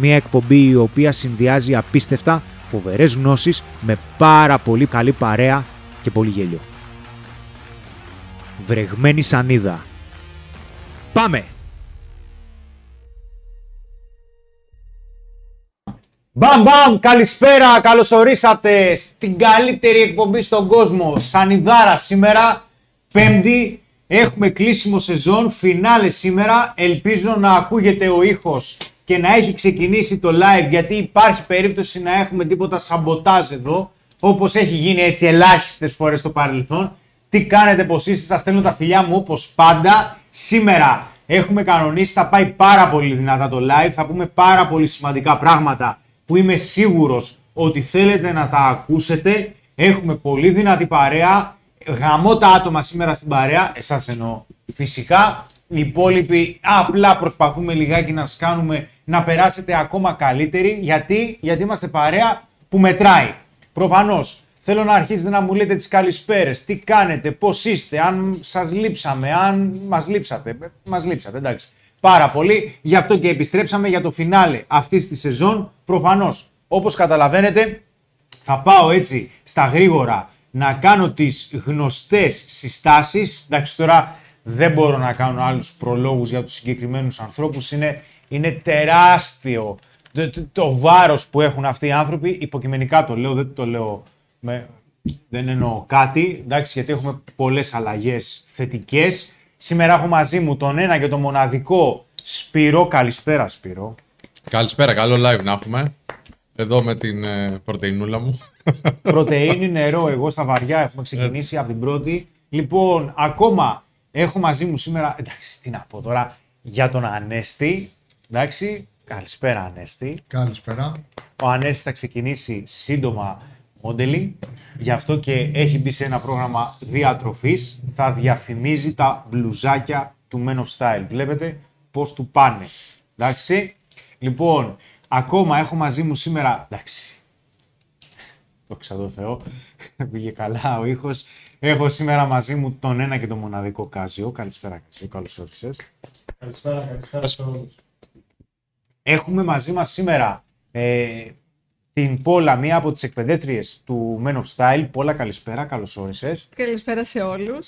Μία εκπομπή η οποία συνδυάζει απίστευτα φοβερές γνώσεις με πάρα πολύ καλή παρέα και πολύ γέλιο. Βρεγμένη σανίδα. Πάμε! Μπαμ μπαμ, καλησπέρα, καλώς ορίσατε στην καλύτερη εκπομπή στον κόσμο. Σανιδάρα σήμερα, πέμπτη, έχουμε κλείσιμο σεζόν, φινάλε σήμερα. Ελπίζω να ακούγεται ο ήχος και να έχει ξεκινήσει το live γιατί υπάρχει περίπτωση να έχουμε τίποτα σαμποτάζ εδώ, όπως έχει γίνει έτσι ελάχιστες φορές στο παρελθόν. Τι κάνετε πως είστε, σας στέλνω τα φιλιά μου όπως πάντα. Σήμερα έχουμε κανονίσει, θα πάει πάρα πολύ δυνατά το live, θα πούμε πάρα πολύ σημαντικά πράγματα που είμαι σίγουρος ότι θέλετε να τα ακούσετε. Έχουμε πολύ δυνατή παρέα, γαμώ τα άτομα σήμερα στην παρέα, εσάς εννοώ φυσικά. Οι υπόλοιποι απλά προσπαθούμε λιγάκι να σας κάνουμε να περάσετε ακόμα καλύτεροι. Γιατί, γιατί είμαστε παρέα που μετράει. Προφανώς θέλω να αρχίσετε να μου λέτε τις καλησπέρες, τι κάνετε, πώς είστε, αν σας λείψαμε, αν μας λείψατε. Μας λείψατε, εντάξει πάρα πολύ. Γι' αυτό και επιστρέψαμε για το φινάλε αυτής της σεζόν. Προφανώς, όπως καταλαβαίνετε, θα πάω έτσι στα γρήγορα να κάνω τις γνωστές συστάσεις. Εντάξει, τώρα δεν μπορώ να κάνω άλλους προλόγους για τους συγκεκριμένους ανθρώπους. Είναι, είναι τεράστιο το, το, το βάρος που έχουν αυτοί οι άνθρωποι. Υποκειμενικά το λέω, δεν το λέω με, δεν εννοώ κάτι, εντάξει, γιατί έχουμε πολλές αλλαγές θετικές. Σήμερα έχω μαζί μου τον ένα και τον μοναδικό Σπύρο. Καλησπέρα, Σπύρο. Καλησπέρα, καλό live να έχουμε. Εδώ με την ε, πρωτεϊνούλα μου. Πρωτεΐνη, νερό, εγώ στα βαριά έχουμε ξεκινήσει από την πρώτη. Λοιπόν, ακόμα έχω μαζί μου σήμερα, εντάξει, τι να πω τώρα, για τον Ανέστη. Εντάξει, καλησπέρα Ανέστη. Καλησπέρα. Ο Ανέστης θα ξεκινήσει σύντομα modeling. Γι' αυτό και έχει μπει σε ένα πρόγραμμα διατροφής. Θα διαφημίζει τα μπλουζάκια του Men of Style. Βλέπετε πώς του πάνε. Εντάξει. Λοιπόν, ακόμα έχω μαζί μου σήμερα... Εντάξει. Το τω Θεώ. Πήγε καλά ο ήχος. Έχω σήμερα μαζί μου τον ένα και τον μοναδικό Κάζιο. Καλησπέρα Κάζιο, καλώς όρισες. Καλησπέρα, καλησπέρα σε όλους. Έχουμε μαζί μας σήμερα ε, την Πόλα, μία από τις εκπαιδεύτριες του Men of Style. Πόλα, καλησπέρα, καλώς όρισες. Καλησπέρα σε όλους.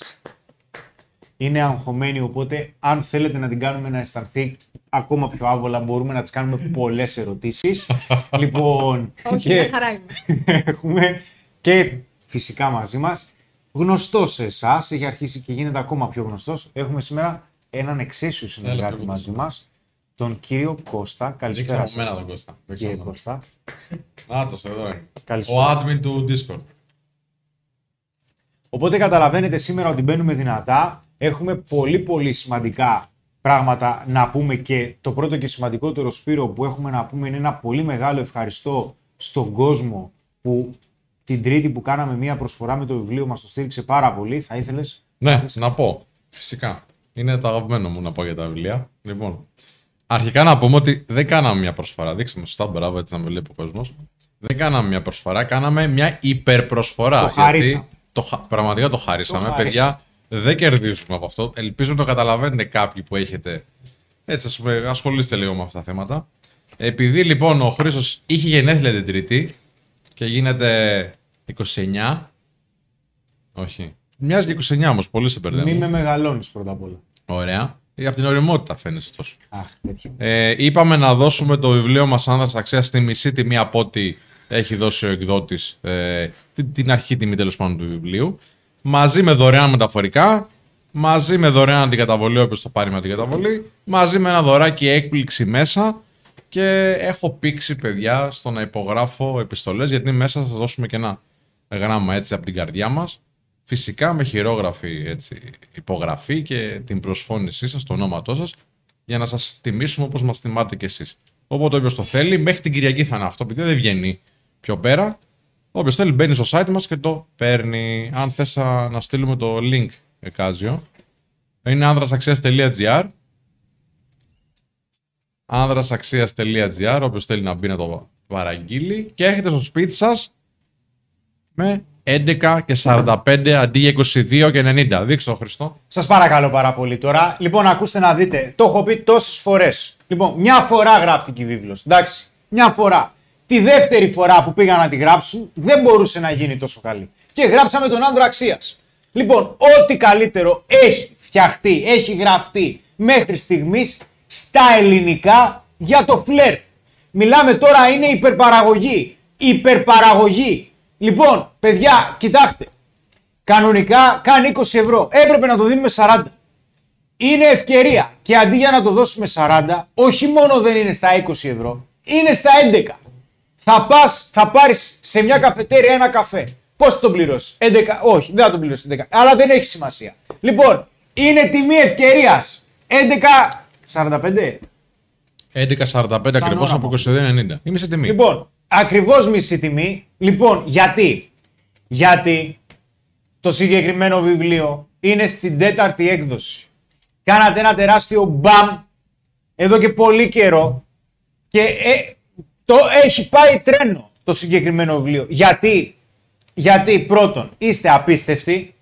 Είναι αγχωμένη, οπότε αν θέλετε να την κάνουμε να αισθανθεί ακόμα πιο άβολα, μπορούμε να της κάνουμε πολλές ερωτήσεις. λοιπόν, Όχι, και μια χαρά είμαι. έχουμε και φυσικά μαζί μας, γνωστός σε εσάς, έχει αρχίσει και γίνεται ακόμα πιο γνωστός. Έχουμε σήμερα έναν εξίσου συνεργάτη πιο μαζί μας, τον κύριο Κώστα. Δεν Καλησπέρα ξέρω σας, εμένα τον Κώστα. Δεν κύριε ξέρω. Κώστα. Νάτος, εδώ είναι. Καλησπέρα. Ο admin του Discord. Οπότε καταλαβαίνετε σήμερα ότι μπαίνουμε δυνατά. Έχουμε πολύ πολύ σημαντικά πράγματα να πούμε και το πρώτο και σημαντικότερο Σπύρο που έχουμε να πούμε είναι ένα πολύ μεγάλο ευχαριστώ στον κόσμο που την τρίτη που κάναμε μία προσφορά με το βιβλίο μας το στήριξε πάρα πολύ. Θα ήθελες; Ναι, να πω. Φυσικά. Είναι το αγαπημένο μου να πω για τα βιβλία. Λοιπόν, αρχικά να πούμε ότι δεν κάναμε μια προσφορά. Δείξτε με σωστά, μπράβο, έτσι να με βλέπει ο κόσμος. Δεν κάναμε μια προσφορά, κάναμε μια υπερπροσφορά. Το χαρίσαμε. γιατί Το, χα- πραγματικά το χαρίσαμε. χαρίσαμε. Παιδιά, δεν κερδίζουμε από αυτό. Ελπίζω να το καταλαβαίνετε κάποιοι που έχετε. Έτσι, ας πούμε, ασχολείστε λίγο με αυτά τα θέματα. Επειδή λοιπόν ο Χρήστος είχε γενέθλια την Τρίτη και γίνεται 29. Όχι. Μοιάζει και 29 όμως, πολύ σε μπερδεύουν. Μη με μεγαλώνεις πρώτα απ' όλα. Ωραία. Ή από την ωριμότητα φαίνεσαι τόσο. Αχ, τέτοιο. Ε, είπαμε να δώσουμε το βιβλίο μας άνδρας αξία στη μισή τιμή από ό,τι έχει δώσει ο εκδότης ε, την, την αρχή τιμή τέλος πάντων του βιβλίου. Μαζί με δωρεάν μεταφορικά, μαζί με δωρεάν αντικαταβολή όποιος το πάρει με αντικαταβολή, μαζί με ένα δωράκι έκπληξη μέσα. Και έχω πήξει παιδιά στο να υπογράφω επιστολές γιατί μέσα θα σας δώσουμε και ένα γράμμα έτσι από την καρδιά μας. Φυσικά με χειρόγραφη έτσι, υπογραφή και την προσφώνησή σας, το ονόματό σας, για να σας τιμήσουμε όπως μας τιμάτε κι εσείς. Οπότε όποιος το θέλει, μέχρι την Κυριακή θα είναι αυτό, επειδή δεν βγαίνει πιο πέρα. Όποιος θέλει μπαίνει στο site μας και το παίρνει. Αν θες να να στείλουμε το link, Εκάζιο, είναι άνδρασαξίας.gr άνδρασαξίας.gr όποιος θέλει να μπει να το παραγγείλει και έρχεται στο σπίτι σας με 11 και 45 αντί για 22 και 90. Δείξτε το Χριστό. Σας παρακαλώ πάρα πολύ τώρα. Λοιπόν, ακούστε να δείτε. Το έχω πει τόσες φορές. Λοιπόν, μια φορά γράφτηκε η βίβλος. Εντάξει. Μια φορά. Τη δεύτερη φορά που πήγαν να τη γράψουν δεν μπορούσε να γίνει τόσο καλή. Και γράψαμε τον άντρα αξίας. Λοιπόν, ό,τι καλύτερο έχει φτιαχτεί, έχει γραφτεί μέχρι στιγμής στα ελληνικά για το φλερτ. Μιλάμε τώρα είναι υπερπαραγωγή. Υπερπαραγωγή. Λοιπόν, παιδιά, κοιτάξτε. Κανονικά κάνει 20 ευρώ. Έπρεπε να το δίνουμε 40. Είναι ευκαιρία. Και αντί για να το δώσουμε 40, όχι μόνο δεν είναι στα 20 ευρώ, είναι στα 11. Θα πας, θα πάρεις σε μια καφετέρια ένα καφέ. Πώς θα τον πληρώσεις, 11, όχι, δεν θα τον πληρώσεις 11, αλλά δεν έχει σημασία. Λοιπόν, είναι τιμή ευκαιρίας. 11, 45. 11.45 ακριβώς ώρα από μου. 22.90. Είμαι σε τιμή. Λοιπόν, ακριβώς μισή τιμή. Λοιπόν, γιατί. Γιατί το συγκεκριμένο βιβλίο είναι στην τέταρτη έκδοση. Κάνατε ένα τεράστιο μπαμ εδώ και πολύ καιρό και ε, το έχει πάει τρένο το συγκεκριμένο βιβλίο. Γιατί, γιατί πρώτον είστε απίστευτοι,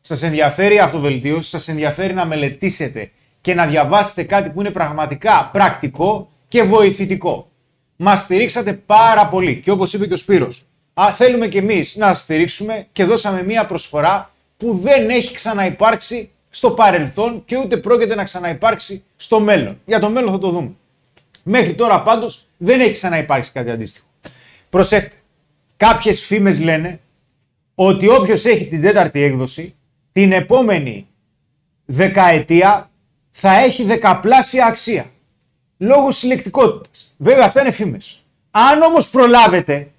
σας ενδιαφέρει η αυτοβελτίωση, σας ενδιαφέρει να μελετήσετε και να διαβάσετε κάτι που είναι πραγματικά πρακτικό και βοηθητικό. Μας στηρίξατε πάρα πολύ και όπως είπε και ο Σπύρος, α, θέλουμε και εμείς να σας στηρίξουμε και δώσαμε μία προσφορά που δεν έχει ξαναυπάρξει στο παρελθόν και ούτε πρόκειται να ξαναυπάρξει στο μέλλον. Για το μέλλον θα το δούμε. Μέχρι τώρα πάντως δεν έχει ξαναυπάρξει κάτι αντίστοιχο. Προσέχτε, κάποιες φήμες λένε ότι όποιος έχει την τέταρτη έκδοση, την επόμενη δεκαετία θα έχει δεκαπλάσια αξία. Λόγω συλλεκτικότητας. Βέβαια αυτά είναι φήμες. Αν όμως προλάβετε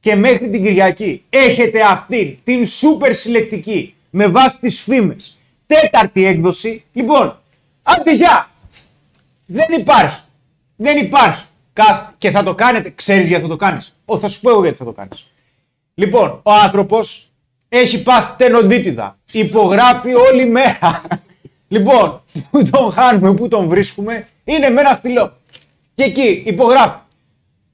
και μέχρι την Κυριακή έχετε αυτή την σούπερ συλλεκτική με βάση τις φήμες τέταρτη έκδοση, λοιπόν, άντε γεια. Δεν υπάρχει. Δεν υπάρχει. Καθ- Και θα το κάνετε. Ξέρεις γιατί θα το κάνεις. Ω, θα σου πω εγώ γιατί θα το κάνεις. Λοιπόν, ο άνθρωπος έχει πάθει τενοντίτιδα. Υπογράφει όλη μέρα. Λοιπόν, πού τον χάνουμε, πού τον βρίσκουμε, είναι με ένα στυλό. Και εκεί υπογράφει.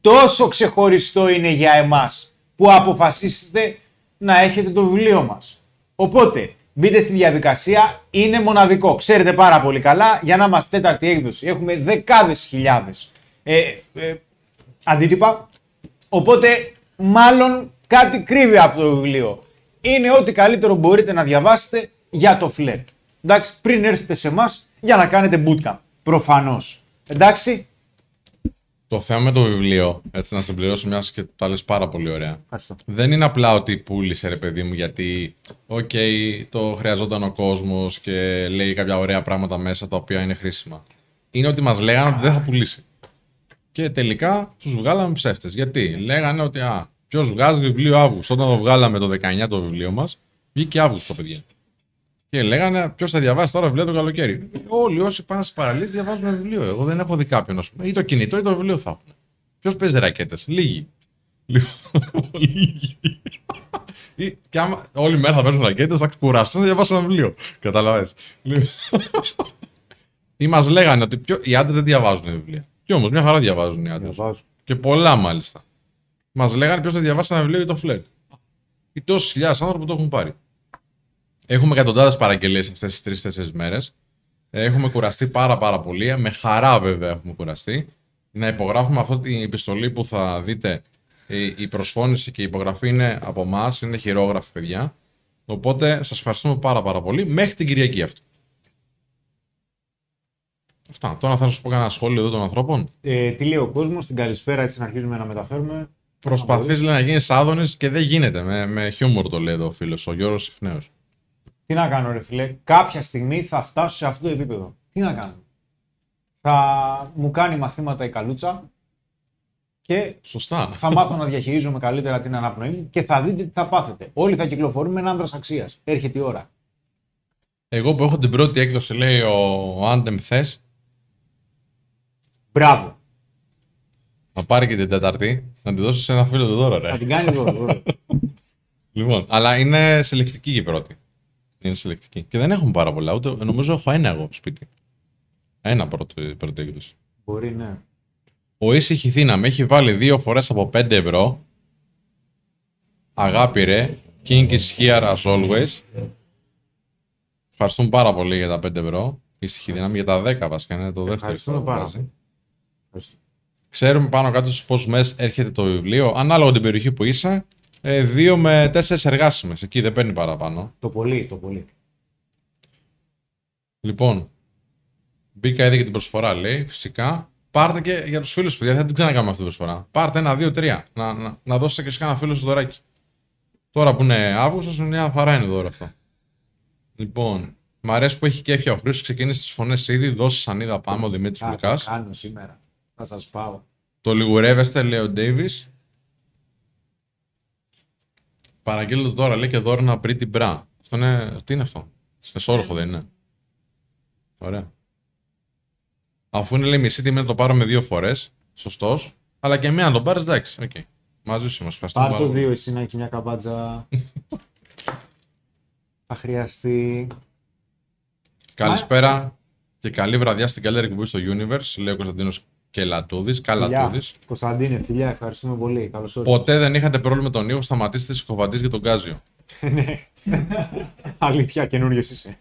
Τόσο ξεχωριστό είναι για εμάς που αποφασίσετε να έχετε το βιβλίο μας. Οπότε, μπείτε στη διαδικασία, είναι μοναδικό. Ξέρετε πάρα πολύ καλά, για να είμαστε τέταρτη έκδοση. Έχουμε δεκάδες χιλιάδες ε, ε, αντίτυπα. Οπότε, μάλλον κάτι κρύβει αυτό το βιβλίο. Είναι ό,τι καλύτερο μπορείτε να διαβάσετε για το φλερτ. Εντάξει, πριν έρθετε σε εμάς για να κάνετε bootcamp. Προφανώς. Εντάξει. Το θέμα με το βιβλίο, έτσι να συμπληρώσω μιας και τα λες πάρα πολύ ωραία. Ευχαριστώ. Δεν είναι απλά ότι πούλησε ρε παιδί μου γιατί οκ, το χρειαζόταν ο κόσμος και λέει κάποια ωραία πράγματα μέσα τα οποία είναι χρήσιμα. Είναι ότι μας λέγανε ότι δεν θα πουλήσει. Και τελικά τους βγάλαμε ψεύτες. Γιατί; Λέγανε ότι α, ποιος βγάζει βιβλίο Αύγουστο. Όταν το βγάλαμε το 19 το βιβλίο μας, βγήκε Αύγουστο παιδιά. Και λέγανε ποιος θα διαβάσει τώρα βιβλίο το καλοκαίρι. Όλοι όσοι πάνε στις παραλίες διαβάζουν βιβλίο. Εγώ δεν έχω δει κάποιον, ας πούμε. Ή το κινητό ή το βιβλίο θα έχουν. Ποιος παίζει ρακέτες. Λίγοι. Λοιπόν, Λίγοι. Ή- Και άμα όλη μέρα θα παίζουν ρακέτες, θα κουραστούν να διαβάσουν ένα βιβλίο. Καταλαβέ. Ή μας λέγανε ότι πιο... οι άντρες δεν διαβάζουν βιβλία. Και όμως μια χαρά διαβάζουν οι άντρες. Διαβάζω. Και πολλά μάλιστα. Μας λέγανε ποιος θα διαβάσει ένα βιβλίο για το φλερτ. Οι τόσες χιλιάδες άνθρωποι που το έχουν πάρει. Έχουμε εκατοντάδες παραγγελίες αυτές τις τρει-τέσσερι μέρες. Έχουμε κουραστεί πάρα πάρα πολύ. Με χαρά βέβαια έχουμε κουραστεί. Να υπογράφουμε αυτή την επιστολή που θα δείτε. Η η προσφώνηση και η υπογραφή είναι από εμάς, είναι χειρόγραφη παιδιά. Οπότε σας ευχαριστούμε πάρα πάρα πολύ. Μέχρι την Κυριακή αυτό. Αυτά. Τώρα θα σας πω κανένα σχόλιο εδώ των ανθρώπων. Ε, τι λέει ο κόσμος, την καλησπέρα έτσι να αρχίζουμε να μεταφέρουμε. Προσπαθείς να γίνεις άδωνης και δεν γίνεται. Με, με χιούμορ το λέει εδώ ο φίλος, ο Γιώργος Ιφνέος. Τι να κάνω, ρε φιλέ. Κάποια στιγμή θα φτάσω σε αυτό το επίπεδο. Τι να κάνω. Θα μου κάνει μαθήματα η καλούτσα και Σωστά. θα μάθω να διαχειρίζομαι καλύτερα την αναπνοή μου και θα δείτε τι θα πάθετε. Όλοι θα κυκλοφορούν με έναν άντρας αξίας. Έρχεται η ώρα. Εγώ που έχω την πρώτη έκδοση, λέει ο Άντεμ Θες, Μπράβο. θα πάρει και την Τετάρτη να τη δώσει σε ένα φίλο του δώρο, ρε. Θα την κάνει εδώ. εδώ. Λοιπόν, αλλά είναι συλλεκτική και η πρώτη. Είναι συλλεκτική. Και δεν έχουμε πάρα πολλά. Ούτε, νομίζω έχω ένα εγώ σπίτι. Ένα πρώτο, πρώτη έκδοση. Μπορεί, ναι. Ο ήσυχη δύναμη έχει βάλει δύο φορές από 5 ευρώ. Αγάπη ρε. King is here as always. Ευχαριστούμε πάρα πολύ για τα 5 ευρώ. Ήσυχη δύναμη για τα 10 βασικά. Είναι το δεύτερο. Ευχαριστούμε που πάρα βάζει. πολύ. Ευχαριστώ. Ξέρουμε πάνω κάτω στους πόσους μέρες έρχεται το βιβλίο. Ανάλογα την περιοχή που είσαι. 2 με 4 εργάσιμες. Εκεί δεν παίρνει παραπάνω. Το πολύ, το πολύ. Λοιπόν, μπήκα ήδη και την προσφορά, λέει, φυσικά. Πάρτε και για τους φίλους, παιδιά, δεν την ξανακάνουμε αυτή την προσφορά. Πάρτε ένα, δύο, τρία. Να, να, να δώσετε και σε κανένα φίλο σου δωράκι. Τώρα που είναι Αύγουστος, μια χαρά είναι δώρο αυτό. Λοιπόν, μ' αρέσει που έχει κέφια ο Χρήστος, ξεκίνησε τις φωνές ήδη. Δώσε σανίδα πάμε ο Δημήτρης Α, Λουκάς. θα κάνω σήμερα. Θα σας πάω. Το λιγουρεύεστε, λέει ο Ντέιβις. Παραγγείλτε το τώρα, λέει και δώρο ένα Pretty Bra. Αυτό είναι. Τι είναι αυτό; Εσόρουχο δεν είναι. Ωραία. Αφού είναι λέει μισή τιμή να το πάρω με δύο φορές. Σωστός. Αλλά και εμένα να τον πάρεις, εντάξει. Okay. Μαζί σου είμαστε. Ευχαριστούμε Πάρ' πάρα το πολύ. δύο εσύ να έχει μια καμπάτζα. θα χρειαστεί. Καλησπέρα και καλή βραδιά στην καλύτερη εκπομπή στο Universe. Λέει ο Κωνσταντίνος Κελατούδης. Καλατούδης. Φιλιά. Κωνσταντίνε, φιλιά, ευχαριστούμε πολύ. Καλώς όρισες. Ποτέ δεν είχατε πρόβλημα με τον ήχο, σταματήστε τι κοβαντίες για τον Κάζιο. ναι. Αλήθεια, καινούριο είσαι.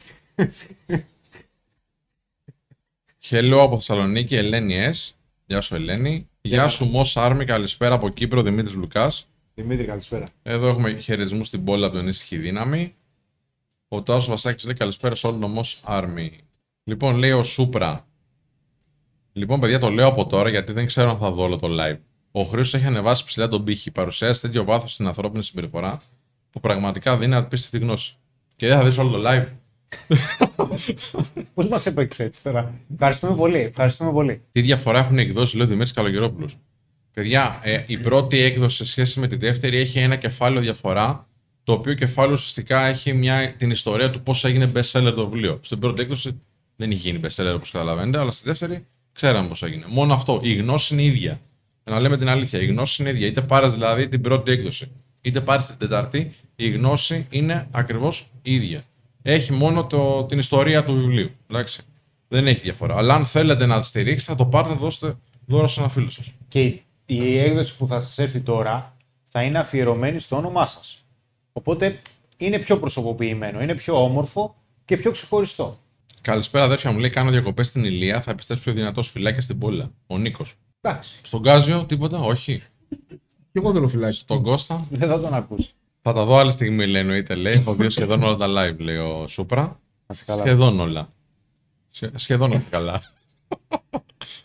Hello από Θεσσαλονίκη, Ελένη S. Γεια σου, Ελένη. Γεια σου, Μος Άρμη. Καλησπέρα από Κύπρο, Δημήτρης Λουκάς. Δημήτρη, καλησπέρα. Εδώ έχουμε χαιρετισμού στην πόλη από τον ήσυχη δύναμη. Ο Τάσος Βασάκης λέει καλησπέρα σε όλο τον Μος Άρμη. Λοιπόν, λέει ο Σούπρα. Λοιπόν, παιδιά, το λέω από τώρα γιατί δεν ξέρω αν θα δω όλο το live. Ο Χρήστος έχει ανεβάσει ψηλά τον πύχη. Παρουσιάζει τέτοιο βάθος στην ανθρώπινη συμπεριφορά που πραγματικά δίνει απίστευτη γνώση. Και δεν θα δεις όλο το live. Πώς μας έπαιξε έτσι τώρα; Ευχαριστούμε πολύ. Ευχαριστούμε πολύ. Τι διαφορά έχουν οι εκδόσεις, λέει ο Δημήτρης Καλογερόπουλος. Παιδιά, ε, η πρώτη έκδοση σε σχέση με τη δεύτερη έχει ένα κεφάλαιο διαφορά, το οποίο κεφάλαιο ουσιαστικά έχει μια, την ιστορία του πώς έγινε best seller το βιβλίο. Στην πρώτη έκδοση δεν είχε γίνει best seller όπως καταλαβαίνετε, αλλά στη δεύτερη ξέραμε πώς έγινε. Μόνο αυτό. Η γνώση είναι ίδια. Για να λέμε την αλήθεια, η γνώση είναι ίδια. Είτε πάρεις δηλαδή την πρώτη έκδοση, είτε πάρεις την τεταρτή, η γνώση είναι ακριβώς ίδια. Έχει μόνο το, την ιστορία του βιβλίου. Εντάξει. Δεν έχει διαφορά. Αλλά αν θέλετε να τη στηρίξετε, θα το πάρετε να το δώσετε δώρο σε ένα φίλο σας. Και η- η έκδοση που θα σας έρθει τώρα θα είναι αφιερωμένη στο όνομά σας. Οπότε είναι πιο προσωποποιημένο, είναι πιο όμορφο και πιο ξεχωριστό. Καλησπέρα, αδέρφια μου. Λέει: Κάνω διακοπές στην Ηλία. Θα επιστρέψει ο δυνατός φυλάκια στην Πόλα. Ο Νίκος. Εντάξει, Στον Γκάζιο, τίποτα, όχι. Και εγώ θέλω φυλάκι. Στον Κώστα. δεν θα τον ακούσει. Θα τα δω άλλη στιγμή, λέει εννοείται. Λέει: Έχω δει σχεδόν όλα τα live, λέει ο Σούπρα. Να σε καλά. Σχεδόν όλα. Σχε- σχεδόν όχι καλά.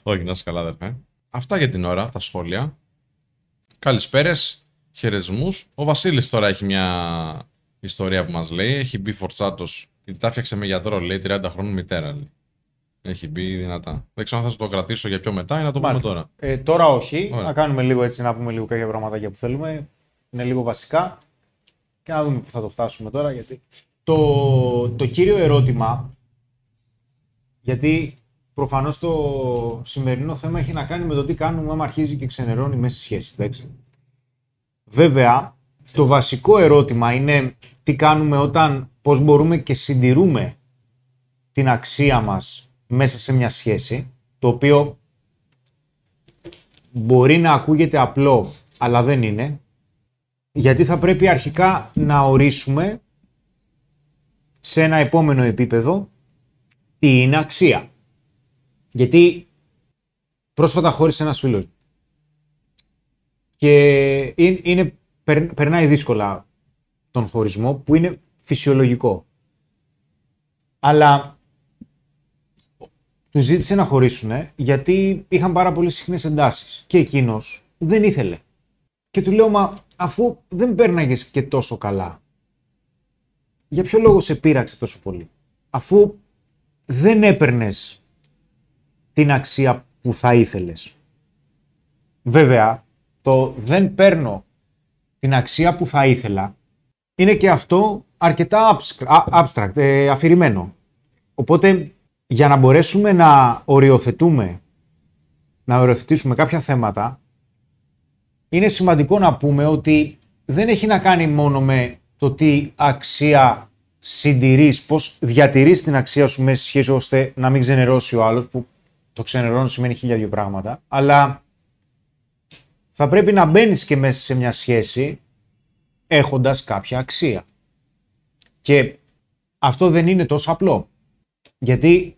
όχι, να είσαι καλά, αδερφέ. Αυτά για την ώρα, τα σχόλια. Καλησπέρες, χαιρετισμού. Ο Βασίλης τώρα έχει μια ιστορία που μας λέει. Έχει μπει φορτσάτος. Γιατί τα έφτιαξε με γιατρό, λέει 30 χρόνων μητέρα. Λέει. Έχει μπει δυνατά. Δεν ξέρω αν θα σας το κρατήσω για πιο μετά ή να το πούμε Μάλιστα. τώρα. Ε, τώρα όχι. Ωραία. Να κάνουμε λίγο έτσι, να πούμε λίγο κάποια πραγματάκια που θέλουμε. Είναι λίγο βασικά. Και να δούμε που θα το φτάσουμε τώρα. Γιατί... Το, το κύριο ερώτημα, γιατί προφανώς το σημερινό θέμα έχει να κάνει με το τι κάνουμε άμα αρχίζει και ξενερώνει μέσα στη σχέση. Εντάξει. Βέβαια, το βασικό ερώτημα είναι τι κάνουμε όταν, πώς μπορούμε και συντηρούμε την αξία μας μέσα σε μια σχέση, το οποίο μπορεί να ακούγεται απλό, αλλά δεν είναι, γιατί θα πρέπει αρχικά να ορίσουμε σε ένα επόμενο επίπεδο τι είναι αξία. Γιατί πρόσφατα χώρισε ένας φίλος μου. και είναι, είναι- περ- περνάει δύσκολα τον χωρισμό που είναι φυσιολογικό. Αλλά του ζήτησε να χωρίσουν γιατί είχαν πάρα πολύ συχνές εντάσεις και εκείνος δεν ήθελε. Και του λέω, μα αφού δεν πέρναγες και τόσο καλά, για ποιο λόγο σε πείραξε τόσο πολύ; Αφού δεν έπαιρνες την αξία που θα ήθελες. Βέβαια, το δεν παίρνω την αξία που θα ήθελα είναι και αυτό αρκετά abstract, ε, αφηρημένο. Οπότε, για να μπορέσουμε να οριοθετούμε, να οριοθετήσουμε κάποια θέματα, είναι σημαντικό να πούμε ότι δεν έχει να κάνει μόνο με το τι αξία συντηρείς, πώς διατηρείς την αξία σου μέσα στη σχέση ώστε να μην ξενερώσει ο άλλος, που το ξενερώνω σημαίνει χίλια δύο πράγματα, αλλά θα πρέπει να μπαίνεις και μέσα σε μια σχέση έχοντας κάποια αξία. Και αυτό δεν είναι τόσο απλό. Γιατί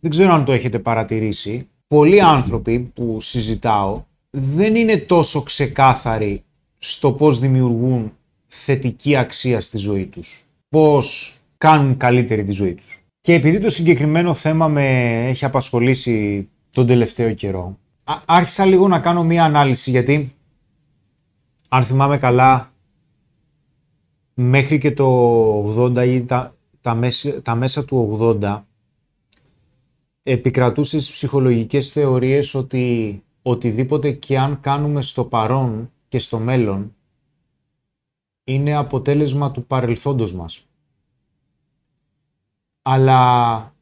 δεν ξέρω αν το έχετε παρατηρήσει, πολλοί άνθρωποι που συζητάω δεν είναι τόσο ξεκάθαροι στο πώς δημιουργούν θετική αξία στη ζωή τους. Πώς κάνουν καλύτερη τη ζωή τους. Και επειδή το συγκεκριμένο θέμα με έχει απασχολήσει τον τελευταίο καιρό, άρχισα λίγο να κάνω μία ανάλυση γιατί αν θυμάμαι καλά μέχρι και το 80 ή τα, τα, μέσα, τα μέσα του 80 επικρατούσες στις ψυχολογικές θεωρίες ότι οτιδήποτε και αν κάνουμε στο παρόν και στο μέλλον είναι αποτέλεσμα του παρελθόντος μας. Αλλά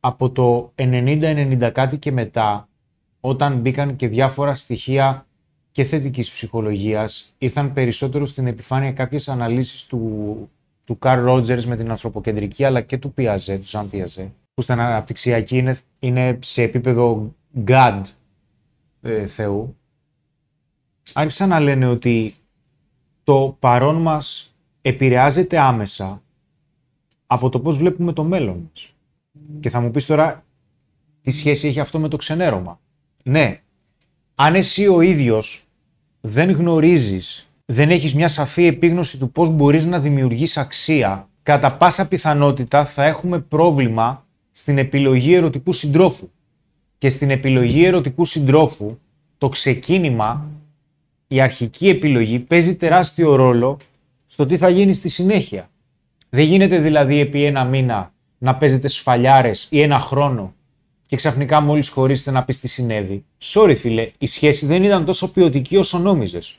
από το 90-90 κάτι και μετά, όταν μπήκαν και διάφορα στοιχεία και θετικής ψυχολογίας, ήρθαν περισσότερο στην επιφάνεια κάποιες αναλύσεις του, του Carl Rogers με την ανθρωποκεντρική, αλλά και του Piaget, του Σαν Piaget, που στην αναπτυξιακή είναι, είναι σε επίπεδο God, ε, Θεού, άρχισαν να λένε ότι το παρόν μας επηρεάζεται άμεσα από το πώς βλέπουμε το μέλλον μας. Και θα μου πεις τώρα τι σχέση έχει αυτό με το ξενέρωμα. Ναι, αν εσύ ο ίδιος δεν γνωρίζεις, δεν έχεις μια σαφή επίγνωση του πώς μπορείς να δημιουργείς αξία, κατά πάσα πιθανότητα θα έχουμε πρόβλημα στην επιλογή ερωτικού συντρόφου. Και στην επιλογή ερωτικού συντρόφου, το ξεκίνημα, η αρχική επιλογή παίζει τεράστιο ρόλο στο τι θα γίνει στη συνέχεια. Δεν γίνεται δηλαδή επί ένα μήνα να παίζετε σφαλιάρες ή ένα χρόνο και ξαφνικά μόλις χωρίσετε να πεις τι συνέβη. Sorry φίλε, η σχέση δεν ήταν τόσο ποιοτική όσο νόμιζες.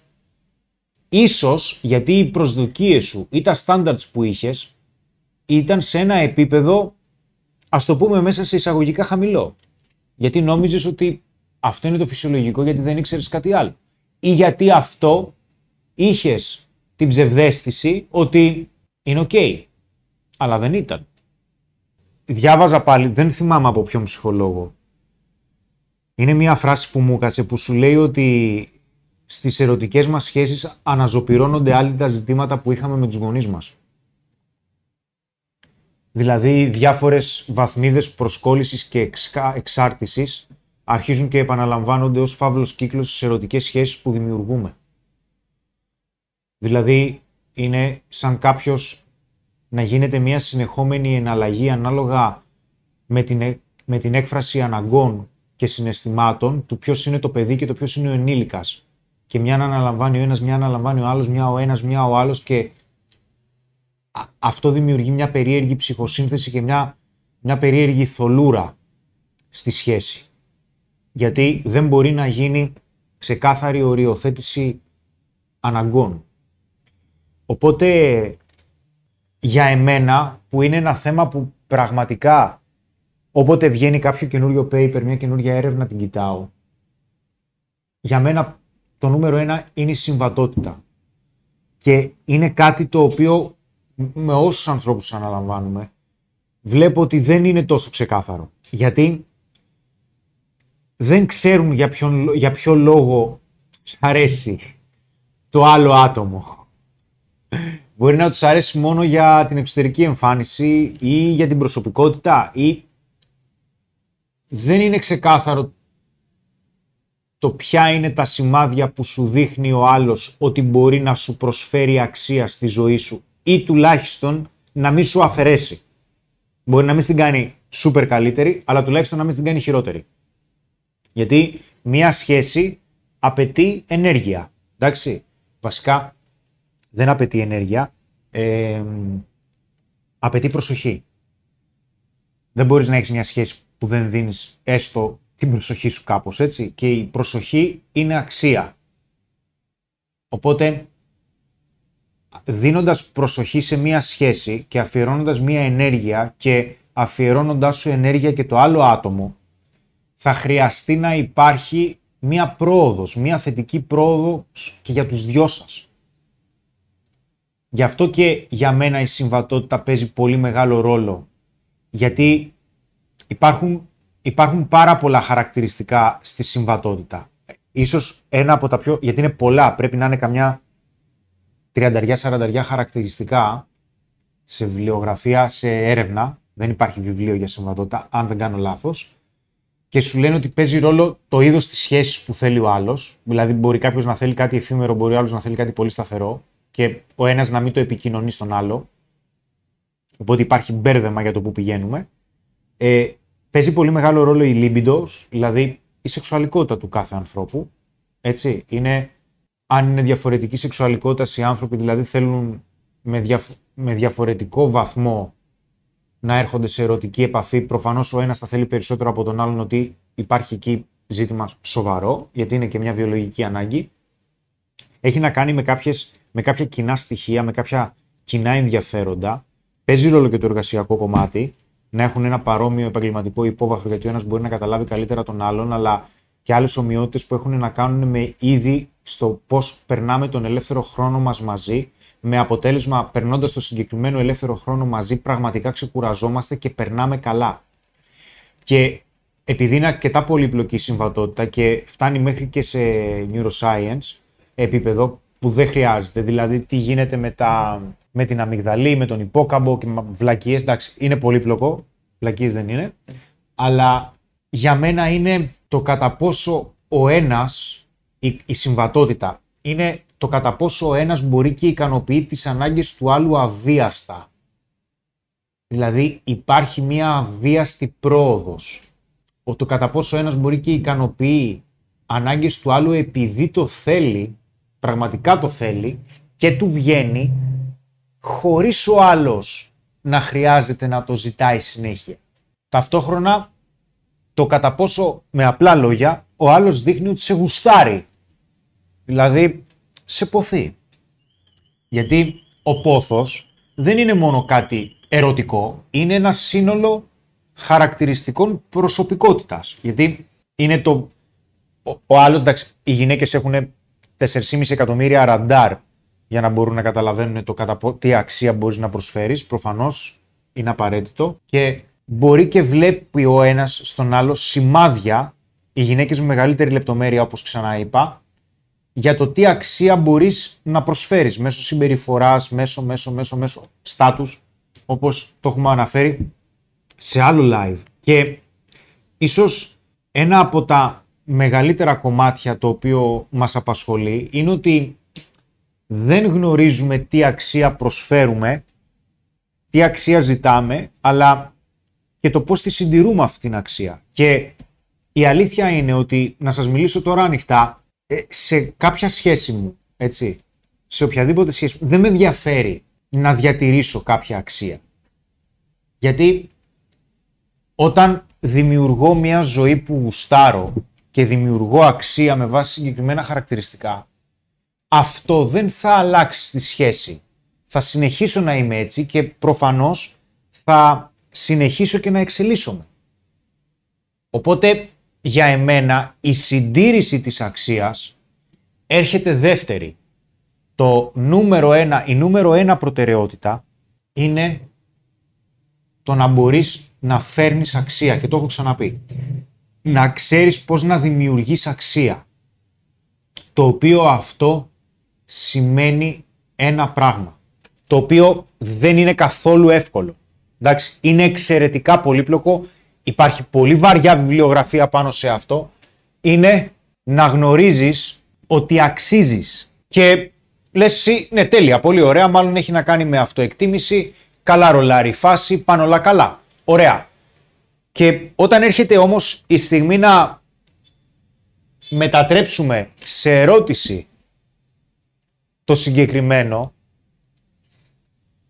Ίσως γιατί οι προσδοκίες σου ή τα standards που είχες ήταν σε ένα επίπεδο, ας το πούμε μέσα σε εισαγωγικά χαμηλό. Γιατί νόμιζες ότι αυτό είναι το φυσιολογικό γιατί δεν ήξερες κάτι άλλο. Ή γιατί αυτό είχες την ψευδέστηση ότι είναι ok. Αλλά δεν ήταν. Διάβαζα πάλι, δεν θυμάμαι από ποιον ψυχολόγο. Είναι μια φράση που μου έκασε που σου λέει ότι στις ερωτικές μας σχέσεις αναζωπυρώνονται άλλοι τα ζητήματα που είχαμε με τους γονείς μας. Δηλαδή διάφορες βαθμίδες προσκόλλησης και εξάρτησης αρχίζουν και επαναλαμβάνονται ως φαύλος κύκλος στις ερωτικές σχέσεις που δημιουργούμε. Δηλαδή είναι σαν κάποιος να γίνεται μια συνεχόμενη εναλλαγή ανάλογα με την, με την έκφραση αναγκών και συναισθημάτων του ποιος είναι το παιδί και το ποιος είναι ο ενήλικας. Και μια να αναλαμβάνει ο ένας, μια να αναλαμβάνει ο άλλος, μια ο ένας, μια ο άλλος και αυτό δημιουργεί μια περίεργη ψυχοσύνθεση και μια, μια περίεργη θολούρα στη σχέση. Γιατί δεν μπορεί να γίνει ξεκάθαρη οριοθέτηση αναγκών. Οπότε για εμένα που είναι ένα θέμα που πραγματικά όποτε βγαίνει κάποιο καινούριο paper, μια καινούργια έρευνα την κοιτάω. Για μένα το νούμερο ένα είναι η συμβατότητα. Και είναι κάτι το οποίο με όσους ανθρώπους αναλαμβάνουμε βλέπω ότι δεν είναι τόσο ξεκάθαρο. Γιατί δεν ξέρουν για, ποιον, για ποιο λόγο τους αρέσει το άλλο άτομο. Μπορεί να τους αρέσει μόνο για την εξωτερική εμφάνιση ή για την προσωπικότητα ή δεν είναι ξεκάθαρο το ποια είναι τα σημάδια που σου δείχνει ο άλλος ότι μπορεί να σου προσφέρει αξία στη ζωή σου ή τουλάχιστον να μην σου αφαιρέσει. Μπορεί να μην την κάνει σούπερ καλύτερη, αλλά τουλάχιστον να μην την κάνει χειρότερη. Γιατί μία σχέση απαιτεί ενέργεια. Εντάξει. Βασικά δεν απαιτεί ενέργεια. Ε, απαιτεί προσοχή. Δεν μπορείς να έχεις μια σχέση που δεν δίνεις έστω την προσοχή σου κάπως έτσι. Και η προσοχή είναι αξία. Οπότε δίνοντας προσοχή σε μία σχέση και αφιερώνοντας μία ενέργεια και αφιερώνοντας σου ενέργεια και το άλλο άτομο, θα χρειαστεί να υπάρχει μία πρόοδος, μία θετική πρόοδος και για τους δυο σας. Γι' αυτό και για μένα η συμβατότητα παίζει πολύ μεγάλο ρόλο. Γιατί υπάρχουν, υπάρχουν πάρα πολλά χαρακτηριστικά στη συμβατότητα. Ίσως ένα από τα πιο... γιατί είναι πολλά, πρέπει να είναι καμιά 30-40 χαρακτηριστικά σε βιβλιογραφία, σε έρευνα. Δεν υπάρχει βιβλίο για συμβατότητα, αν δεν κάνω λάθος. Και σου λένε ότι παίζει ρόλο το είδος της σχέσης που θέλει ο άλλος. Δηλαδή, μπορεί κάποιος να θέλει κάτι εφήμερο, μπορεί ο άλλος να θέλει κάτι πολύ σταθερό. Και ο ένας να μην το επικοινωνεί στον άλλο. Οπότε υπάρχει μπέρδεμα για το που πηγαίνουμε. Ε, παίζει πολύ μεγάλο ρόλο η libido, δηλαδή η σεξουαλικότητα του κάθε ανθρώπου. Έτσι, είναι αν είναι διαφορετική σεξουαλικότητα οι άνθρωποι, δηλαδή θέλουν με, με διαφορετικό βαθμό να έρχονται σε ερωτική επαφή. Προφανώς ο ένας θα θέλει περισσότερο από τον άλλον ότι υπάρχει εκεί ζήτημα σοβαρό, γιατί είναι και μια βιολογική ανάγκη. Έχει να κάνει με, κάποιες, με κάποια κοινά στοιχεία, με κάποια κοινά ενδιαφέροντα. Παίζει ρόλο και το εργασιακό κομμάτι, να έχουν ένα παρόμοιο επαγγελματικό υπόβαθρο, γιατί ο ένας μπορεί να καταλάβει καλύτερα τον άλλον, αλλά και άλλες ομοιότητες που έχουν να κάνουν με είδη στο πώς περνάμε τον ελεύθερο χρόνο μας μαζί, με αποτέλεσμα περνώντας το συγκεκριμένο ελεύθερο χρόνο μαζί, πραγματικά ξεκουραζόμαστε και περνάμε καλά. Και επειδή είναι αρκετά πολύπλοκη η συμβατότητα και φτάνει μέχρι και σε neuroscience επίπεδο που δεν χρειάζεται. Δηλαδή, τι γίνεται με, τα, με την αμυγδαλή, με τον υπόκαμπο και με βλακίες. Εντάξει, είναι πολύπλοκο. Βλακίες δεν είναι. Αλλά για μένα είναι το κατά πόσο ο ένας η, συμβατότητα είναι το κατά πόσο ο ένας μπορεί και ικανοποιεί τις ανάγκες του άλλου αβίαστα. Δηλαδή υπάρχει μια αβίαστη πρόοδος. Ο το κατά πόσο ο ένας μπορεί και ικανοποιεί ανάγκες του άλλου επειδή το θέλει, πραγματικά το θέλει και του βγαίνει χωρίς ο άλλος να χρειάζεται να το ζητάει συνέχεια. Ταυτόχρονα το κατά πόσο με απλά λόγια ο άλλος δείχνει ότι σε γουστάρει Δηλαδή, σε ποθεί. Γιατί ο πόθος δεν είναι μόνο κάτι ερωτικό, είναι ένα σύνολο χαρακτηριστικών προσωπικότητας. Γιατί είναι το... Ο, ο άλλος, εντάξει, οι γυναίκες έχουν 4,5 εκατομμύρια ραντάρ για να μπορούν να καταλαβαίνουν το κατά τι αξία μπορείς να προσφέρεις. Προφανώς είναι απαραίτητο και μπορεί και βλέπει ο ένας στον άλλο σημάδια, οι γυναίκες με μεγαλύτερη λεπτομέρεια όπως ξανά είπα, για το τι αξία μπορείς να προσφέρεις μέσω συμπεριφοράς, μέσω, μέσω, μέσω, μέσω στάτους, όπως το έχουμε αναφέρει σε άλλο live. Και ίσως ένα από τα μεγαλύτερα κομμάτια το οποίο μας απασχολεί είναι ότι δεν γνωρίζουμε τι αξία προσφέρουμε, τι αξία ζητάμε, αλλά και το πώς τη συντηρούμε αυτή την αξία. Και η αλήθεια είναι ότι, να σας μιλήσω τώρα ανοιχτά, ε, σε κάποια σχέση μου, έτσι, σε οποιαδήποτε σχέση δεν με ενδιαφέρει να διατηρήσω κάποια αξία. Γιατί όταν δημιουργώ μια ζωή που γουστάρω και δημιουργώ αξία με βάση συγκεκριμένα χαρακτηριστικά, αυτό δεν θα αλλάξει στη σχέση. Θα συνεχίσω να είμαι έτσι και προφανώς θα συνεχίσω και να εξελίσσομαι. Οπότε για εμένα η συντήρηση της αξίας έρχεται δεύτερη. Το νούμερο ένα, η νούμερο ένα προτεραιότητα είναι το να μπορείς να φέρνεις αξία και το έχω ξαναπεί. Να ξέρεις πώς να δημιουργείς αξία. Το οποίο αυτό σημαίνει ένα πράγμα. Το οποίο δεν είναι καθόλου εύκολο. Εντάξει, είναι εξαιρετικά πολύπλοκο υπάρχει πολύ βαριά βιβλιογραφία πάνω σε αυτό, είναι να γνωρίζεις ότι αξίζεις. Και λες εσύ, ναι τέλεια, πολύ ωραία, μάλλον έχει να κάνει με αυτοεκτίμηση, καλά ρολάρι φάση, πάνω όλα καλά. Ωραία. Και όταν έρχεται όμως η στιγμή να μετατρέψουμε σε ερώτηση το συγκεκριμένο,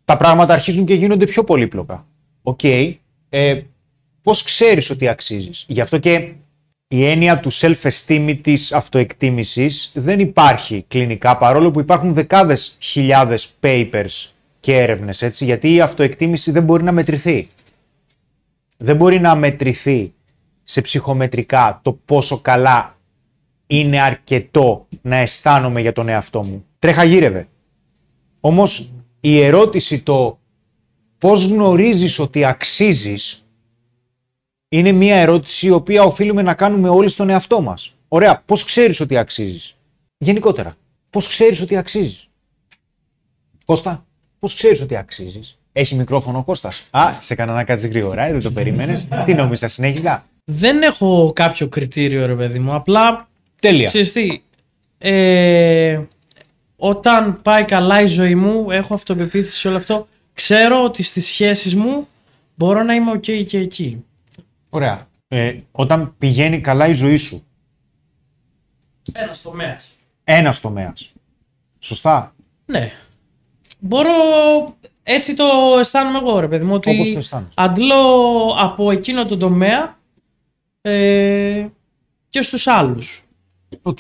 τα πράγματα αρχίζουν και γίνονται πιο πολύπλοκα. Οκ, ε, πώς ξέρεις ότι αξίζεις; Γι' αυτό και η έννοια του self-esteem της αυτοεκτίμησης δεν υπάρχει κλινικά, παρόλο που υπάρχουν δεκάδες χιλιάδες papers και έρευνες, έτσι, γιατί η αυτοεκτίμηση δεν μπορεί να μετρηθεί. Δεν μπορεί να μετρηθεί σε ψυχομετρικά το πόσο καλά είναι αρκετό να αισθάνομαι για τον εαυτό μου. Τρέχα γύρευε. Όμως η ερώτηση το πώς γνωρίζεις ότι αξίζεις είναι μια ερώτηση η οποία οφείλουμε να κάνουμε όλοι στον εαυτό μας. Ωραία, πώς ξέρεις ότι αξίζεις; Γενικότερα, πώς ξέρεις ότι αξίζεις; Κώστα, πώς ξέρεις ότι αξίζεις; Έχει μικρόφωνο ο Κώστας. Α, σε έκανα να κάτσεις γρήγορα, ε, δεν το περίμενες. Τι νόμιζες, θα συνέχιζα; Δεν έχω κάποιο κριτήριο, ρε παιδί μου. Απλά, Τέλεια. ξέρεις τι, ε, όταν πάει καλά η ζωή μου, έχω αυτοπεποίθηση σε όλο αυτό, ξέρω ότι στις σχέσεις μου μπορώ να είμαι ok και εκεί. Ωραία. Ε, όταν πηγαίνει καλά η ζωή σου, Ένας τομέας. ένας τομέας. Σωστά. Ναι. Μπορώ, έτσι το αισθάνομαι εγώ, ρε παιδί μου, ότι Όπως το αισθάνεσαι. αντλώ από εκείνο το τομέα ε, και στους άλλους. Οκ.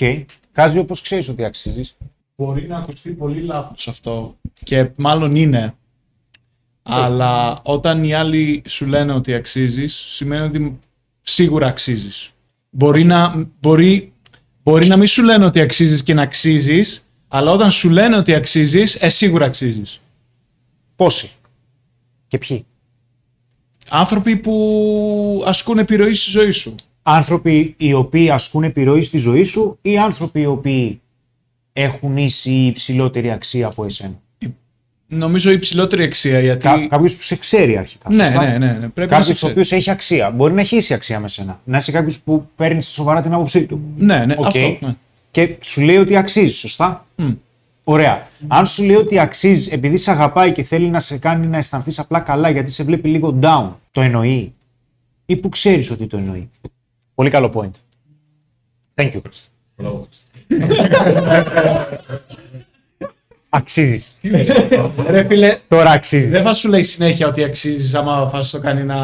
Κάζιο, πώς ξέρεις ότι αξίζεις. Μπορεί να ακουστεί πολύ λάθος αυτό και μάλλον είναι. Αλλά όταν οι άλλοι σου λένε ότι αξίζεις, σημαίνει ότι σίγουρα αξίζεις. Μπορεί να, μπορεί, μπορεί να μην σου λένε ότι αξίζεις και να αξίζεις, αλλά όταν σου λένε ότι αξίζεις, ε, σίγουρα αξίζεις. Πόσοι. Και ποιοι; Άνθρωποι που ασκούν επιρροή στη ζωή σου. Άνθρωποι οι οποίοι ασκούν επιρροή στη ζωή σου ή άνθρωποι οι οποίοι έχουν ίση ή υψηλότερη αξία από εσένα; Νομίζω υψηλότερη αξία γιατί. Κα, Κάποιος που σε ξέρει αρχικά. Ναι, σωστά; ναι, ναι, ναι. Πρέπει να Κάποιος σε ο ξέρει. οποίος έχει αξία. Μπορεί να έχει ίση αξία με σένα. Να είσαι κάποιος που παίρνει σοβαρά την άποψή του. Ναι, ναι, Οκ. αυτό. Ναι. Και σου λέει ότι αξίζει, σωστά; Ωραία. Αν σου λέει ότι αξίζει επειδή σε αγαπάει και θέλει να σε κάνει να αισθανθείς απλά καλά γιατί σε βλέπει λίγο down, το εννοεί; Ή που ξέρεις ότι το εννοεί; Πολύ καλό point. Thank you. Αξίζεις. Ρε φίλε, Τώρα αξίζεις. δεν θα σου λέει συνέχεια ότι αξίζεις άμα θα σου το κάνει να,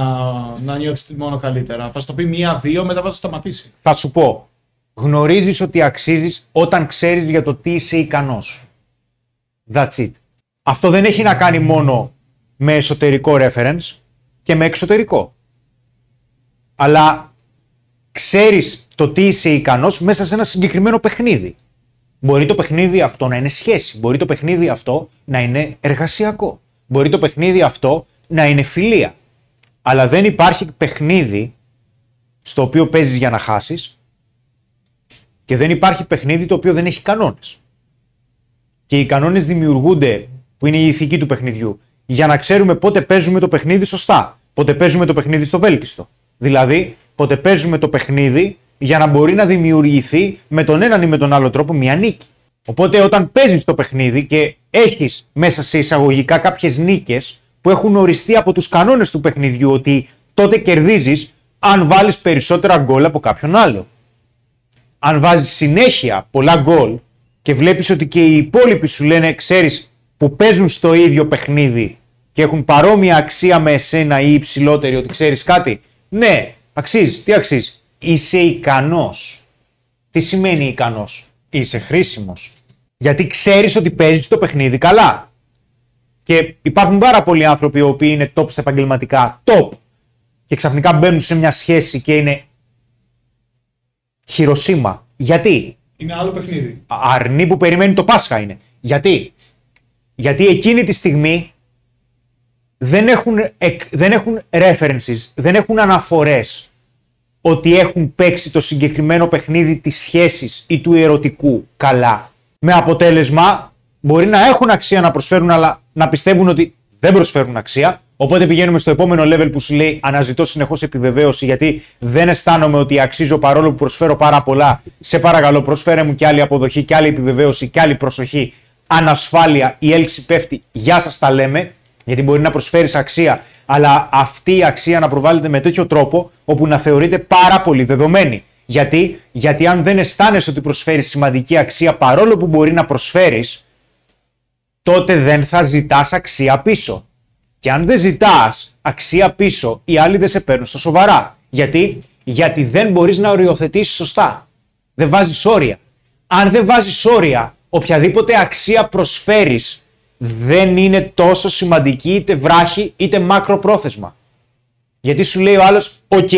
να νιώθεις μόνο καλύτερα. Θα σου το πει μία-δύο, μετά θα το σταματήσει. Θα σου πω. Γνωρίζεις ότι αξίζεις όταν ξέρεις για το τι είσαι ικανός. That's it. Αυτό δεν έχει να κάνει μόνο με εσωτερικό reference και με εξωτερικό. Αλλά ξέρεις το τι είσαι ικανός μέσα σε ένα συγκεκριμένο παιχνίδι. Μπορεί το παιχνίδι αυτό να είναι σχέση. Μπορεί το παιχνίδι αυτό να είναι εργασιακό. Μπορεί το παιχνίδι αυτό να είναι φιλία. Αλλά δεν υπάρχει παιχνίδι στο οποίο παίζεις για να χάσεις και δεν υπάρχει παιχνίδι το οποίο δεν έχει κανόνες. Και οι κανόνες δημιουργούνται, που είναι η ηθική του παιχνιδιού, για να ξέρουμε πότε παίζουμε το παιχνίδι σωστά. Πότε παίζουμε το παιχνίδι στο βέλτιστο. Δηλαδή, πότε παίζουμε το παιχνίδι για να μπορεί να δημιουργηθεί με τον έναν ή με τον άλλο τρόπο μια νίκη. Οπότε όταν παίζεις το παιχνίδι και έχεις μέσα σε εισαγωγικά κάποιες νίκες που έχουν οριστεί από τους κανόνες του παιχνιδιού ότι τότε κερδίζεις αν βάλεις περισσότερα γκολ από κάποιον άλλο αν βάζεις συνέχεια πολλά γκολ και βλέπεις ότι και οι υπόλοιποι σου λένε, ξέρεις, που παίζουν στο ίδιο παιχνίδι και έχουν παρόμοια αξία με εσένα ή υψηλότερη, ότι ξέρεις κάτι, ναι, αξίζει. Τι αξίζει; Είσαι ικανός. Τι σημαίνει ικανός; Είσαι χρήσιμος. Γιατί ξέρεις ότι παίζεις το παιχνίδι καλά. Και υπάρχουν πάρα πολλοί άνθρωποι οι οποίοι είναι top στα επαγγελματικά, top, και ξαφνικά μπαίνουν σε μια σχέση και είναι Χειροσύμα. Γιατί; Είναι άλλο παιχνίδι. Αρνή που περιμένει το Πάσχα είναι. Γιατί; Γιατί εκείνη τη στιγμή δεν έχουν, εκ- δεν έχουν references, δεν έχουν αναφορές ότι έχουν παίξει το συγκεκριμένο παιχνίδι της σχέσης ή του ερωτικού καλά. Με αποτέλεσμα μπορεί να έχουν αξία να προσφέρουν αλλά να πιστεύουν ότι δεν προσφέρουν αξία. Οπότε πηγαίνουμε στο επόμενο level που σου λέει αναζητώ συνεχώς επιβεβαίωση γιατί δεν αισθάνομαι ότι αξίζω παρόλο που προσφέρω πάρα πολλά. Σε παρακαλώ, προσφέρε μου και άλλη αποδοχή και άλλη επιβεβαίωση και άλλη προσοχή. Ανασφάλεια, η έλξη πέφτει. Γεια σας τα λέμε. Γιατί μπορεί να προσφέρεις αξία, αλλά αυτή η αξία να προβάλλεται με τέτοιο τρόπο όπου να θεωρείται πάρα πολύ δεδομένη. Γιατί, Γιατί αν δεν αισθάνεσαι ότι προσφέρεις σημαντική αξία παρόλο που μπορεί να προσφέρεις, τότε δεν θα ζητάς αξία πίσω. Και αν δεν ζητάς αξία πίσω, οι άλλοι δεν σε παίρνουν στα σοβαρά. Γιατί, Γιατί δεν μπορείς να οριοθετήσεις σωστά. Δεν βάζεις όρια. Αν δεν βάζεις όρια, οποιαδήποτε αξία προσφέρεις δεν είναι τόσο σημαντική είτε βραχυ- είτε μακροπρόθεσμα. Γιατί σου λέει ο άλλος, οκ,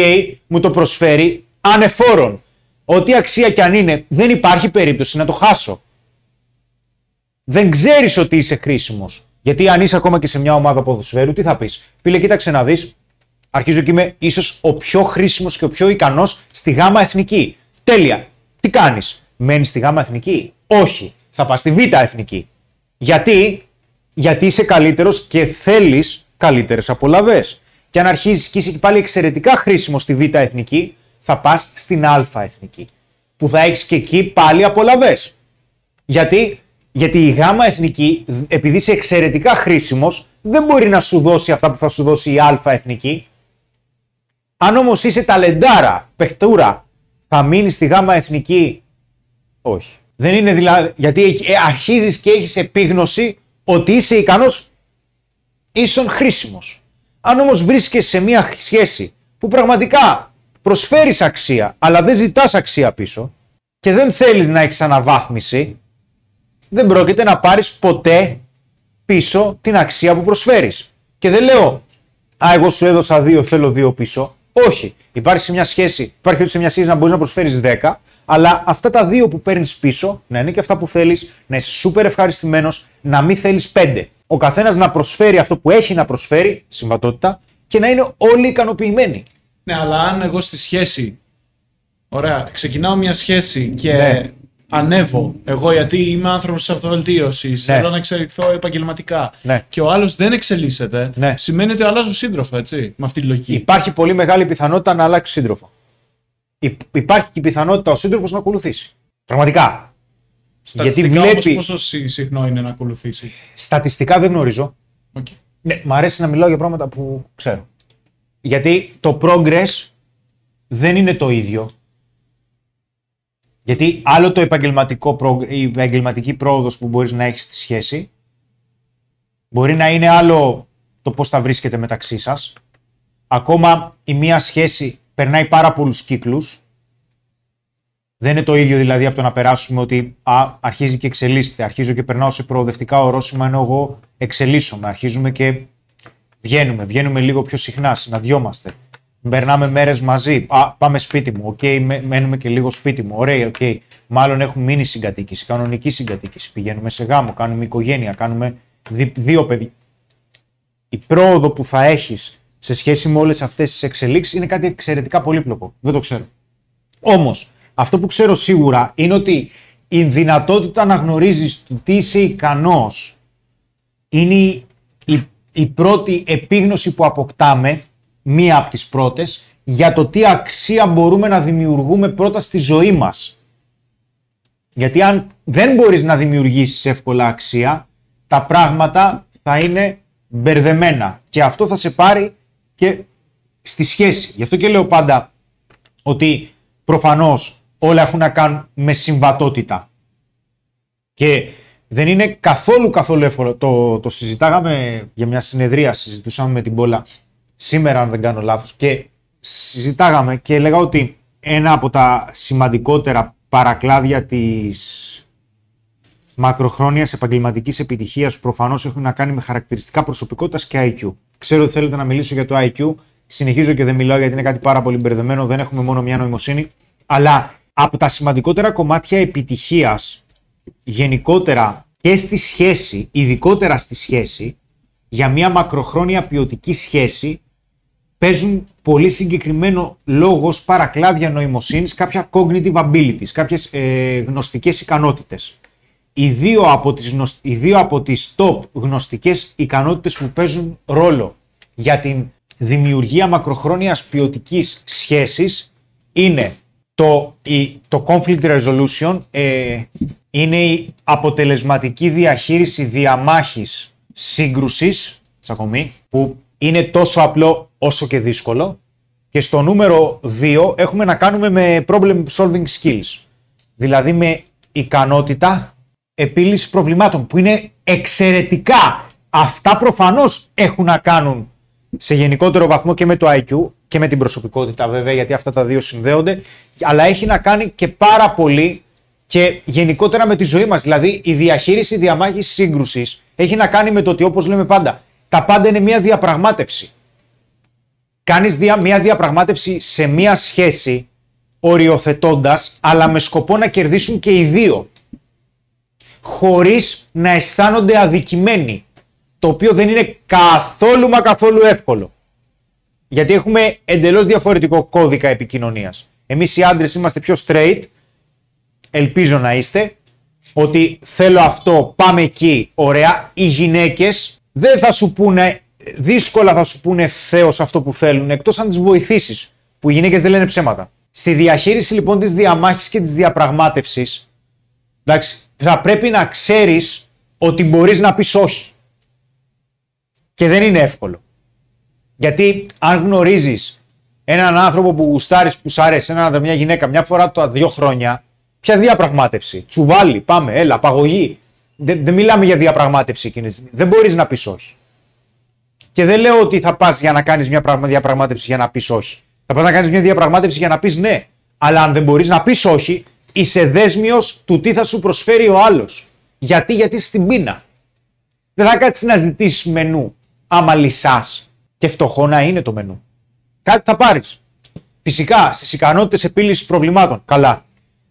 μου το προσφέρει άνευ όρων. Ό,τι αξία κι αν είναι, δεν υπάρχει περίπτωση να το χάσω. Δεν ξέρεις ότι είσαι χρήσιμος. Γιατί αν είσαι ακόμα και σε μια ομάδα ποδοσφαίρου, τι θα πεις; Φίλε, κοίταξε να δεις, αρχίζω και είμαι ίσως ο πιο χρήσιμος και ο πιο ικανός στη γάμα εθνική. Τέλεια. Τι κάνεις; Μένεις στη γάμα εθνική; Όχι. Θα πας στη β' εθνική. Γιατί, γιατί είσαι καλύτερος και θέλεις καλύτερες απολαβές. Και αν αρχίζεις και είσαι και πάλι εξαιρετικά χρήσιμος στη Β' εθνική, θα πας στην Α εθνική. Που θα έχεις και εκεί πάλι απολαυέ. Γιατί; Γιατί η Γ εθνική, επειδή είσαι εξαιρετικά χρήσιμος, δεν μπορεί να σου δώσει αυτά που θα σου δώσει η Α εθνική. Αν όμως είσαι ταλεντάρα, παιχτούρα, θα μείνεις στη Γ εθνική; Όχι. Δεν είναι δηλαδή. Γιατί αρχίζεις και έχεις επίγνωση ότι είσαι ικανός ίσον χρήσιμος. Αν όμως βρίσκεσαι σε μια σχέση που πραγματικά προσφέρεις αξία, αλλά δεν ζητάς αξία πίσω και δεν θέλεις να έχεις αναβάθμιση, δεν πρόκειται να πάρεις ποτέ πίσω την αξία που προσφέρεις. Και δεν λέω, Α, εγώ σου έδωσα δύο, θέλω δύο πίσω. Όχι. Υπάρχει σε μια σχέση, υπάρχει σε μια σχέση να μπορείς να προσφέρεις 10, αλλά αυτά τα δύο που παίρνεις πίσω να είναι και αυτά που θέλεις, να είσαι σούπερ ευχαριστημένος, να μην θέλεις πέντε ο καθένας να προσφέρει αυτό που έχει να προσφέρει, συμβατότητα, και να είναι όλοι ικανοποιημένοι. Ναι, αλλά αν εγώ στη σχέση. Ωραία, ξεκινάω μια σχέση και Ναι. Ανέβω εγώ γιατί είμαι άνθρωπος της αυτοβελτίωσης, Ναι. θέλω να εξελιχθώ επαγγελματικά. Ναι. Και ο άλλος δεν εξελίσσεται, Ναι. σημαίνει ότι αλλάζω σύντροφο, έτσι. Με αυτή τη λογική. Υπάρχει πολύ μεγάλη πιθανότητα να αλλάξει σύντροφο. Υ- Υπάρχει και η πιθανότητα ο σύντροφος να ακολουθήσει. Πραγματικά. Στατιστικά γιατί βλέπει- Όμως πόσο συ- συχνό είναι να ακολουθήσει; Στατιστικά δεν γνωρίζω. Οκ. Ναι, μ' αρέσει να μιλάω για πράγματα που ξέρω. Γιατί το progress δεν είναι το ίδιο. Γιατί άλλο το επαγγελματικό prog- η επαγγελματική πρόοδος που μπορείς να έχεις στη σχέση, μπορεί να είναι άλλο το πώς θα βρίσκεται μεταξύ σας. Ακόμα η μία σχέση περνάει πάρα πολλούς κύκλους. Δεν είναι το ίδιο δηλαδή από το να περάσουμε ότι α, αρχίζει και εξελίσσεται, αρχίζω και περνάω σε προοδευτικά ορόσημα ενώ εγώ εξελίσσομαι, αρχίζουμε και βγαίνουμε, βγαίνουμε λίγο πιο συχνά, συναντιόμαστε. Περνάμε μέρες μαζί. Α, πάμε σπίτι μου. Οκ, με- μένουμε και λίγο σπίτι μου. Ωραία, οκ. Μάλλον έχουμε μείνει συγκατοίκηση, κανονική συγκατοίκηση. Πηγαίνουμε σε γάμο, κάνουμε οικογένεια, κάνουμε δι- δύο παιδιά. Η πρόοδο που θα έχεις σε σχέση με όλες αυτές τις εξελίξεις είναι κάτι εξαιρετικά πολύπλοκο. Δεν το ξέρω. Όμως, αυτό που ξέρω σίγουρα είναι ότι η δυνατότητα να γνωρίζεις του τι είσαι ικανός είναι η, η, η πρώτη επίγνωση που αποκτάμε, μία από τις πρώτες, για το τι αξία μπορούμε να δημιουργούμε πρώτα στη ζωή μας. Γιατί αν δεν μπορείς να δημιουργήσεις εύκολα αξία, τα πράγματα θα είναι μπερδεμένα και αυτό θα σε πάρει και στη σχέση. Γι' αυτό και λέω πάντα ότι προφανώς όλα έχουν να κάνουν με συμβατότητα. Και δεν είναι καθόλου καθόλου εύκολο. Το, το συζητάγαμε για μια συνεδρία, συζητούσαμε με την Πόλα σήμερα αν δεν κάνω λάθος και συζητάγαμε και έλεγα ότι ένα από τα σημαντικότερα παρακλάδια της μακροχρόνιας επαγγελματικής επιτυχίας προφανώς έχουν να κάνει με χαρακτηριστικά προσωπικότητας και IQ. Ξέρω ότι θέλετε να μιλήσω για το IQ, συνεχίζω και δεν μιλάω γιατί είναι κάτι πάρα πολύ μπερδεμένο, δεν έχουμε μόνο μια νοημοσύνη, αλλά από τα σημαντικότερα κομμάτια επιτυχίας γενικότερα και στη σχέση, ειδικότερα στη σχέση, για μια μακροχρόνια ποιοτική σχέση, παίζουν πολύ συγκεκριμένο λόγο ως παρακλάδια νοημοσύνης, κάποια cognitive abilities, κάποιες ε, γνωστικές ικανότητες. Οι δύο, από τις, γνωσ- οι δύο από τις top γνωστικές ικανότητες που παίζουν ρόλο για την δημιουργία μακροχρόνιας ποιοτικής σχέσης είναι το, η, το conflict resolution, ε, είναι η αποτελεσματική διαχείριση διαμάχης σύγκρουσης, τσακωμή, που είναι τόσο απλό όσο και δύσκολο. Και στο νούμερο 2 έχουμε να κάνουμε με problem solving skills. Δηλαδή με ικανότητα επίλυσης προβλημάτων που είναι εξαιρετικά. Αυτά προφανώς έχουν να κάνουν σε γενικότερο βαθμό και με το IQ και με την προσωπικότητα βέβαια γιατί αυτά τα δύο συνδέονται αλλά έχει να κάνει και πάρα πολύ και γενικότερα με τη ζωή μας. Δηλαδή η διαχείριση διαμάχης σύγκρουσης έχει να κάνει με το ότι όπως λέμε πάντα τα πάντα είναι μια διαπραγμάτευση. Κάνεις δια, μια διαπραγμάτευση σε μια σχέση οριοθετώντας αλλά με σκοπό να κερδίσουν και οι δύο χωρίς να αισθάνονται αδικημένοι το οποίο δεν είναι καθόλου μα καθόλου εύκολο. Γιατί έχουμε εντελώς διαφορετικό κώδικα επικοινωνίας. Εμείς οι άντρες είμαστε πιο straight, ελπίζω να είστε, ότι θέλω αυτό, πάμε εκεί, ωραία. Οι γυναίκες δεν θα σου πούνε, δύσκολα θα σου πούνε ευθέως αυτό που θέλουν, εκτός αν τις βοηθήσεις, που οι γυναίκες δεν λένε ψέματα. Στη διαχείριση λοιπόν της διαμάχης και της διαπραγμάτευσης, εντάξει, θα πρέπει να ξέρεις ότι μπορείς να πεις όχι. Και δεν είναι εύκολο. Γιατί αν γνωρίζεις έναν άνθρωπο που γουστάρεις, που σου αρέσει, έναν άντρα, μια γυναίκα, μια φορά τα δύο χρόνια, ποια διαπραγμάτευση. Τσουβάλι, πάμε, έλα, απαγωγή. Δεν, δεν μιλάμε για διαπραγμάτευση εκείνη τη στιγμή. Δεν μπορείς να πεις όχι. Και δεν λέω ότι θα πας για να κάνεις μια διαπραγμάτευση για να πεις όχι. Θα πας να κάνεις μια διαπραγμάτευση για να πεις ναι. Αλλά αν δεν μπορείς να πεις όχι, είσαι δέσμιος του τι θα σου προσφέρει ο άλλος. Γιατί, γιατί στην πείνα. Δεν θα κάτσεις να ζητήσεις μενού άμα λυσάς και φτωχό να είναι το μενού. Κάτι θα πάρεις. Φυσικά στις ικανότητες επίλυσης προβλημάτων. Καλά.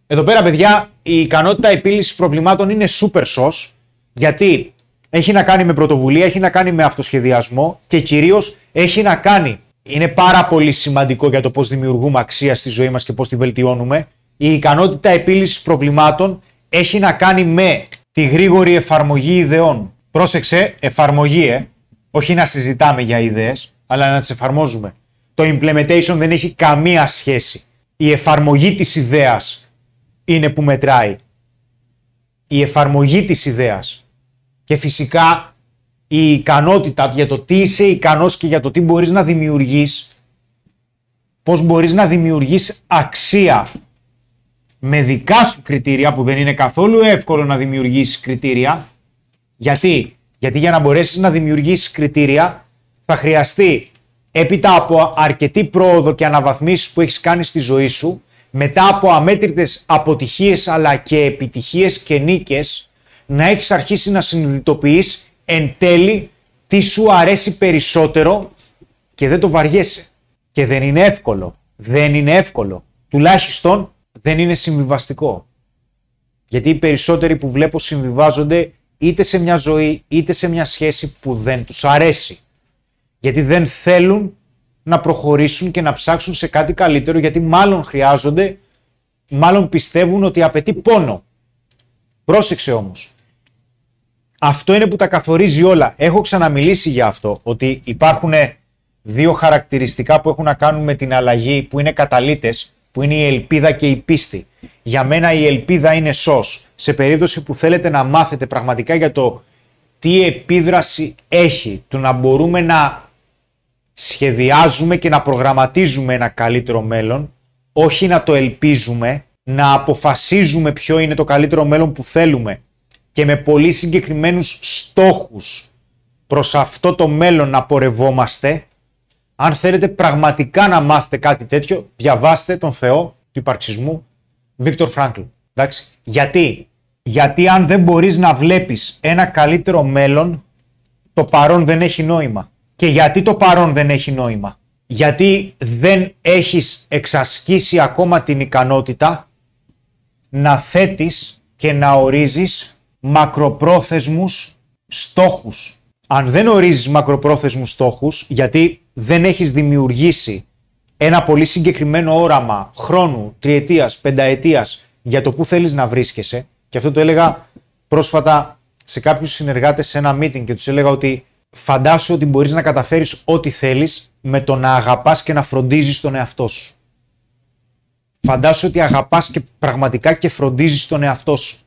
Εδώ πέρα, παιδιά, η ικανότητα επίλυσης προβλημάτων είναι super sauce γιατί έχει να κάνει με πρωτοβουλία, έχει να κάνει με αυτοσχεδιασμό και κυρίως έχει να κάνει. Είναι πάρα πολύ σημαντικό για το πώς δημιουργούμε αξία στη ζωή μας και πώς τη βελτιώνουμε. Η ικανότητα επίλυσης προβλημάτων έχει να κάνει με τη γρήγορη εφαρμογή ιδεών. Πρόσεξε, εφαρμογή, ε όχι να συζητάμε για ιδέες, αλλά να τις εφαρμόζουμε. Το implementation δεν έχει καμία σχέση. Η εφαρμογή της ιδέας είναι που μετράει. Η εφαρμογή της ιδέας. Και φυσικά η ικανότητα για το τι είσαι ικανός και για το τι μπορείς να δημιουργείς, πώς μπορείς να δημιουργείς αξία με δικά σου κριτήρια που δεν είναι καθόλου εύκολο να δημιουργήσεις κριτήρια. Γιατί; Γιατί για να μπορέσεις να δημιουργήσεις κριτήρια θα χρειαστεί έπειτα από αρκετή πρόοδο και αναβαθμίσεις που έχεις κάνει στη ζωή σου, μετά από αμέτρητες αποτυχίες αλλά και επιτυχίες και νίκες, να έχεις αρχίσει να συνειδητοποιείς εν τέλει τι σου αρέσει περισσότερο και δεν το βαριέσαι. Και δεν είναι εύκολο. Δεν είναι εύκολο. Τουλάχιστον δεν είναι συμβιβαστικό. Γιατί οι περισσότεροι που βλέπω συμβιβάζονται είτε σε μια ζωή είτε σε μια σχέση που δεν τους αρέσει. Γιατί δεν θέλουν να προχωρήσουν και να ψάξουν σε κάτι καλύτερο γιατί μάλλον χρειάζονται, μάλλον πιστεύουν ότι απαιτεί πόνο. Πρόσεξε όμως. Αυτό είναι που τα καθορίζει όλα. Έχω ξαναμιλήσει για αυτό, ότι υπάρχουν δύο χαρακτηριστικά που έχουν να κάνουν με την αλλαγή, που είναι καταλήτες, που είναι η ελπίδα και η πίστη. Για μένα η ελπίδα είναι σως σε περίπτωση που θέλετε να μάθετε πραγματικά για το τι επίδραση έχει το να μπορούμε να σχεδιάζουμε και να προγραμματίζουμε ένα καλύτερο μέλλον, όχι να το ελπίζουμε, να αποφασίζουμε ποιο είναι το καλύτερο μέλλον που θέλουμε και με πολύ συγκεκριμένους στόχους προς αυτό το μέλλον να πορευόμαστε, αν θέλετε πραγματικά να μάθετε κάτι τέτοιο, διαβάστε τον Θεό του υπαρξισμού, Βίκτορ Φράγκλ. Εντάξει. Γιατί; Γιατί αν δεν μπορείς να βλέπεις ένα καλύτερο μέλλον, το παρόν δεν έχει νόημα. Και γιατί το παρόν δεν έχει νόημα; Γιατί δεν έχεις εξασκήσει ακόμα την ικανότητα να θέτεις και να ορίζεις μακροπρόθεσμους στόχους. Αν δεν ορίζεις μακροπρόθεσμους στόχους, γιατί δεν έχεις δημιουργήσει ένα πολύ συγκεκριμένο όραμα χρόνου, τριετίας, πενταετίας για το που θέλεις να βρίσκεσαι, και αυτό το έλεγα πρόσφατα σε κάποιους συνεργάτες σε ένα meeting και τους έλεγα ότι φαντάσου ότι μπορείς να καταφέρεις ό,τι θέλεις με το να αγαπάς και να φροντίζεις τον εαυτό σου. Φαντάσου ότι αγαπάς και πραγματικά και φροντίζεις τον εαυτό σου.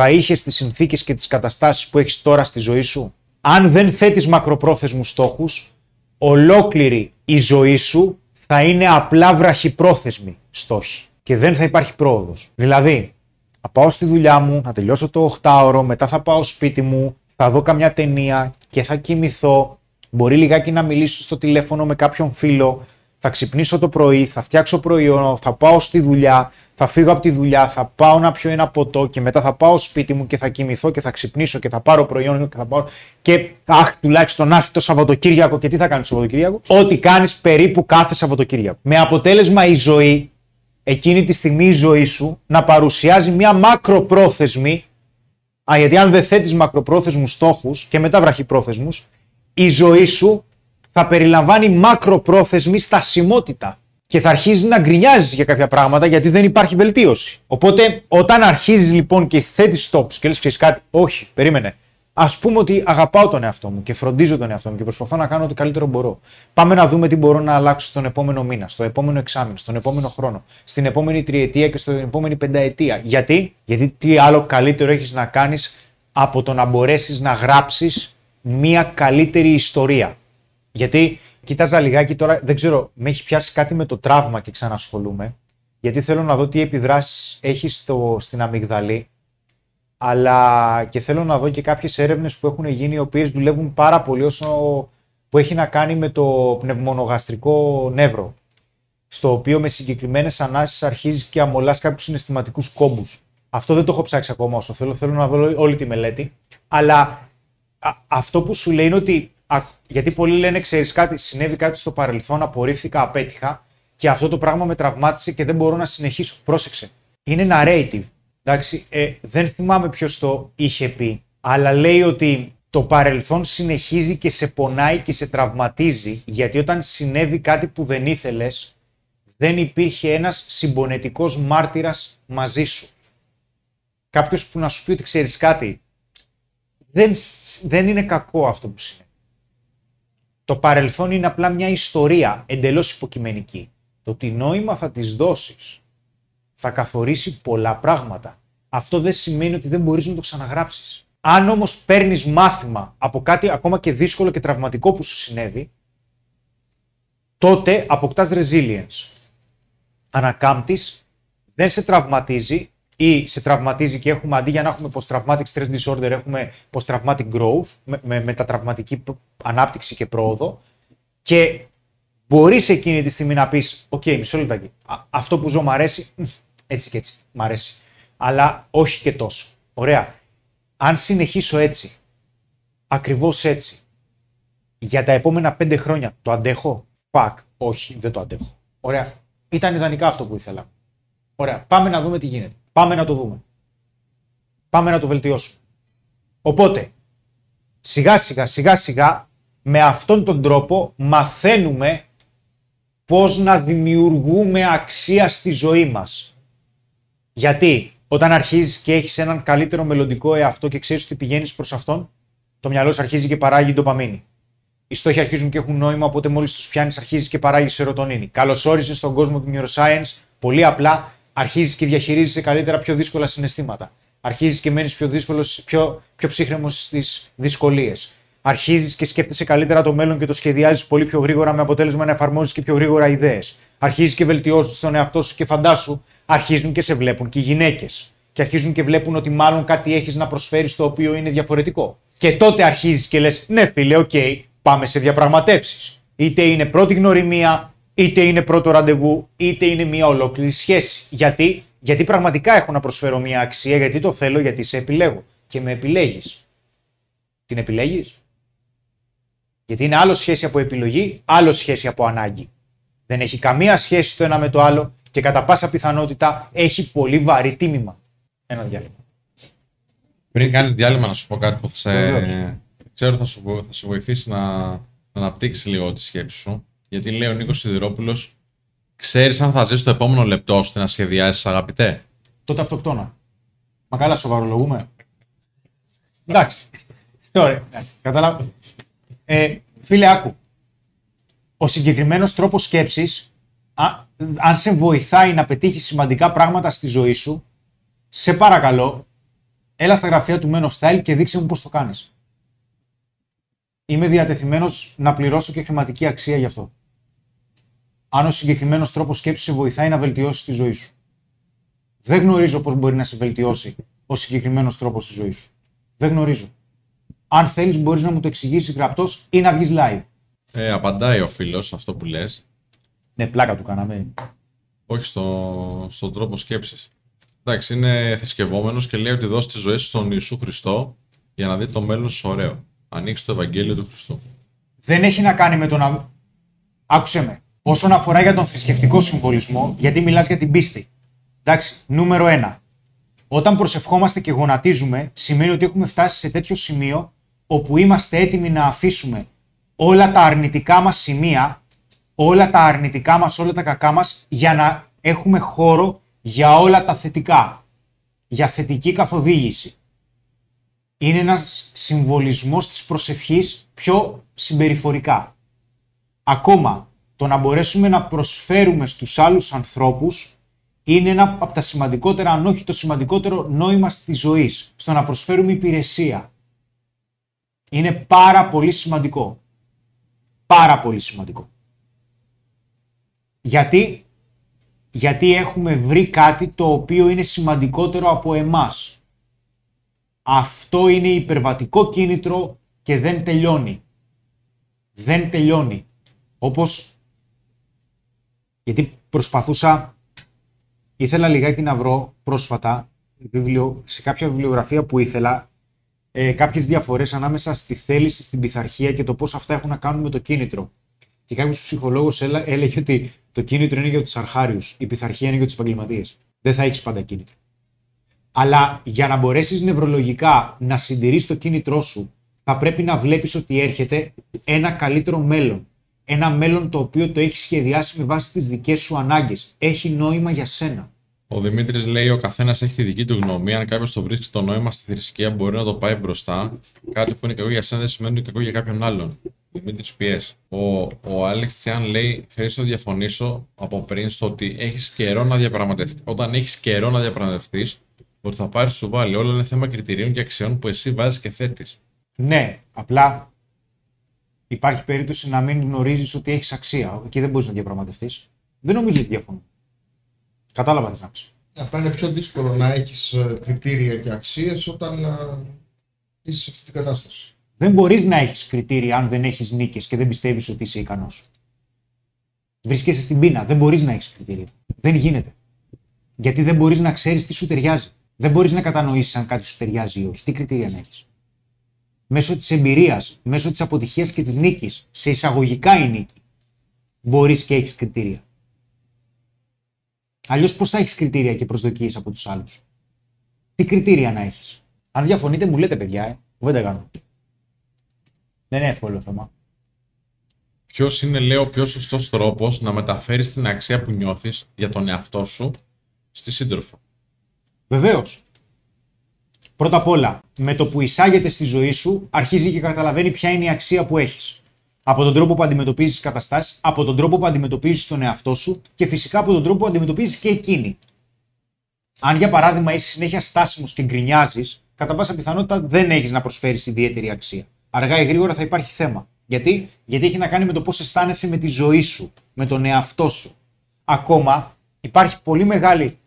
Θα είχες τις συνθήκες και τις καταστάσεις που έχεις τώρα στη ζωή σου; Αν δεν θέτεις μακροπρόθεσμους στόχους, ολόκληρη η ζωή σου θα είναι απλά βραχυπρόθεσμοι στόχοι και δεν θα υπάρχει πρόοδος. Δηλαδή, θα πάω στη δουλειά μου, θα τελειώσω το 8ωρο, μετά θα πάω σπίτι μου, θα δω καμιά ταινία και θα κοιμηθώ. Μπορεί λιγάκι να μιλήσω στο τηλέφωνο με κάποιον φίλο, θα ξυπνήσω το πρωί, θα φτιάξω προϊόν, θα πάω στη δουλειά, θα φύγω από τη δουλειά, θα πάω να πιω ένα ποτό και μετά θα πάω σπίτι μου και θα κοιμηθώ και θα ξυπνήσω και θα πάρω προϊόν και θα πάω. Και αχ, τουλάχιστον άφη το Σαββατοκύριακο. Και τι θα κάνεις το Σαββατοκύριακο, Ό,τι κάνεις περίπου κάθε Σαββατοκύριακο. Με αποτέλεσμα η ζωή, εκείνη τη στιγμή η ζωή σου, να παρουσιάζει μια μακροπρόθεσμη. Α, γιατί αν δεν θέτεις μακροπρόθεσμους στόχους και μετά βραχυπρόθεσμους, η ζωή σου θα περιλαμβάνει μακροπρόθεσμη στασιμότητα και θα αρχίζει να γκρινιάζει για κάποια πράγματα γιατί δεν υπάρχει βελτίωση. Οπότε, όταν αρχίζει λοιπόν και θέτει στόχου και λε: Ξέρεις κάτι, όχι, περίμενε. Α πούμε ότι αγαπάω τον εαυτό μου και φροντίζω τον εαυτό μου και προσπαθώ να κάνω ό,τι καλύτερο μπορώ. Πάμε να δούμε τι μπορώ να αλλάξω στον επόμενο μήνα, στο επόμενο εξάμεινο, στον επόμενο χρόνο, στην επόμενη τριετία και στην επόμενη πενταετία. Γιατί, γιατί τι άλλο καλύτερο έχεις να κάνεις από το να μπορέσεις να γράψεις μια καλύτερη ιστορία; Γιατί κοίταζα λιγάκι τώρα, δεν ξέρω, με έχει πιάσει κάτι με το τραύμα και ξανασχολούμαι. Γιατί θέλω να δω τι επιδράσεις έχεις στο, στην αμυγδαλή. Αλλά και θέλω να δω και κάποιες έρευνες που έχουν γίνει, οι οποίες δουλεύουν πάρα πολύ όσο που έχει να κάνει με το πνευμονογαστρικό νεύρο. Στο οποίο με συγκεκριμένες ανάσεις αρχίζεις και αμολάς κάποιους συναισθηματικούς κόμπους. Αυτό δεν το έχω ψάξει ακόμα όσο θέλω. Θέλω να δω όλη τη μελέτη. Αλλά αυτό που σου λέει είναι ότι γιατί πολλοί λένε, ξέρεις κάτι, συνέβη κάτι στο παρελθόν, απορρίφθηκα, απέτυχα και αυτό το πράγμα με τραυμάτισε και δεν μπορώ να συνεχίσω. Πρόσεξε. Είναι narrative. Εντάξει, ε, δεν θυμάμαι ποιος το είχε πει, αλλά λέει ότι το παρελθόν συνεχίζει και σε πονάει και σε τραυματίζει, γιατί όταν συνέβη κάτι που δεν ήθελες, δεν υπήρχε ένας συμπονετικός μάρτυρας μαζί σου. Κάποιος που να σου πει ότι ξέρεις κάτι, δεν, δεν είναι κακό αυτό που συνέβη. Το παρελθόν είναι απλά μια ιστορία εντελώς υποκειμενική. Το τι νόημα θα τις δώσεις θα καθορίσει πολλά πράγματα. Αυτό δεν σημαίνει ότι δεν μπορείς να το ξαναγράψεις. Αν όμως παίρνεις μάθημα από κάτι ακόμα και δύσκολο και τραυματικό που σου συνέβη, τότε αποκτάς resilience. Ανακάμπτεις, δεν σε τραυματίζει ή σε τραυματίζει και έχουμε αντί για να έχουμε post-traumatic stress disorder, έχουμε post-traumatic growth, με, με μετατραυματική ανάπτυξη και πρόοδο. Και μπορείς εκείνη τη στιγμή να πεις: OK, okay, μισό λεπτάκι. Αυτό που ζω μου αρέσει, έτσι και έτσι. Μ' αρέσει. Αλλά όχι και τόσο. Ωραία. Αν συνεχίσω έτσι, ακριβώς έτσι, για τα επόμενα πέντε χρόνια, το αντέχω; Φακ, όχι, δεν το αντέχω. Ωραία. Ήταν ιδανικά αυτό που ήθελα. Ωραία. Πάμε να δούμε τι γίνεται. Πάμε να το δούμε. Πάμε να το βελτιώσουμε. Οπότε, σιγά σιγά σιγά σιγά με αυτόν τον τρόπο μαθαίνουμε πώς να δημιουργούμε αξία στη ζωή μας. Γιατί όταν αρχίζεις και έχεις έναν καλύτερο μελλοντικό εαυτό και ξέρεις ότι πηγαίνεις προς αυτόν, το μυαλό σου αρχίζει και παράγει ντοπαμίνη. Οι στόχοι αρχίζουν και έχουν νόημα, οπότε μόλις τους πιάνεις, αρχίζεις και παράγεις σερωτονίνη. Καλώς όρισες στον κόσμο του neuroscience. Πολύ απλά αρχίζεις και διαχειρίζεσαι καλύτερα πιο δύσκολα συναισθήματα. Αρχίζεις και μένεις πιο, δύσκολος, πιο, πιο ψύχραιμος στις δυσκολίες. Αρχίζεις και σκέφτεσαι καλύτερα το μέλλον και το σχεδιάζεις πολύ πιο γρήγορα με αποτέλεσμα να εφαρμόζεις και πιο γρήγορα ιδέες. Αρχίζεις και βελτιώνεις τον εαυτό σου και φαντάσου, αρχίζουν και σε βλέπουν και οι γυναίκες. Και αρχίζουν και βλέπουν ότι μάλλον κάτι έχεις να προσφέρεις το οποίο είναι διαφορετικό. Και τότε αρχίζεις και λες: Ναι, φίλε, OK, okay, πάμε σε διαπραγματεύσεις. Είτε είναι πρώτη γνωριμία, είτε είναι πρώτο ραντεβού, είτε είναι μια ολόκληρη σχέση. Γιατί, γιατί πραγματικά έχω να προσφέρω μια αξία, γιατί το θέλω, γιατί σε επιλέγω. Και με επιλέγεις. Την επιλέγεις. Γιατί είναι άλλο σχέση από επιλογή, άλλο σχέση από ανάγκη. Δεν έχει καμία σχέση το ένα με το άλλο και κατά πάσα πιθανότητα έχει πολύ βαρύ τίμημα. Ένα διάλειμμα. Πριν κάνεις διάλειμμα, να σου πω κάτι που θα σε. Ξέρω θα σου, θα σου βοηθήσει να, να αναπτύξεις λίγο τη σκέψη σου. Γιατί λέει ο Νίκος Σιδηρόπουλος, ξέρεις αν θα ζεις το επόμενο λεπτό ώστε να σχεδιάσεις, αγαπητέ; Τότε αυτοκτόνα. Μα καλά, σοβαρολογούμε. Εντάξει. Τώρα, κατάλαβα. Ε, φίλε, άκου. Ο συγκεκριμένος τρόπος σκέψης, αν σε βοηθάει να πετύχεις σημαντικά πράγματα στη ζωή σου, σε παρακαλώ, έλα στα γραφεία του Men of Style και δείξε μου πώς το κάνεις. Είμαι διατεθειμένος να πληρώσω και χρηματική αξία γι' αυτό. Αν ο συγκεκριμένος τρόπος σκέψης σε βοηθάει να βελτιώσεις τη ζωή σου. Δεν γνωρίζω πώς μπορεί να σε βελτιώσει ο συγκεκριμένος τρόπος τη ζωή σου. Δεν γνωρίζω. Αν θέλεις, μπορείς να μου το εξηγήσεις γραπτός ή να βγεις live. Ε, απαντάει ο φίλος αυτό που λες. Ναι, πλάκα του κάναμε. Όχι στο, στον τρόπο σκέψης. Εντάξει, είναι θρησκευόμενος και λέει ότι δώσει τη ζωή σου στον Ιησού Χριστό για να δει το μέλλον σου ωραίο. Ανοίξει το Ευαγγέλιο του Χριστού. δεν έχει να κάνει με το να. Άκουσε με. Όσον αφορά για τον θρησκευτικό συμβολισμό, γιατί μιλάς για την πίστη. Εντάξει, νούμερο ένα. Όταν προσευχόμαστε και γονατίζουμε, σημαίνει ότι έχουμε φτάσει σε τέτοιο σημείο όπου είμαστε έτοιμοι να αφήσουμε όλα τα αρνητικά μας σημεία, όλα τα αρνητικά μας, όλα τα κακά μας, για να έχουμε χώρο για όλα τα θετικά. Για θετική καθοδήγηση είναι ένας συμβολισμός της προσευχής πιο συμπεριφορικά. Ακόμα, το να μπορέσουμε να προσφέρουμε στους άλλους ανθρώπους είναι ένα από τα σημαντικότερα, αν όχι το σημαντικότερο νόημα της ζωής, στο να προσφέρουμε υπηρεσία. Είναι πάρα πολύ σημαντικό. Πάρα πολύ σημαντικό. Γιατί, γιατί έχουμε βρει κάτι το οποίο είναι σημαντικότερο από εμάς. Αυτό είναι υπερβατικό κίνητρο και δεν τελειώνει. Δεν τελειώνει. Όπως, γιατί προσπαθούσα, ήθελα λιγάκι να βρω πρόσφατα βιβλιο, σε κάποια βιβλιογραφία που ήθελα ε, κάποιες διαφορές ανάμεσα στη θέληση, στην πειθαρχία και το πώς αυτά έχουν να κάνουν με το κίνητρο. Και κάποιος ψυχολόγος έλεγε ότι το κίνητρο είναι για τους αρχάριους, η πειθαρχία είναι για τους επαγγελματίες. Δεν θα έχεις πάντα κίνητρο. Αλλά για να μπορέσεις νευρολογικά να συντηρείς το κίνητρό σου, θα πρέπει να βλέπεις ότι έρχεται ένα καλύτερο μέλλον. Ένα μέλλον το οποίο το έχει σχεδιάσει με βάση τις δικές σου ανάγκες. Έχει νόημα για σένα. Ο Δημήτρης λέει: Ο καθένας έχει τη δική του γνώμη. Αν κάποιος το βρίσκει το νόημα στη θρησκεία, μπορεί να το πάει μπροστά. Κάτι που είναι κακό για σένα δεν σημαίνει ότι είναι κακό για κάποιον άλλον. Δημήτρης Πιέ. Ο, ο Άλεξ Τσιάν λέει: Θέλεις να διαφωνήσω από πριν στο ότι έχεις καιρό να διαπραγματευτεί. Όταν έχεις καιρό να διαπραγματευτείς, ότι θα πάρεις σου βάλει. Όλα είναι θέμα κριτηρίων και αξιών που εσύ βάζεις και θέτεις. Ναι, απλά υπάρχει περίπτωση να μην γνωρίζεις ότι έχεις αξία. Εκεί δεν μπορείς να διαπραγματευτείς. Δεν νομίζω ότι διαφωνώ. Κατάλαβα τι να πεις. Απλά είναι πιο δύσκολο να έχεις κριτήρια και αξίες όταν ε, είσαι σε αυτή την κατάσταση. Δεν μπορείς να έχεις κριτήρια αν δεν έχεις νίκες και δεν πιστεύεις ότι είσαι ικανός. Βρίσκεσαι στην πείνα. Δεν μπορείς να έχεις κριτήρια. Δεν γίνεται. Γιατί δεν μπορείς να ξέρεις τι σου ταιριάζει. Δεν μπορείς να κατανοήσεις αν κάτι σου ταιριάζει ή όχι. Τι κριτήρια να έχεις. Μέσω της εμπειρίας, μέσω της αποτυχίας και της νίκης, σε εισαγωγικά η νίκη, μπορείς και έχεις κριτήρια. Αλλιώς πώς θα έχεις κριτήρια και προσδοκίες από τους άλλους; Τι κριτήρια να έχεις; Αν διαφωνείτε, μου λέτε παιδιά, ε. δεν τα κάνω. Δεν είναι εύκολο θέμα. Ποιος είναι, λέω, ο πιο σωστός τρόπος να μεταφέρεις την αξία που νιώθεις για τον εαυτό σου στη σύντροφο; Βεβαίως. Πρώτα απ' όλα, με το που εισάγεται στη ζωή σου, αρχίζει και καταλαβαίνει ποια είναι η αξία που έχεις. Από τον τρόπο που αντιμετωπίζεις καταστάσεις, από τον τρόπο που αντιμετωπίζεις τον εαυτό σου και φυσικά από τον τρόπο που αντιμετωπίζεις και εκείνη. Αν για παράδειγμα είσαι συνέχεια στάσιμος και γκρινιάζεις, κατά πάσα πιθανότητα δεν έχεις να προσφέρεις ιδιαίτερη αξία. Αργά ή γρήγορα θα υπάρχει θέμα. Γιατί; Γιατί έχει να κάνει με το πώς αισθάνεσαι με τη ζωή σου, με τον εαυτό σου. Ακόμα υπάρχει πολύ μεγάλη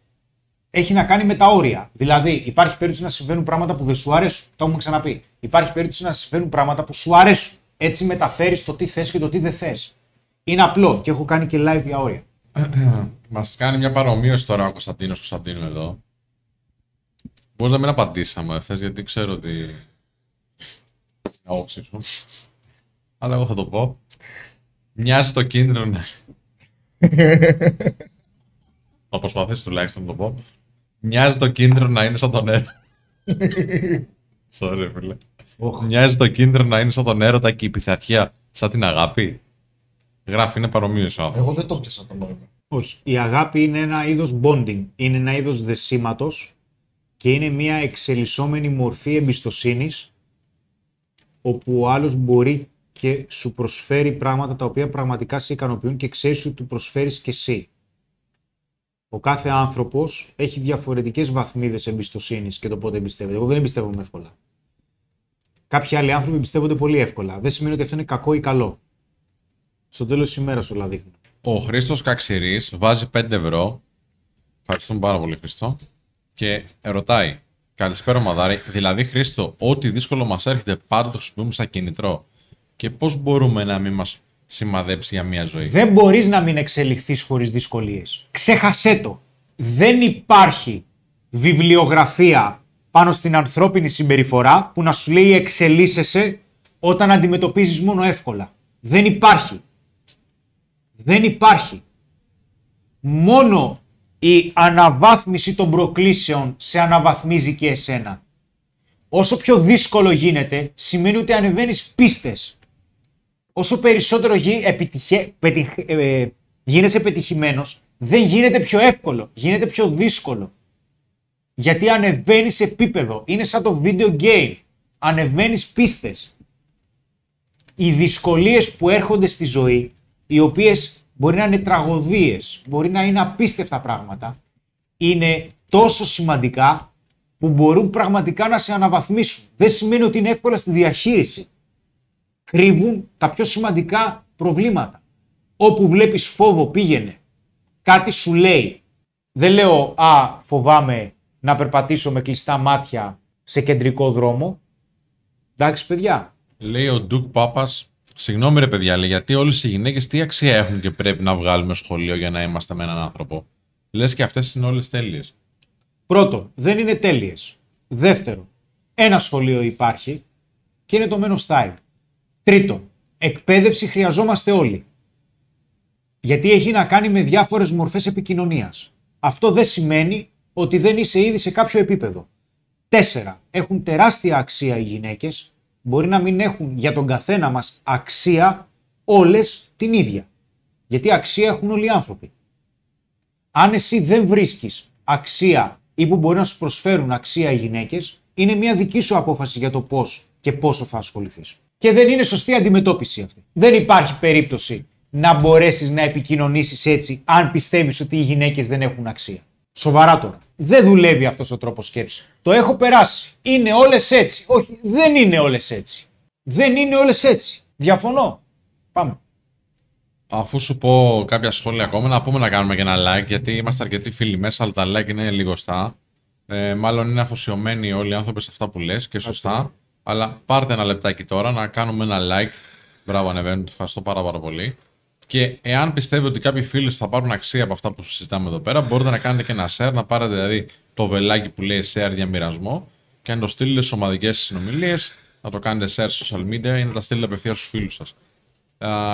έχει να κάνει με τα όρια. Δηλαδή, υπάρχει περίπτωση να συμβαίνουν πράγματα που δεν σου αρέσουν. Το έχουμε ξαναπεί. Υπάρχει περίπτωση να συμβαίνουν πράγματα που σου αρέσουν. Έτσι μεταφέρεις το τι θες και το τι δεν θες. Είναι απλό και έχω κάνει και live για όρια. Μας κάνει μια παρομοίωση τώρα ο Κωνσταντίνος Κωνσταντίνο εδώ. Μπορείς να μην απαντήσαμε, θες, γιατί ξέρω ότι. Άποψη σου. Αλλά εγώ θα το πω. Μοιάζει το κίνδυνο να. Θα προσπαθήσω τουλάχιστον να το πω. Μοιάζει το κίνδυνο να είναι σαν τον έρωτα. Sorry, φίλε. Μοιάζει το κίνδυνο να είναι σαν τον έρωτα και η πειθαρχία σαν την αγάπη. Γράφει, είναι παρομοίωση ο Εγώ δεν το πιάσα το νόημα. Όχι. Η αγάπη είναι ένα είδος bonding. Είναι ένα είδος δεσίματος και είναι μια εξελισσόμενη μορφή εμπιστοσύνης όπου ο άλλος μπορεί και σου προσφέρει πράγματα τα οποία πραγματικά σε ικανοποιούν και ξέρεις ότι του προσφέρεις και εσύ. Ο κάθε άνθρωπος έχει διαφορετικές βαθμίδες εμπιστοσύνης και το πότε εμπιστεύεται. Εγώ δεν εμπιστεύομαι εύκολα. Κάποιοι άλλοι άνθρωποι εμπιστεύονται πολύ εύκολα. Δεν σημαίνει ότι αυτό είναι κακό ή καλό. Στο τέλος της ημέρας όλα δείχνουν. Ο Χρήστος Καξιρής βάζει 5 ευρώ. Ευχαριστούμε πάρα πολύ, Χρήστο. Και ρωτάει, Καλησπέρα, Μαδάρη. Δηλαδή, Χρήστο, ό,τι δύσκολο μας έρχεται πάντα το χρησιμοποιούμε σαν κινητρό. Και πώς μπορούμε να μην μας σημαδέψει για μία ζωή. Δεν μπορείς να μην εξελιχθείς χωρίς δυσκολίες. Ξέχασέ το. Δεν υπάρχει βιβλιογραφία πάνω στην ανθρώπινη συμπεριφορά που να σου λέει εξελίσσεσαι όταν αντιμετωπίζεις μόνο εύκολα. Δεν υπάρχει. Δεν υπάρχει. Μόνο η αναβάθμιση των προκλήσεων σε αναβαθμίζει και εσένα. Όσο πιο δύσκολο γίνεται, σημαίνει ότι ανεβαίνεις πίστες όσο περισσότερο γι, επιτυχε, πετυχ, ε, γίνεσαι πετυχημένος, δεν γίνεται πιο εύκολο, γίνεται πιο δύσκολο. Γιατί ανεβαίνεις σε επίπεδο. Είναι σαν το video game. Ανεβαίνεις πίστες. Οι δυσκολίες που έρχονται στη ζωή, οι οποίες μπορεί να είναι τραγωδίες, μπορεί να είναι απίστευτα πράγματα, είναι τόσο σημαντικά που μπορούν πραγματικά να σε αναβαθμίσουν. Δεν σημαίνει ότι είναι εύκολα στη διαχείριση κρύβουν τα πιο σημαντικά προβλήματα. Όπου βλέπεις φόβο πήγαινε. Κάτι σου λέει. Δεν λέω «Α, φοβάμαι να περπατήσω με κλειστά μάτια σε κεντρικό δρόμο». Εντάξει παιδιά. Λέει ο Ντουκ Πάπας, συγγνώμη ρε παιδιά, λέει, γιατί όλες οι γυναίκες τι αξία έχουν και πρέπει να βγάλουμε σχολείο για να είμαστε με έναν άνθρωπο. Λες και αυτές είναι όλες τέλειες. Πρώτο, δεν είναι τέλειες. Δεύτερο, ένα σχολείο υπάρχει και είναι το Men Style. Τρίτο, εκπαίδευση χρειαζόμαστε όλοι. Γιατί έχει να κάνει με διάφορες μορφές επικοινωνίας. Αυτό δεν σημαίνει ότι δεν είσαι ήδη σε κάποιο επίπεδο. Τέσσερα, έχουν τεράστια αξία οι γυναίκες, μπορεί να μην έχουν για τον καθένα μας αξία όλες την ίδια. Γιατί αξία έχουν όλοι οι άνθρωποι. Αν εσύ δεν βρίσκεις αξία ή που μπορεί να σου προσφέρουν αξία οι γυναίκες, είναι μια δική σου απόφαση για το πώς και πόσο θα ασχοληθείς και δεν είναι σωστή αντιμετώπιση αυτή. Δεν υπάρχει περίπτωση να μπορέσεις να επικοινωνήσεις έτσι αν πιστεύεις ότι οι γυναίκες δεν έχουν αξία. Σοβαρά τώρα. Δεν δουλεύει αυτός ο τρόπος σκέψης. Το έχω περάσει. Είναι όλες έτσι. Όχι, δεν είναι όλες έτσι. Δεν είναι όλες έτσι. Διαφωνώ. Πάμε. Αφού σου πω κάποια σχόλια ακόμα, να πούμε να κάνουμε και ένα like, γιατί είμαστε αρκετοί φίλοι μέσα, αλλά τα like είναι λιγοστά. Ε, μάλλον είναι αφοσιωμένοι όλοι οι άνθρωποι σε αυτά που λες και σωστά. Αλλά πάρτε ένα λεπτάκι τώρα να κάνουμε ένα like. Μπράβο, ανεβαίνουν. Ευχαριστώ πάρα, πάρα πολύ. Και εάν πιστεύετε ότι κάποιοι φίλοι θα πάρουν αξία από αυτά που συζητάμε εδώ πέρα, μπορείτε να κάνετε και ένα share, να πάρετε δηλαδή το βελάκι που λέει share για μοιρασμό και να το στείλετε σε ομαδικές συνομιλίες, να το κάνετε share social media ή να τα στείλετε απευθείας στους φίλους σας.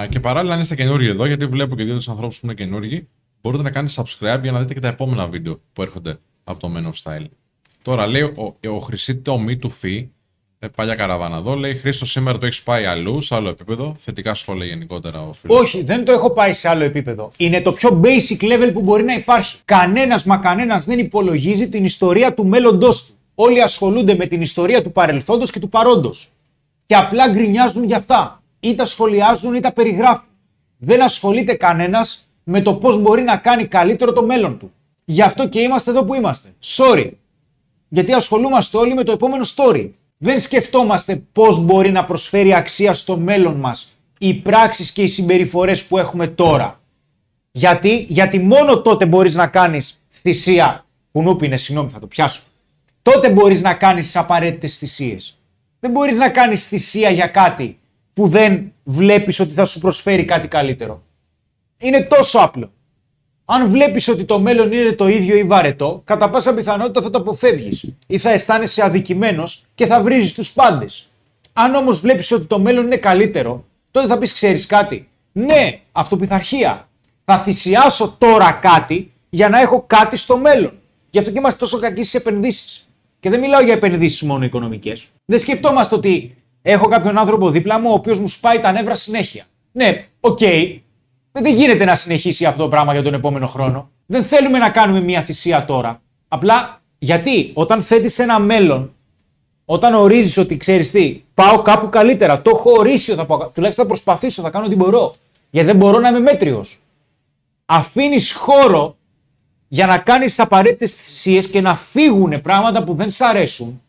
Και παράλληλα, αν είστε καινούργοι εδώ, γιατί βλέπω και δύο ανθρώπους που είναι καινούργοι, μπορείτε να κάνετε subscribe για να δείτε και τα επόμενα βίντεο που έρχονται από το Men of Style. Τώρα λέει ο, ο Χρυσίτο Me to Fee ε, παλιά καραβάνα εδώ. Λέει Χρήστο, σήμερα το έχεις πάει αλλού, σε άλλο επίπεδο. Θετικά σχόλια γενικότερα ο φίλος. Όχι, δεν το έχω πάει σε άλλο επίπεδο. Είναι το πιο basic level που μπορεί να υπάρχει. Κανένας μα κανένας δεν υπολογίζει την ιστορία του μέλλοντός του. Όλοι ασχολούνται με την ιστορία του παρελθόντος και του παρόντος. Και απλά γκρινιάζουν για αυτά. Ή τα σχολιάζουν ή τα περιγράφουν. Δεν ασχολείται κανένας με το πώς μπορεί να κάνει καλύτερο το μέλλον του. Γι' αυτό και είμαστε εδώ που είμαστε. Sorry. Γιατί ασχολούμαστε όλοι με το επόμενο story δεν σκεφτόμαστε πώς μπορεί να προσφέρει αξία στο μέλλον μας οι πράξεις και οι συμπεριφορές που έχουμε τώρα. Γιατί, γιατί μόνο τότε μπορείς να κάνεις θυσία, κουνούπι είναι, συγγνώμη θα το πιάσω, τότε μπορείς να κάνεις τις απαραίτητες θυσίες. Δεν μπορείς να κάνεις θυσία για κάτι που δεν βλέπεις ότι θα σου προσφέρει κάτι καλύτερο. Είναι τόσο απλό. Αν βλέπεις ότι το μέλλον είναι το ίδιο ή βαρετό, κατά πάσα πιθανότητα θα το αποφεύγεις ή θα αισθάνεσαι αδικημένος και θα βρίζεις τους πάντες. Αν όμως βλέπεις ότι το μέλλον είναι καλύτερο, τότε θα πεις: Ξέρεις κάτι; Ναι, αυτοπειθαρχία. Θα θυσιάσω τώρα κάτι για να έχω κάτι στο μέλλον. Γι' αυτό και είμαστε τόσο κακοί στις επενδύσεις. Και δεν μιλάω για επενδύσεις μόνο οικονομικές. Δεν σκεφτόμαστε ότι έχω κάποιον άνθρωπο δίπλα μου ο οποίος μου σπάει τα νεύρα συνέχεια. Ναι, OK, okay, δεν γίνεται να συνεχίσει αυτό το πράγμα για τον επόμενο χρόνο. Δεν θέλουμε να κάνουμε μια θυσία τώρα. Απλά γιατί όταν θέτεις ένα μέλλον, όταν ορίζεις ότι ξέρεις τι, πάω κάπου καλύτερα, το έχω ορίσει, θα πάω, τουλάχιστον θα προσπαθήσω, θα κάνω ό,τι μπορώ. Γιατί δεν μπορώ να είμαι μέτριος. Αφήνεις χώρο για να κάνεις τι απαραίτητες θυσίες και να φύγουν πράγματα που δεν σ' αρέσουν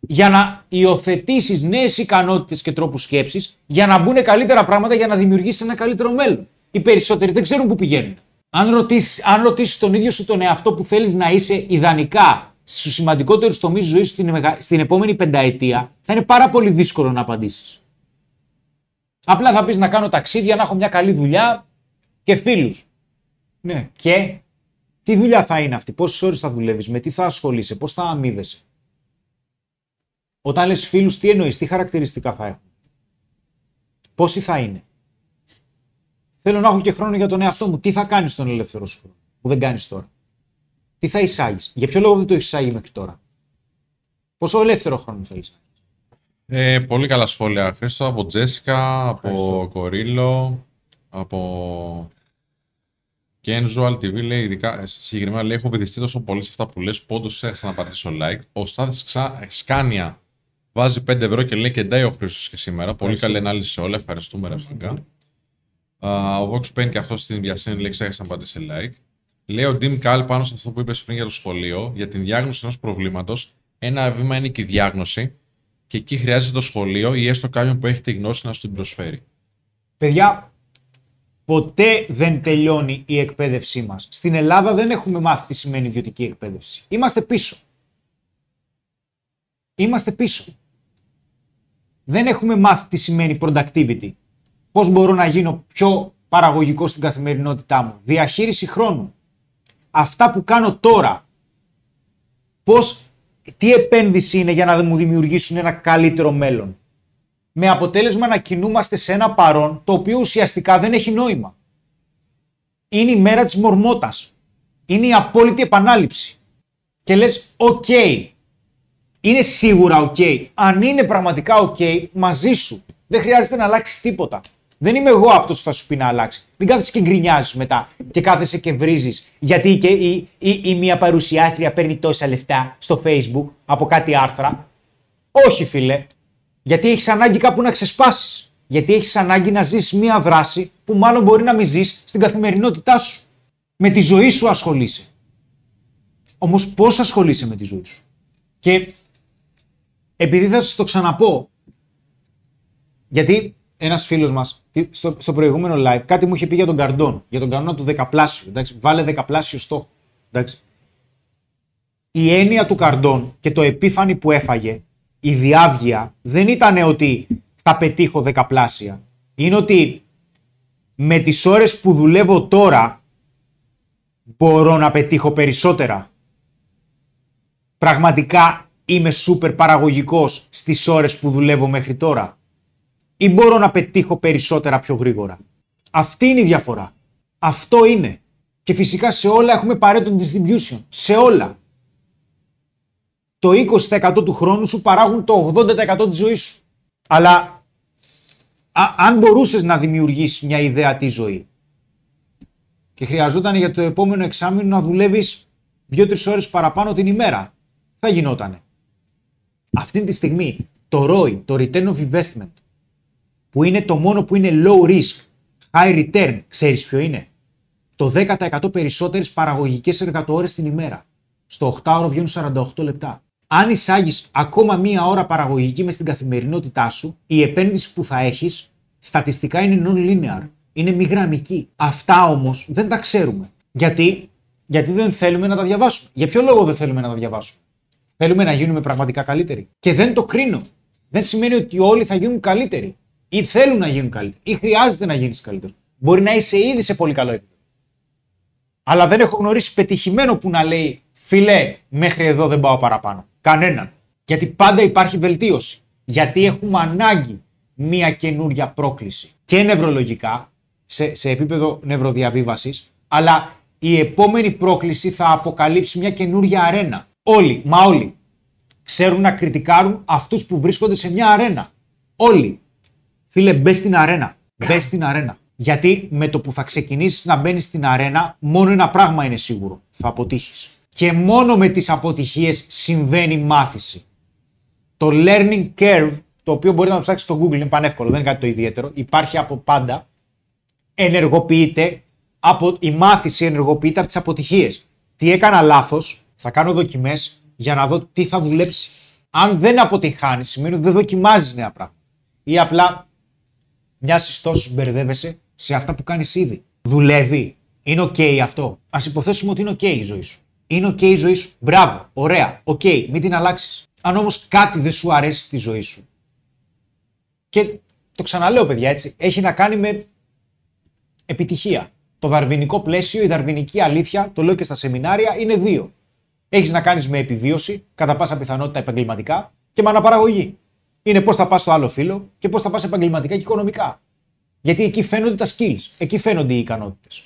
για να υιοθετήσεις νέες ικανότητες και τρόπους σκέψης για να μπουν καλύτερα πράγματα για να δημιουργήσεις ένα καλύτερο μέλλον. Οι περισσότεροι δεν ξέρουν πού πηγαίνουν. Αν ρωτήσεις αν ρωτήσεις τον ίδιο σου τον εαυτό που θέλεις να είσαι ιδανικά στου σημαντικότερου τομεί ζωής σου στην, μεγα- στην επόμενη πενταετία, θα είναι πάρα πολύ δύσκολο να απαντήσεις. Απλά θα πεις να κάνω ταξίδια, να έχω μια καλή δουλειά και φίλους. Ναι. Και τι δουλειά θα είναι αυτή, πόσες ώρες θα δουλεύεις, με τι θα ασχολείσαι, πώς θα αμείβεσαι. Όταν λες φίλους, τι εννοείς, τι χαρακτηριστικά θα έχουν. Πόσοι θα είναι. Θέλω να έχω και χρόνο για τον εαυτό μου. Τι θα κάνεις στον ελεύθερο σου χρόνο, που δεν κάνεις τώρα; Τι θα εισάγεις; Για ποιο λόγο δεν το έχεις εισάγει μέχρι τώρα; Πόσο ελεύθερο χρόνο θέλεις. Ε, πολύ καλά σχόλια, Χρήστο, από Τζέσικα, από Κορίλο, από Casual TV λέει, ειδικά, ε, συγκεκριμένα λέει, έχω βυθιστεί τόσο πολύ σε αυτά που λες, που όντως έχασα να πατήσω like. Ο Στάθης Ξα... Σκάνια βάζει 5 ευρώ και λέει και ντάει ο Χρήστος και σήμερα. Πολύ καλή ανάλυση σε όλα, ευχαριστούμε ρευστικά. Α, ο Vox Pain και αυτό στην διασύνη λέει, ξέχασα να πατήσει like. Λέει ο Dim Cal πάνω σε αυτό που είπες πριν για το σχολείο, για την διάγνωση ενός προβλήματος. Ένα βήμα είναι και η διάγνωση, και εκεί χρειάζεται το σχολείο ή έστω κάποιον που έχει τη γνώση να σου την προσφέρει. Παιδιά, ποτέ δεν τελειώνει η εκπαίδευσή μας. Στην Ελλάδα δεν έχουμε μάθει τι σημαίνει ιδιωτική εκπαίδευση. Είμαστε πίσω. Είμαστε πίσω. Δεν έχουμε μάθει τι σημαίνει productivity. Πώς μπορώ να γίνω πιο παραγωγικός στην καθημερινότητά μου. Διαχείριση χρόνου. Αυτά που κάνω τώρα. Πώς, τι επένδυση είναι για να μου δημιουργήσουν ένα καλύτερο μέλλον με αποτέλεσμα να κινούμαστε σε ένα παρόν το οποίο ουσιαστικά δεν έχει νόημα. Είναι η μέρα της μαρμότας. Είναι η απόλυτη επανάληψη. Και λες, οκ, είναι σίγουρα οκ. Αν είναι πραγματικά οκ, μαζί σου. Δεν χρειάζεται να αλλάξεις τίποτα. Δεν είμαι εγώ αυτός που θα σου πει να αλλάξει. Μην κάθεσαι και γκρινιάζεις μετά και κάθεσαι και βρίζεις γιατί και η, η, η μία παρουσιάστρια παίρνει τόσα λεφτά στο Facebook από κάτι άρθρα. Όχι, φίλε. Γιατί έχεις ανάγκη κάπου να ξεσπάσεις. Γιατί έχεις ανάγκη να ζήσει μία δράση που μάλλον μπορεί να μην ζεις στην καθημερινότητά σου. Με τη ζωή σου ασχολείσαι. Όμως πώς ασχολείσαι με τη ζωή σου; Και επειδή θα σας το ξαναπώ, γιατί ένας φίλος μας στο, στο προηγούμενο live κάτι μου είχε πει για τον Καρντόν, για τον κανόνα του δεκαπλάσιου. Εντάξει, βάλε δεκαπλάσιο στόχο. Εντάξει. Η έννοια του Καρντόν και το επίφανη που έφαγε, η διάβγεια, δεν ήταν ότι θα πετύχω δεκαπλάσια. Είναι ότι με τις ώρες που δουλεύω τώρα μπορώ να πετύχω περισσότερα. Πραγματικά είμαι σούπερ παραγωγικός στις ώρες που δουλεύω μέχρι τώρα ή μπορώ να πετύχω περισσότερα πιο γρήγορα. Αυτή είναι η διαφορά. Αυτό είναι. Και φυσικά σε όλα έχουμε Pareto distribution. Σε όλα. Το 20% του χρόνου σου παράγουν το 80% της ζωής σου. Αλλά α- αν μπορούσες να δημιουργήσεις μια ιδεατή ζωή και χρειαζόταν για το επόμενο εξάμεινο να δουλεύεις 2-3 ώρες παραπάνω την ημέρα, θα γινότανε. Αυτή τη στιγμή το ROI, το Return of Investment, που είναι το μόνο που είναι low risk, high return, ξέρεις ποιο είναι; Το 10% περισσότερες παραγωγικές εργατοώρες την ημέρα. Στο 8ωρο βγαίνουν 48 λεπτά. Αν εισάγεις ακόμα μία ώρα παραγωγική μες στην καθημερινότητά σου, η επένδυση που θα έχεις στατιστικά είναι non-linear. Είναι μη γραμμική. Αυτά όμως δεν τα ξέρουμε. Γιατί; Γιατί δεν θέλουμε να τα διαβάσουμε. Για ποιο λόγο δεν θέλουμε να τα διαβάσουμε; Θέλουμε να γίνουμε πραγματικά καλύτεροι. Και δεν το κρίνω. Δεν σημαίνει ότι όλοι θα γίνουν καλύτεροι. Ή θέλουν να γίνουν καλύτεροι. Ή χρειάζεται να γίνεις καλύτερος. Μπορεί να είσαι ήδη σε πολύ καλό επίπεδο. Αλλά δεν έχω γνωρίσει πετυχημένο που να λέει φιλέ, μέχρι εδώ δεν πάω παραπάνω. Κανέναν. Γιατί πάντα υπάρχει βελτίωση. Γιατί έχουμε ανάγκη μία καινούρια πρόκληση. Και νευρολογικά, σε, σε επίπεδο νευροδιαβίβασης, αλλά η επόμενη πρόκληση θα αποκαλύψει μια καινούρια αρένα. Όλοι, μα όλοι, ξέρουν να κριτικάρουν αυτούς που βρίσκονται σε μια αρένα. Όλοι. Φίλε, μπες στην αρένα. Μπες στην αρένα. Γιατί με το που θα ξεκινήσεις να μπαίνεις στην αρένα, μόνο ένα πράγμα είναι σίγουρο. Θα αποτύχεις. Και μόνο με τις αποτυχίες συμβαίνει μάθηση. Το learning curve, το οποίο μπορείτε να το ψάξετε στο Google, είναι πανεύκολο, δεν είναι κάτι το ιδιαίτερο. Υπάρχει από πάντα. Ενεργοποιείται από η μάθηση ενεργοποιείται από τις αποτυχίες. Τι έκανα λάθος, θα κάνω δοκιμές για να δω τι θα δουλέψει. Αν δεν αποτυχάνει, σημαίνει ότι δεν δοκιμάζεις νέα πράγματα. Ή απλά μια ιστό σου μπερδεύεσαι σε αυτά που κάνεις ήδη. Δουλεύει. Είναι OK αυτό. Α υποθέσουμε ότι είναι OK η ζωή σου. Είναι OK η ζωή σου. Μπράβο. Ωραία. OK. Μην την αλλάξεις. Αν όμως κάτι δεν σου αρέσει στη ζωή σου. Και το ξαναλέω, παιδιά, έτσι. Έχει να κάνει με επιτυχία. Το δαρβηνικό πλαίσιο, η δαρβηνική αλήθεια, το λέω και στα σεμινάρια, είναι δύο. Έχεις να κάνεις με επιβίωση, κατά πάσα πιθανότητα επαγγελματικά, και με αναπαραγωγή. Είναι πώς θα πας στο άλλο φύλλο και πώς θα πας επαγγελματικά και οικονομικά. Γιατί εκεί φαίνονται τα skills, εκεί φαίνονται οι ικανότητες.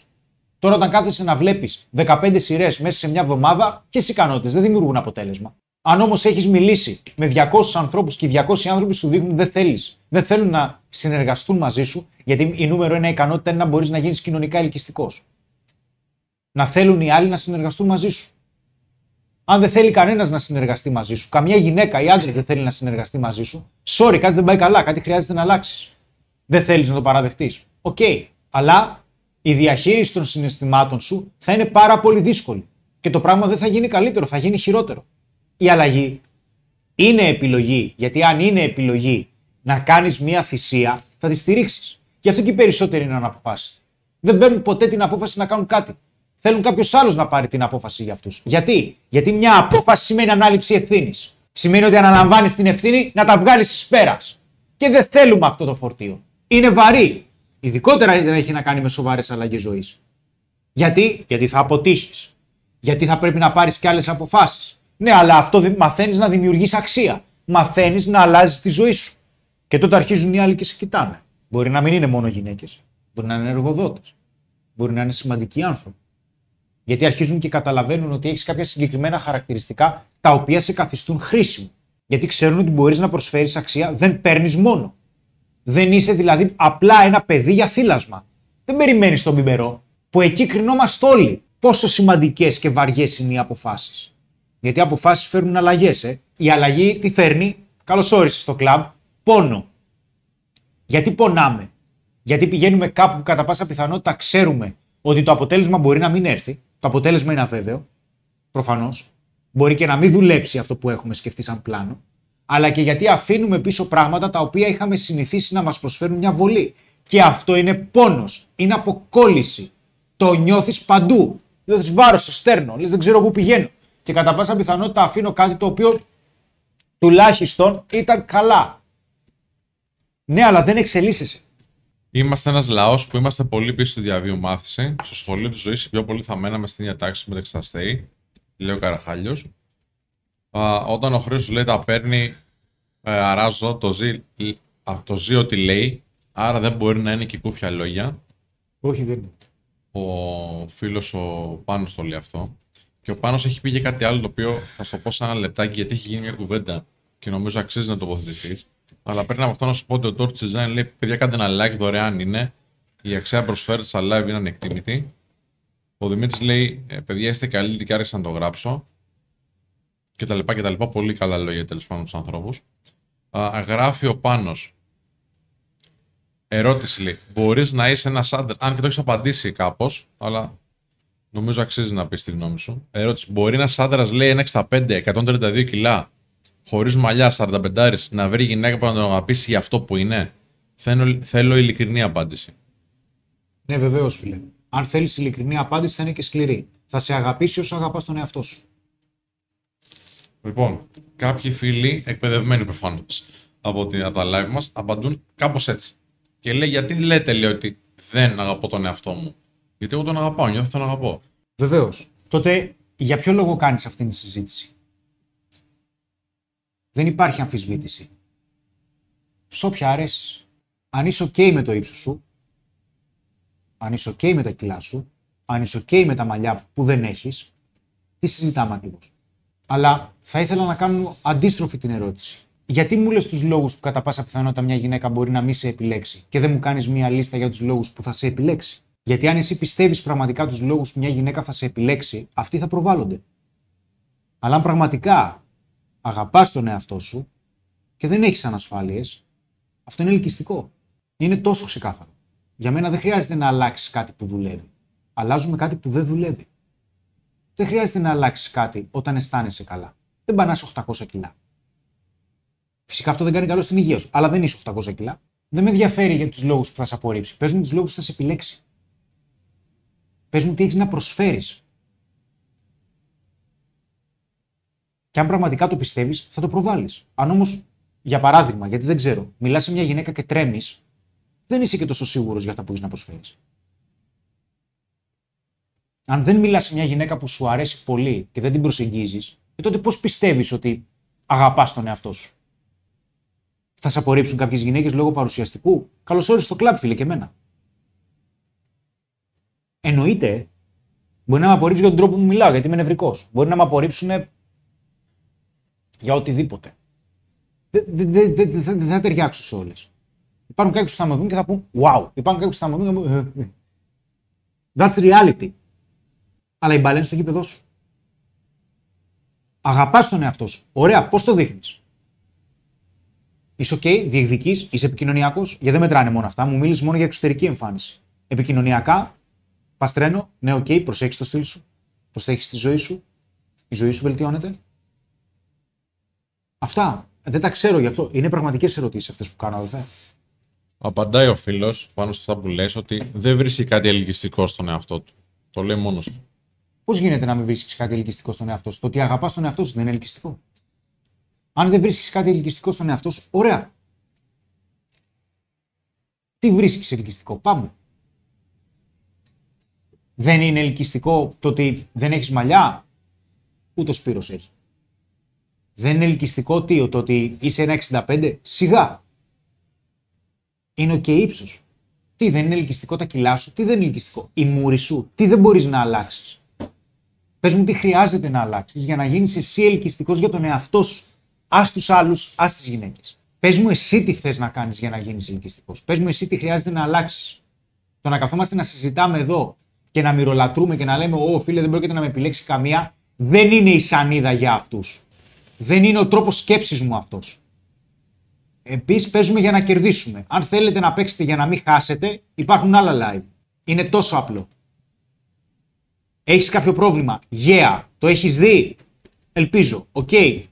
Τώρα, όταν κάθεσαι να βλέπεις 15 σειρές μέσα σε μια εβδομάδα, ποιες ικανότητες δεν δημιουργούν αποτέλεσμα. Αν όμως έχεις μιλήσει με 200 ανθρώπους και οι 200 άνθρωποι σου δείχνουν δεν θέλεις, δεν θέλουν να συνεργαστούν μαζί σου, γιατί η νούμερο ένα ικανότητα είναι να μπορείς να γίνεις κοινωνικά ελκυστικός. Να θέλουν οι άλλοι να συνεργαστούν μαζί σου. Αν δεν θέλει κανένας να συνεργαστεί μαζί σου, καμιά γυναίκα ή άντρα δεν θέλει να συνεργαστεί μαζί σου, sorry, κάτι δεν πάει καλά, κάτι χρειάζεται να αλλάξεις. Δεν θέλεις να το παραδεχτείς. Οκ. Αλλά η διαχείριση των συναισθημάτων σου θα είναι πάρα πολύ δύσκολη. Και το πράγμα δεν θα γίνει καλύτερο, θα γίνει χειρότερο. Η αλλαγή είναι επιλογή. Γιατί αν είναι επιλογή να κάνεις μια θυσία, θα τη στηρίξεις. Γι' αυτό και οι περισσότεροι είναι αναποφάσιστοι. Δεν παίρνουν ποτέ την απόφαση να κάνουν κάτι. Θέλουν κάποιος άλλος να πάρει την απόφαση για αυτούς. Γιατί; Γιατί μια απόφαση σημαίνει ανάληψη ευθύνης. Σημαίνει ότι αναλαμβάνεις την ευθύνη να τα βγάλεις εις πέρας. Και δεν θέλουμε αυτό το φορτίο. Είναι βαρύ. Ειδικότερα δεν έχει να κάνει με σοβαρές αλλαγές ζωής. Γιατί; Γιατί θα αποτύχεις. Γιατί θα πρέπει να πάρεις και άλλες αποφάσεις. Ναι, αλλά αυτό μαθαίνεις να δημιουργείς αξία. Μαθαίνεις να αλλάζεις τη ζωή σου. Και τότε αρχίζουν οι άλλοι και σε κοιτάνε. Μπορεί να μην είναι μόνο γυναίκες. Μπορεί να είναι εργοδότες. Μπορεί να είναι σημαντικοί άνθρωποι. Γιατί αρχίζουν και καταλαβαίνουν ότι έχεις κάποια συγκεκριμένα χαρακτηριστικά τα οποία σε καθιστούν χρήσιμο. Γιατί ξέρουν ότι μπορείς να προσφέρεις αξία, δεν παίρνεις μόνο. Δεν είσαι δηλαδή απλά ένα παιδί για θύλασμα. Δεν περιμένεις τον μπιμπερό, που εκεί κρινόμαστε όλοι πόσο σημαντικές και βαριές είναι οι αποφάσεις. Γιατί οι αποφάσεις φέρνουν αλλαγές. Ε. Η αλλαγή τι φέρνει, καλώς όρισες στο κλαμπ, πόνο. Γιατί πονάμε; Γιατί πηγαίνουμε κάπου που κατά πάσα πιθανότητα ξέρουμε ότι το αποτέλεσμα μπορεί να μην έρθει. Το αποτέλεσμα είναι αβέβαιο. Προφανώς. Μπορεί και να μην δουλέψει αυτό που έχουμε σκεφτεί σαν πλάνο. Αλλά και γιατί αφήνουμε πίσω πράγματα τα οποία είχαμε συνηθίσει να μας προσφέρουν μια βολή. Και αυτό είναι πόνος. Είναι αποκόλληση. Το νιώθεις παντού. Νιώθεις βάρος στο στέρνο. Λες δεν ξέρω πού πηγαίνω. Και κατά πάσα πιθανότητα αφήνω κάτι το οποίο τουλάχιστον ήταν καλά. Ναι, αλλά δεν εξελίσσεσαι. Είμαστε ένας λαός που είμαστε πολύ πίσω στη διαβίου μάθηση. Στο σχολείο της ζωής, πιο πολύ θα μέναμε στην ίδια τάξη με εξαστέη. Λέει ο Καραχάλιος. Όταν ο Χρήστος λέει τα παίρνει, ε, αράζω, το ζει, το ζει ότι λέει. Άρα δεν μπορεί να είναι και κούφια λόγια. Όχι, δεν είναι. Ο φίλος ο Πάνος το λέει αυτό. Και ο Πάνος έχει πει και κάτι άλλο το οποίο θα σου πω σε ένα λεπτάκι γιατί έχει γίνει μια κουβέντα και νομίζω αξίζει να τοποθετηθείς. Αλλά πρέπει από αυτό να σου πω ότι ο Torch Design λέει: Παιδιά, κάντε ένα like δωρεάν είναι. Η αξία προσφέρεται στα live είναι ανεκτήμητη. Ο Δημήτρης λέει: «Ε, Παιδιά, είστε καλύτεροι και άρχισα να το γράψω. Και τα λοιπά και τα λοιπά. Πολύ καλά λόγια τέλος πάντων τους ανθρώπους. Γράφει ο Πάνος. Ερώτηση λέει: Μπορείς να είσαι ένας άντρας. Αν και το έχεις απαντήσει κάπως, αλλά νομίζω αξίζει να πεις τη γνώμη σου. Ερώτηση: Μπορεί ένας άντρας λέει 1,65, 132 κιλά χωρίς μαλλιά, 45 να βρει γυναίκα που να τον αγαπήσει για αυτό που είναι. Θέλω, θέλω ειλικρινή απάντηση. Ναι, βεβαίως, φίλε. Αν θέλεις ειλικρινή απάντηση, θα είναι και σκληρή. Θα σε αγαπήσει όσο αγαπάς τον εαυτό σου. Λοιπόν, κάποιοι φίλοι, εκπαιδευμένοι προφανώς από τα live μας, απαντούν κάπως έτσι. Και λέει, γιατί λέτε, λέει, ότι δεν αγαπώ τον εαυτό μου; Γιατί εγώ τον αγαπάω, νιώθω τον αγαπώ. Βεβαίως. Τότε για ποιο λόγο κάνεις αυτή τη συζήτηση; Δεν υπάρχει αμφισβήτηση. Σ' όποια αρέσεις. Αν είσαι OK με το ύψος σου, αν είσαι OK με τα κιλά σου, αν είσαι OK με τα μαλλιά που δεν έχεις, τι συζητάμε ακριβώς. Αλλά θα ήθελα να κάνω αντίστροφη την ερώτηση. Γιατί μου λες τους λόγους που κατά πάσα πιθανότητα μια γυναίκα μπορεί να μην σε επιλέξει και δεν μου κάνεις μια λίστα για τους λόγους που θα σε επιλέξει; Γιατί αν εσύ πιστεύεις πραγματικά τους λόγους που μια γυναίκα θα σε επιλέξει, αυτοί θα προβάλλονται. Αλλά αν πραγματικά αγαπάς τον εαυτό σου και δεν έχεις ανασφάλειες, αυτό είναι ελκυστικό. Είναι τόσο ξεκάθαρο. Για μένα δεν χρειάζεται να αλλάξεις κάτι που δουλεύει. Αλλάζουμε κάτι που δεν δουλεύει. Δεν χρειάζεται να αλλάξεις κάτι όταν αισθάνεσαι καλά. Δεν πανά 800 κιλά. Φυσικά αυτό δεν κάνει καλό στην υγεία σου. Αλλά δεν είσαι 800 κιλά. Δεν με ενδιαφέρει για τους λόγους που θα σε απορρίψει. Πες μου τους λόγους που θα σε επιλέξει. Πες μου τι έχεις να προσφέρεις. Και αν πραγματικά το πιστεύεις, θα το προβάλλεις. Αν όμως, για παράδειγμα, γιατί δεν ξέρω, μιλάς σε μια γυναίκα και τρέμεις, δεν είσαι και τόσο σίγουρος για αυτά που έχεις να προσφέρεις. Αν δεν μιλάς σε μια γυναίκα που σου αρέσει πολύ και δεν την προσεγγίζεις, ε, τότε πώς πιστεύεις ότι αγαπάς τον εαυτό σου; Θα σε απορρίψουν κάποιες γυναίκες λόγω παρουσιαστικού; Καλώς όρισες στο κλαμπ, φίλε, και εμένα. Εννοείται, μπορεί να με απορρίψουν για τον τρόπο που μιλάω, γιατί είμαι νευρικός. Μπορεί να με απορρίψουν για οτιδήποτε. Δεν δε, δε, δε, δε, δε θα ταιριάξω σε όλες. Υπάρχουν κάποιοι που θα με δουν και θα πούν Wow. Υπάρχουν κάποιοι που θα με δουν και θα πούν «Ε, ε». That's reality. Αλλά η μπαλά είναι στο γήπεδό σου. Αγαπάς τον εαυτό σου. Ωραία, πώς το δείχνεις; Είσαι OK, διεκδική, είσαι επικοινωνιακός, γιατί δεν μετράνε μόνο αυτά. Μου μίλησες μόνο για εξωτερική εμφάνιση. Επικοινωνιακά, πας τρένο, ναι, OK, προσέχεις το στυλ σου, προσέχεις τη ζωή σου, η ζωή σου βελτιώνεται. Αυτά. Δεν τα ξέρω γι' αυτό. Είναι πραγματικές ερωτήσεις αυτές που κάνω, αδελφέ. Απαντάει ο φίλος πάνω σε αυτά που λες ότι δεν βρίσκει κάτι ελκυστικό στον εαυτό του. Το λέει μόνος του. Πώς γίνεται να μην βρίσκεις κάτι ελκυστικό στον εαυτό σου; Το ότι αγαπάς τον εαυτό σου δεν είναι ελκυστικό. Αν δεν βρίσκεις κάτι ελκυστικό στον εαυτό σου, ωραία. Τι βρίσκεις ελκυστικό, πάμε. Δεν είναι ελκυστικό το ότι δεν έχεις μαλλιά, ούτε ο Σπύρος έχει. Δεν είναι ελκυστικό τι, το ότι είσαι ένα 65, σιγά. Είναι και ύψος. Τι δεν είναι ελκυστικό τα κιλά σου, τι δεν είναι ελκυστικό; Η μούρη σου, τι δεν μπορείς να αλλάξεις; Πες μου τι χρειάζεται να αλλάξεις για να γίνεις εσύ ελκυστικός για τον εαυτό σου. Α τους άλλους, ας τις γυναίκες. Πες μου εσύ τι θες να κάνεις για να γίνεις ελκυστικός. Πες μου εσύ τι χρειάζεται να αλλάξεις. Το να καθόμαστε να συζητάμε εδώ και να μυρολατρούμε και να λέμε Ω φίλε, δεν πρόκειται να με επιλέξει καμία, δεν είναι η σανίδα για αυτούς. Δεν είναι ο τρόπος σκέψης μου αυτός. Επίση, παίζουμε για να κερδίσουμε. Αν θέλετε να παίξετε για να μην χάσετε, υπάρχουν άλλα live. Είναι τόσο απλό. Έχεις κάποιο πρόβλημα; Yeah. Το έχεις δει; Ελπίζω. OK. Okay.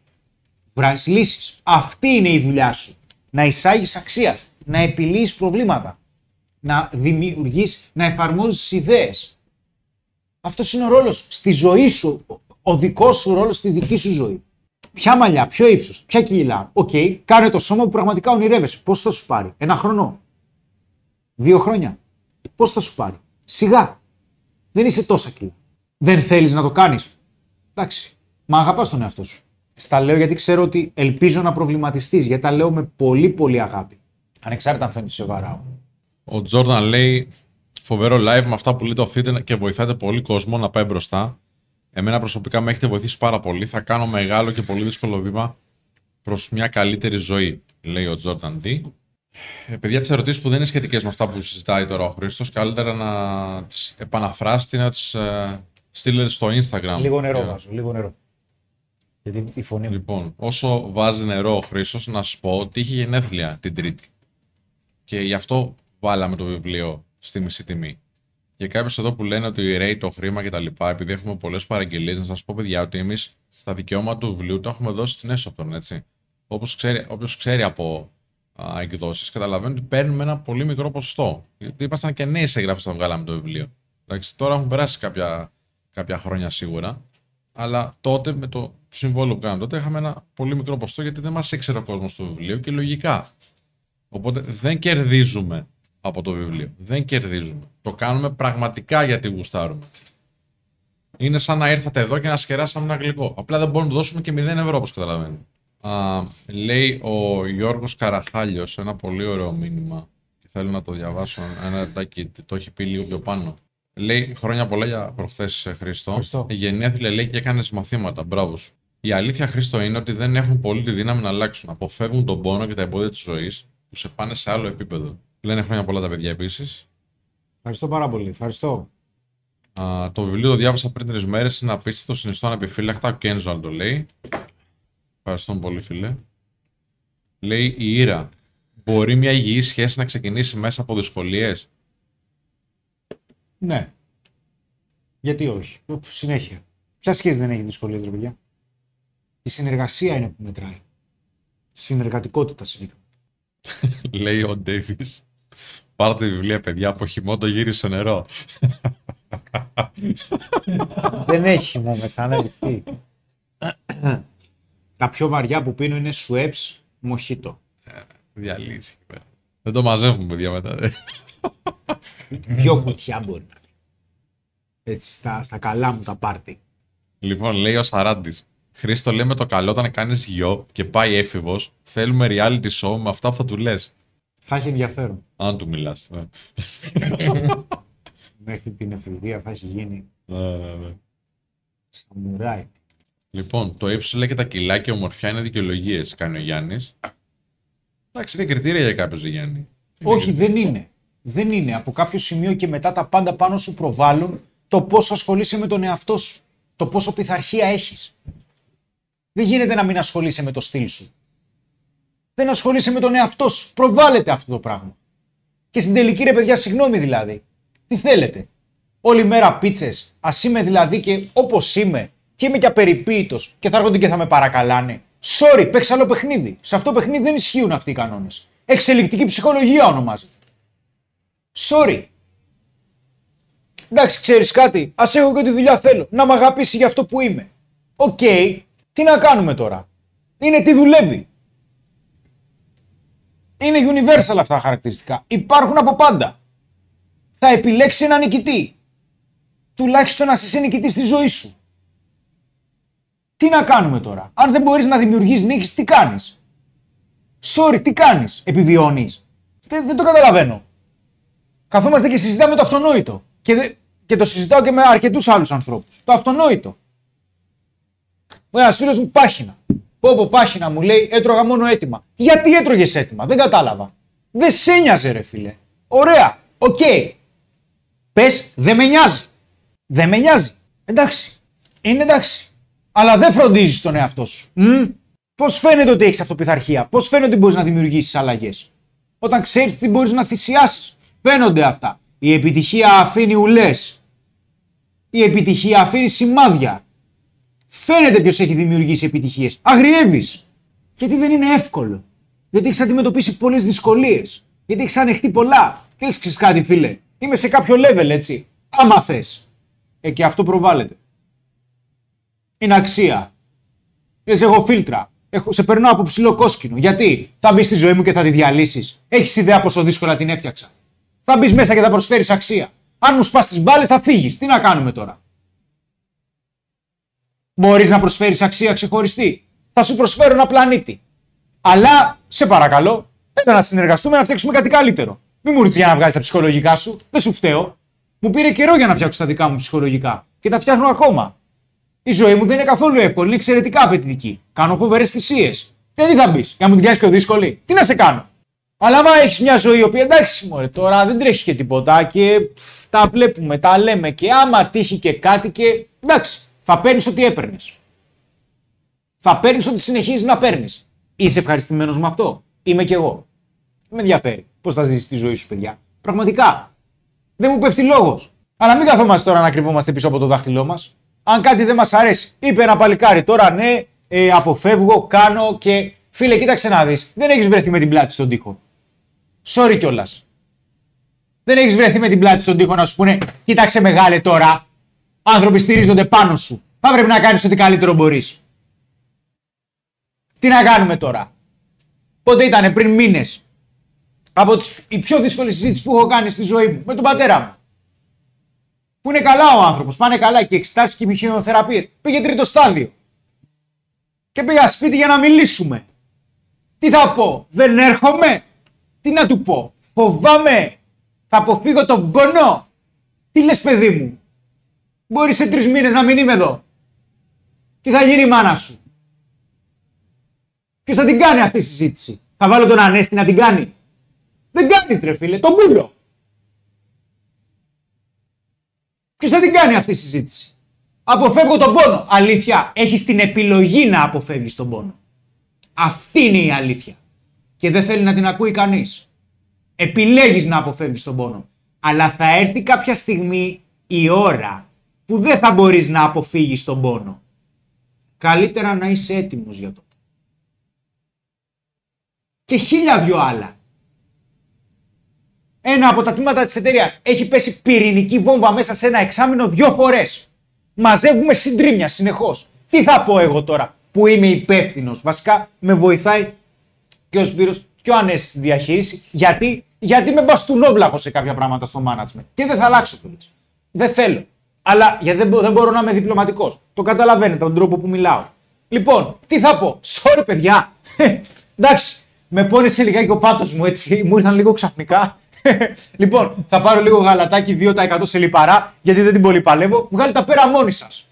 Βγάζεις λύσεις. Αυτή είναι η δουλειά σου. Να εισάγεις αξία. Να επιλύσεις προβλήματα. Να δημιουργείς, να εφαρμόζεις ιδέες. Αυτός είναι ο ρόλος στη ζωή σου. Ο δικός σου ρόλος στη δική σου ζωή. Ποια μαλλιά, ποιο ύψος, ποια κιλά. OK, okay, κάνε το σώμα που πραγματικά ονειρεύεσαι. Πόσο θα σου πάρει, Ένα χρόνο, Δύο χρόνια. Πόσο θα σου πάρει, Σιγά. Δεν είσαι τόσα κιλά. Δεν θέλεις να το κάνεις. Εντάξει. Μα αγαπάς τον εαυτό σου. Στα λέω γιατί ξέρω ότι ελπίζω να προβληματιστείς. Γιατί τα λέω με πολύ πολύ αγάπη. Ανεξάρτητα αν φαίνεται σοβαρά. Ο Τζόρνταν λέει φοβερό live με αυτά που λέτε οθείτε και βοηθάτε πολύ κόσμο να πάει μπροστά. Εμένα προσωπικά με έχετε βοηθήσει πάρα πολύ. Θα κάνω μεγάλο και πολύ δύσκολο βήμα προς μια καλύτερη ζωή, λέει ο Τζόρνταν D. Ε, παιδιά, τις ερωτήσεις που δεν είναι σχετικές με αυτά που συζητάει τώρα ο Χρήστος, καλύτερα να τις επαναφράσετε να τις ε, στείλετε στο Instagram. Λίγο νερό βάζω, λίγο νερό. Γιατί η φωνή μου. Λοιπόν, όσο βάζει νερό ο Χρήστος, να σου πω ότι είχε γενέθλια την Τρίτη. Και γι' αυτό βάλαμε το βιβλίο στη μισή τιμή. Για κάποιου εδώ που λένε ότι ρέει το χρήμα κτλ., επειδή έχουμε πολλές παραγγελίες, να σας πω, παιδιά, ότι εμείς τα δικαιώματα του βιβλίου τα έχουμε δώσει στην έσωπτον, έτσι. Όπως ξέρει, όποιος ξέρει από εκδόσεις, καταλαβαίνει ότι παίρνουμε ένα πολύ μικρό ποσοστό. Γιατί ήμασταν και νέοι σε εγγραφή όταν βγάλαμε το βιβλίο. Εντάξει, τώρα έχουν περάσει κάποια, κάποια χρόνια σίγουρα. Αλλά τότε με το συμβόλαιο που κάναμε τότε είχαμε ένα πολύ μικρό ποσοστό γιατί δεν μας ήξερε ο κόσμος το βιβλίο και λογικά. Οπότε δεν κερδίζουμε από το βιβλίο. Δεν κερδίζουμε. Το κάνουμε πραγματικά γιατί γουστάρουμε. Είναι σαν να ήρθατε εδώ και να σκεράσαμε ένα γλυκό. Απλά δεν μπορούμε να το δώσουμε και 0 ευρώ όπως καταλαβαίνετε. Α, λέει ο Γιώργος Καραχάλιος ένα πολύ ωραίο μήνυμα και θέλω να το διαβάσω ένα λεπτάκι, το έχει πει λίγο πιο πάνω. Λέει χρόνια πολλά για προχθές Χρήστο. Ευχαριστώ. Η γενέθλια λέει και έκανες μαθήματα. Μπράβο σου. Η αλήθεια, Χρήστο, είναι ότι δεν έχουν πολύ τη δύναμη να αλλάξουν. Αποφεύγουν τον πόνο και τα εμπόδια της ζωής που σε πάνε σε άλλο επίπεδο. Λένε χρόνια πολλά τα παιδιά επίσης. Ευχαριστώ πάρα πολύ. Ευχαριστώ. Α, το βιβλίο το διάβασα πριν τρεις μέρες. Είναι απίστευτο, συνιστώ ανεπιφύλακτα. Ο Κένζουαλ το λέει. Ευχαριστώ πολύ, φίλε. Λέει η Ήρα. Μπορεί μια υγιή σχέση να ξεκινήσει μέσα από δυσκολίες; Ναι. Γιατί όχι; Συνέχεια. Ποια σχέση δεν έχει δυσκολίες, ρε παιδιά; Η συνεργασία είναι που μετράει. Συνεργατικότητα συνήθως. Λέει ο Ντέιβι. Πάρτε βιβλία, παιδιά, από χειμώνα γύρισε νερό. Δεν έχει χυμό μέσα, να ρηχτεί. Τα πιο βαριά που πίνω είναι σουέψ μοχίτο. Διαλύσει εκεί πέρα. Δεν το μαζεύουμε, παιδιά, μετά. δε. Δυο κουτιά μπορεί να πει. Έτσι, στα, στα καλά μου τα πάρτι. λοιπόν, λέει ο Σαράντης. Χρήστο, λέμε το καλό όταν κάνεις γιο και πάει έφηβος. Θέλουμε reality show με αυτά που θα του λες. Θα έχει ενδιαφέρον. Αν του μιλάς. Μέχρι την εφηβεία θα έχει γίνει Ναι, σαμουράι. Λοιπόν, το ύψος λέει και τα κιλά και η ομορφιά είναι δικαιολογίες, κάνει ο Γιάννης. Εντάξει, είναι κριτήρια για κάποιος Γιάννη. Όχι, δεν είναι. Δεν είναι. Από κάποιο σημείο και μετά τα πάντα πάνω σου προβάλλουν το πόσο ασχολείσαι με τον εαυτό σου. Το πόσο πειθαρχία έχεις. Δεν γίνεται να μην ασχολείσαι με το στυλ σου. Δεν ασχολείσαι με τον εαυτό σου. Προβάλλεται αυτό το πράγμα. Και στην τελική ρε παιδιά, συγγνώμη δηλαδή. Τι θέλετε. Όλη μέρα πίτσες. Ας είμαι δηλαδή και όπως είμαι και είμαι και απεριποίητος και θα έρχονται και θα με παρακαλάνε. Sorry, παίξε άλλο παιχνίδι. Σε αυτό το παιχνίδι δεν ισχύουν αυτοί οι κανόνες. Εξελικτική ψυχολογία ονομάζεται. Sorry. Εντάξει, ξέρεις κάτι. Ας έχω και τη δουλειά θέλω. Να με αγαπήσει για αυτό που είμαι. Οκ. Τι να κάνουμε τώρα. Είναι τι δουλεύει. Είναι universal αυτά τα χαρακτηριστικά. Υπάρχουν από πάντα. Θα επιλέξει ένα νικητή. Τουλάχιστον να είσαι νικητής στη ζωή σου. Τι να κάνουμε τώρα; Αν δεν μπορείς να δημιουργείς νίκης, τι κάνεις; Sorry, τι κάνεις; Επιβιώνεις. Δεν, δεν το καταλαβαίνω. Καθόμαστε και συζητάμε το αυτονόητο. Και, δε- και το συζητάω και με αρκετούς άλλους ανθρώπους. Το αυτονόητο. Ο ένα φίλο μου πάχυνα. Πω πω πάχυνα μου λέει έτρωγα μόνο έτοιμα. Γιατί έτρωγες έτοιμα, δεν κατάλαβα. Δεν σε νοιάζε ρε φίλε. Ωραία, οκ. Πες, δεν με νοιάζει. Δεν με νοιάζει. Εντάξει. Είναι εντάξει. Αλλά δεν φροντίζεις τον εαυτό σου. Πώς φαίνεται ότι έχεις αυτοπιθαρχία, πώς φαίνεται ότι μπορείς να δημιουργήσεις αλλαγές; Όταν ξέρεις τι μπορείς να θυσιάσεις. Φαίνονται αυτά. Η επιτυχία αφήνει ουλές. Η επιτυχία αφήνει σημάδια. Φαίνεται ποιος έχει δημιουργήσει επιτυχίες. Αγριεύεις. Γιατί δεν είναι εύκολο. Γιατί έχεις αντιμετωπίσει πολλές δυσκολίες. Γιατί έχεις ανεχτεί πολλά. Και λες, ξέρεις κάτι, φίλε. Είμαι σε κάποιο level, έτσι. Άμα θες. Ε, και αυτό προβάλλεται. Είναι αξία. Λες, έχω φίλτρα. Έχω, σε περνάω από ψηλό κόσκινο. Γιατί; Θα μπεις στη ζωή μου και θα τη διαλύσεις. Έχεις ιδέα πόσο δύσκολα την έφτιαξα. Θα μπεις μέσα και θα προσφέρεις αξία. Αν μου σπάς τις μπάλες, θα φύγεις. Τι να κάνουμε τώρα; Μπορείς να προσφέρεις αξία ξεχωριστή. Θα σου προσφέρω ένα πλανήτη. Αλλά σε παρακαλώ, έλα να συνεργαστούμε να φτιάξουμε κάτι καλύτερο. Μην μου ρίξει για να βγάζεις τα ψυχολογικά σου. Δεν σου φταίω. Μου πήρε καιρό για να φτιάξω τα δικά μου ψυχολογικά. Και τα φτιάχνω ακόμα. Η ζωή μου δεν είναι καθόλου εύκολη, είναι εξαιρετικά απαιτητική. Κάνω φοβερές θυσίες. Και τι θα μπεις, για να μου την κάνεις πιο δύσκολη; Τι να σε κάνω; Αλλά άμα έχεις μια ζωή η οποία εντάξει, μωρέ, τώρα δεν τρέχει και τίποτα και πφ, τα βλέπουμε, τα λέμε και άμα τύχει και κάτι και εντάξει, θα παίρνεις ό,τι έπαιρνες. Θα παίρνεις ό,τι συνεχίζεις να παίρνεις. Είσαι ευχαριστημένος με αυτό; Είμαι κι εγώ. Δεν με ενδιαφέρει πώς θα ζήσεις τη ζωή σου, παιδιά. Πραγματικά. Δεν μου πέφτει λόγος. Αλλά μην καθόμαστε τώρα να κρυβόμαστε πίσω από το δάχτυλό μας. Αν κάτι δεν μας αρέσει, είπε ένα παλικάρι τώρα ναι, ε, αποφεύγω, κάνω και. Φίλε, κοίταξε να δεις. Δεν έχεις βρεθεί με την πλάτη στον τοίχο. Sorry κιόλας. Δεν έχεις βρεθεί με την πλάτη στον τοίχο να σου πούνε Κοίταξε μεγάλε τώρα. Άνθρωποι στηρίζονται πάνω σου. Θα πρέπει να κάνεις ό,τι καλύτερο μπορείς. Τι να κάνουμε τώρα; Πότε ήταν πριν μήνες; Από τις, η πιο δύσκολη συζήτηση που έχω κάνει στη ζωή μου με τον πατέρα μου. Που είναι καλά ο άνθρωπος, πάνε καλά και εξετάσεις και χημειοθεραπεία. Πήγε τρίτο στάδιο. Και πήγα σπίτι για να μιλήσουμε. Τι θα πω, δεν έρχομαι; Τι να του πω, φοβάμαι; Θα αποφύγω τον πόνο; Τι λες παιδί μου; Μπορείς σε τρεις μήνες να μην είμαι εδώ. Τι θα γίνει η μάνα σου; Ποιος θα την κάνει αυτή η συζήτηση; Θα βάλω τον Ανέστη να την κάνει; Δεν κάνεις ρε φίλε, τον πούλο. Ποιος θα την κάνει αυτή η συζήτηση; Αποφεύγω τον πόνο. Αλήθεια, έχεις την επιλογή να αποφεύγεις τον πόνο. Αυτή είναι η αλήθεια. Και δεν θέλει να την ακούει κανείς. Επιλέγεις να αποφεύγεις τον πόνο. Αλλά θα έρθει κάποια στιγμή η ώρα που δεν θα μπορείς να αποφύγεις τον πόνο. Καλύτερα να είσαι έτοιμος για το. Και χίλια δυο άλλα. Ένα από τα τμήματα της εταιρείας έχει πέσει πυρηνική βόμβα μέσα σε ένα εξάμεινο δύο φορές. Μαζεύουμε συντρίμια συνεχώς. Τι θα πω εγώ τώρα που είμαι υπεύθυνος. Βασικά με βοηθάει και ο Σπύρος πιο ανέστη στη διαχείριση. Γιατί, γιατί είμαι μπαστούνόβλαχο σε κάποια πράγματα στο management. Και δεν θα αλλάξω κιόλα. Δεν θέλω. Αλλά γιατί δεν, μπο- δεν μπορώ να είμαι διπλωματικός. Το καταλαβαίνετε τον τρόπο που μιλάω. Λοιπόν, τι θα πω; Sorry, παιδιά. Εντάξει, με πόνεσε λιγάκι ο πάτος μου έτσι. Μου ήρθαν λίγο ξαφνικά. λοιπόν, θα πάρω λίγο γαλατάκι 2% σε λιπαρά, γιατί δεν την πολύ παλεύω. Βγάλει τα πέρα μόνοι σας.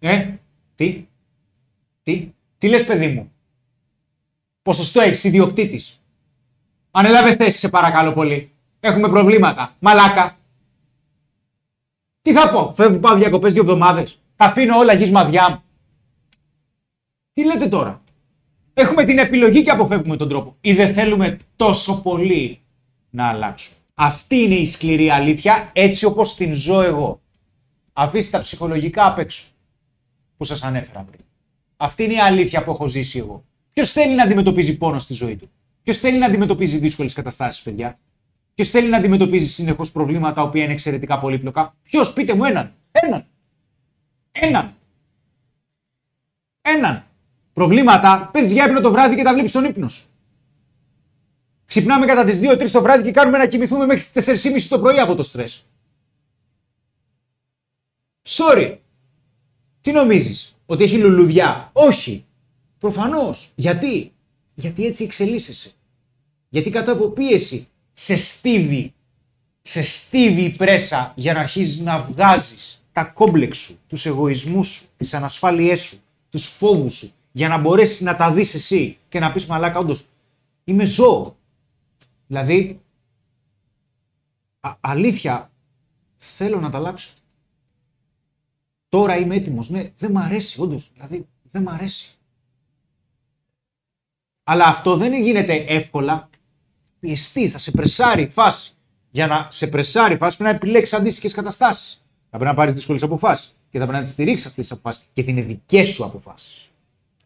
Ε, τι, τι, τι λες παιδί μου; Ποσοστό έχεις ιδιοκτήτης. Ανέλαβε θέση, σε παρακαλώ πολύ. Έχουμε προβλήματα. Μαλάκα. Τι θα πω, φεύγω πάω διακοπές δύο εβδομάδες. Τα αφήνω όλα γης μαδιά μου. Τι λέτε τώρα; Έχουμε την επιλογή και αποφεύγουμε τον τρόπο. Ή δεν θέλουμε τόσο πολύ να αλλάξουμε. Αυτή είναι η σκληρή αλήθεια έτσι όπως την ζω εγώ. Αφήστε τα ψυχολογικά απ' έξω που σας ανέφερα πριν. Αυτή είναι η αλήθεια που έχω ζήσει εγώ. Ποιος θέλει να αντιμετωπίζει πόνο στη ζωή του; Ποιος θέλει να αντιμετωπίζει δύσκολες καταστάσεις, παιδιά; Ποιο θέλει να αντιμετωπίζεις συνεχώς προβλήματα τα οποία είναι εξαιρετικά πολύπλοκα. Ποιος, πείτε μου έναν. Έναν. Έναν. Έναν. Προβλήματα παίρνεις για ύπνο το βράδυ και τα βλέπεις στον ύπνο σου. Ξυπνάμε κατά τις 2-3 το βράδυ και κάνουμε να κοιμηθούμε μέχρι τις 4.30 το πρωί από το στρες. Sorry. Τι νομίζεις, ότι έχει λουλουδιά; Όχι. Προφανώς. Γιατί; Γιατί έτσι εξελίσσεσαι; Γιατί κάτω από πίεση; Σε στίβει, σε στίβει η πρέσα για να αρχίζεις να βγάζεις τα κόμπλεξ σου, τους εγωισμούς σου, τις ανασφάλειές σου, τους φόβους σου, για να μπορέσεις να τα δεις εσύ και να πεις μαλάκα όντως, είμαι ζώο. Δηλαδή, α- αλήθεια, θέλω να τα αλλάξω. Τώρα είμαι έτοιμος. Ναι, δεν μ' αρέσει, όντως. Δηλαδή, δεν μ' αρέσει. Αλλά αυτό δεν γίνεται εύκολα. Πιεστεί, θα σε πρεσάρει η φάση. Για να σε πρεσάρει η φάση πρέπει να επιλέξεις αντίστοιχες καταστάσεις. Θα πρέπει να πάρεις δύσκολες αποφάσεις. Και θα πρέπει να τις στηρίξεις αυτές τις αποφάσεις. Και είναι δικέ σου αποφάσεις.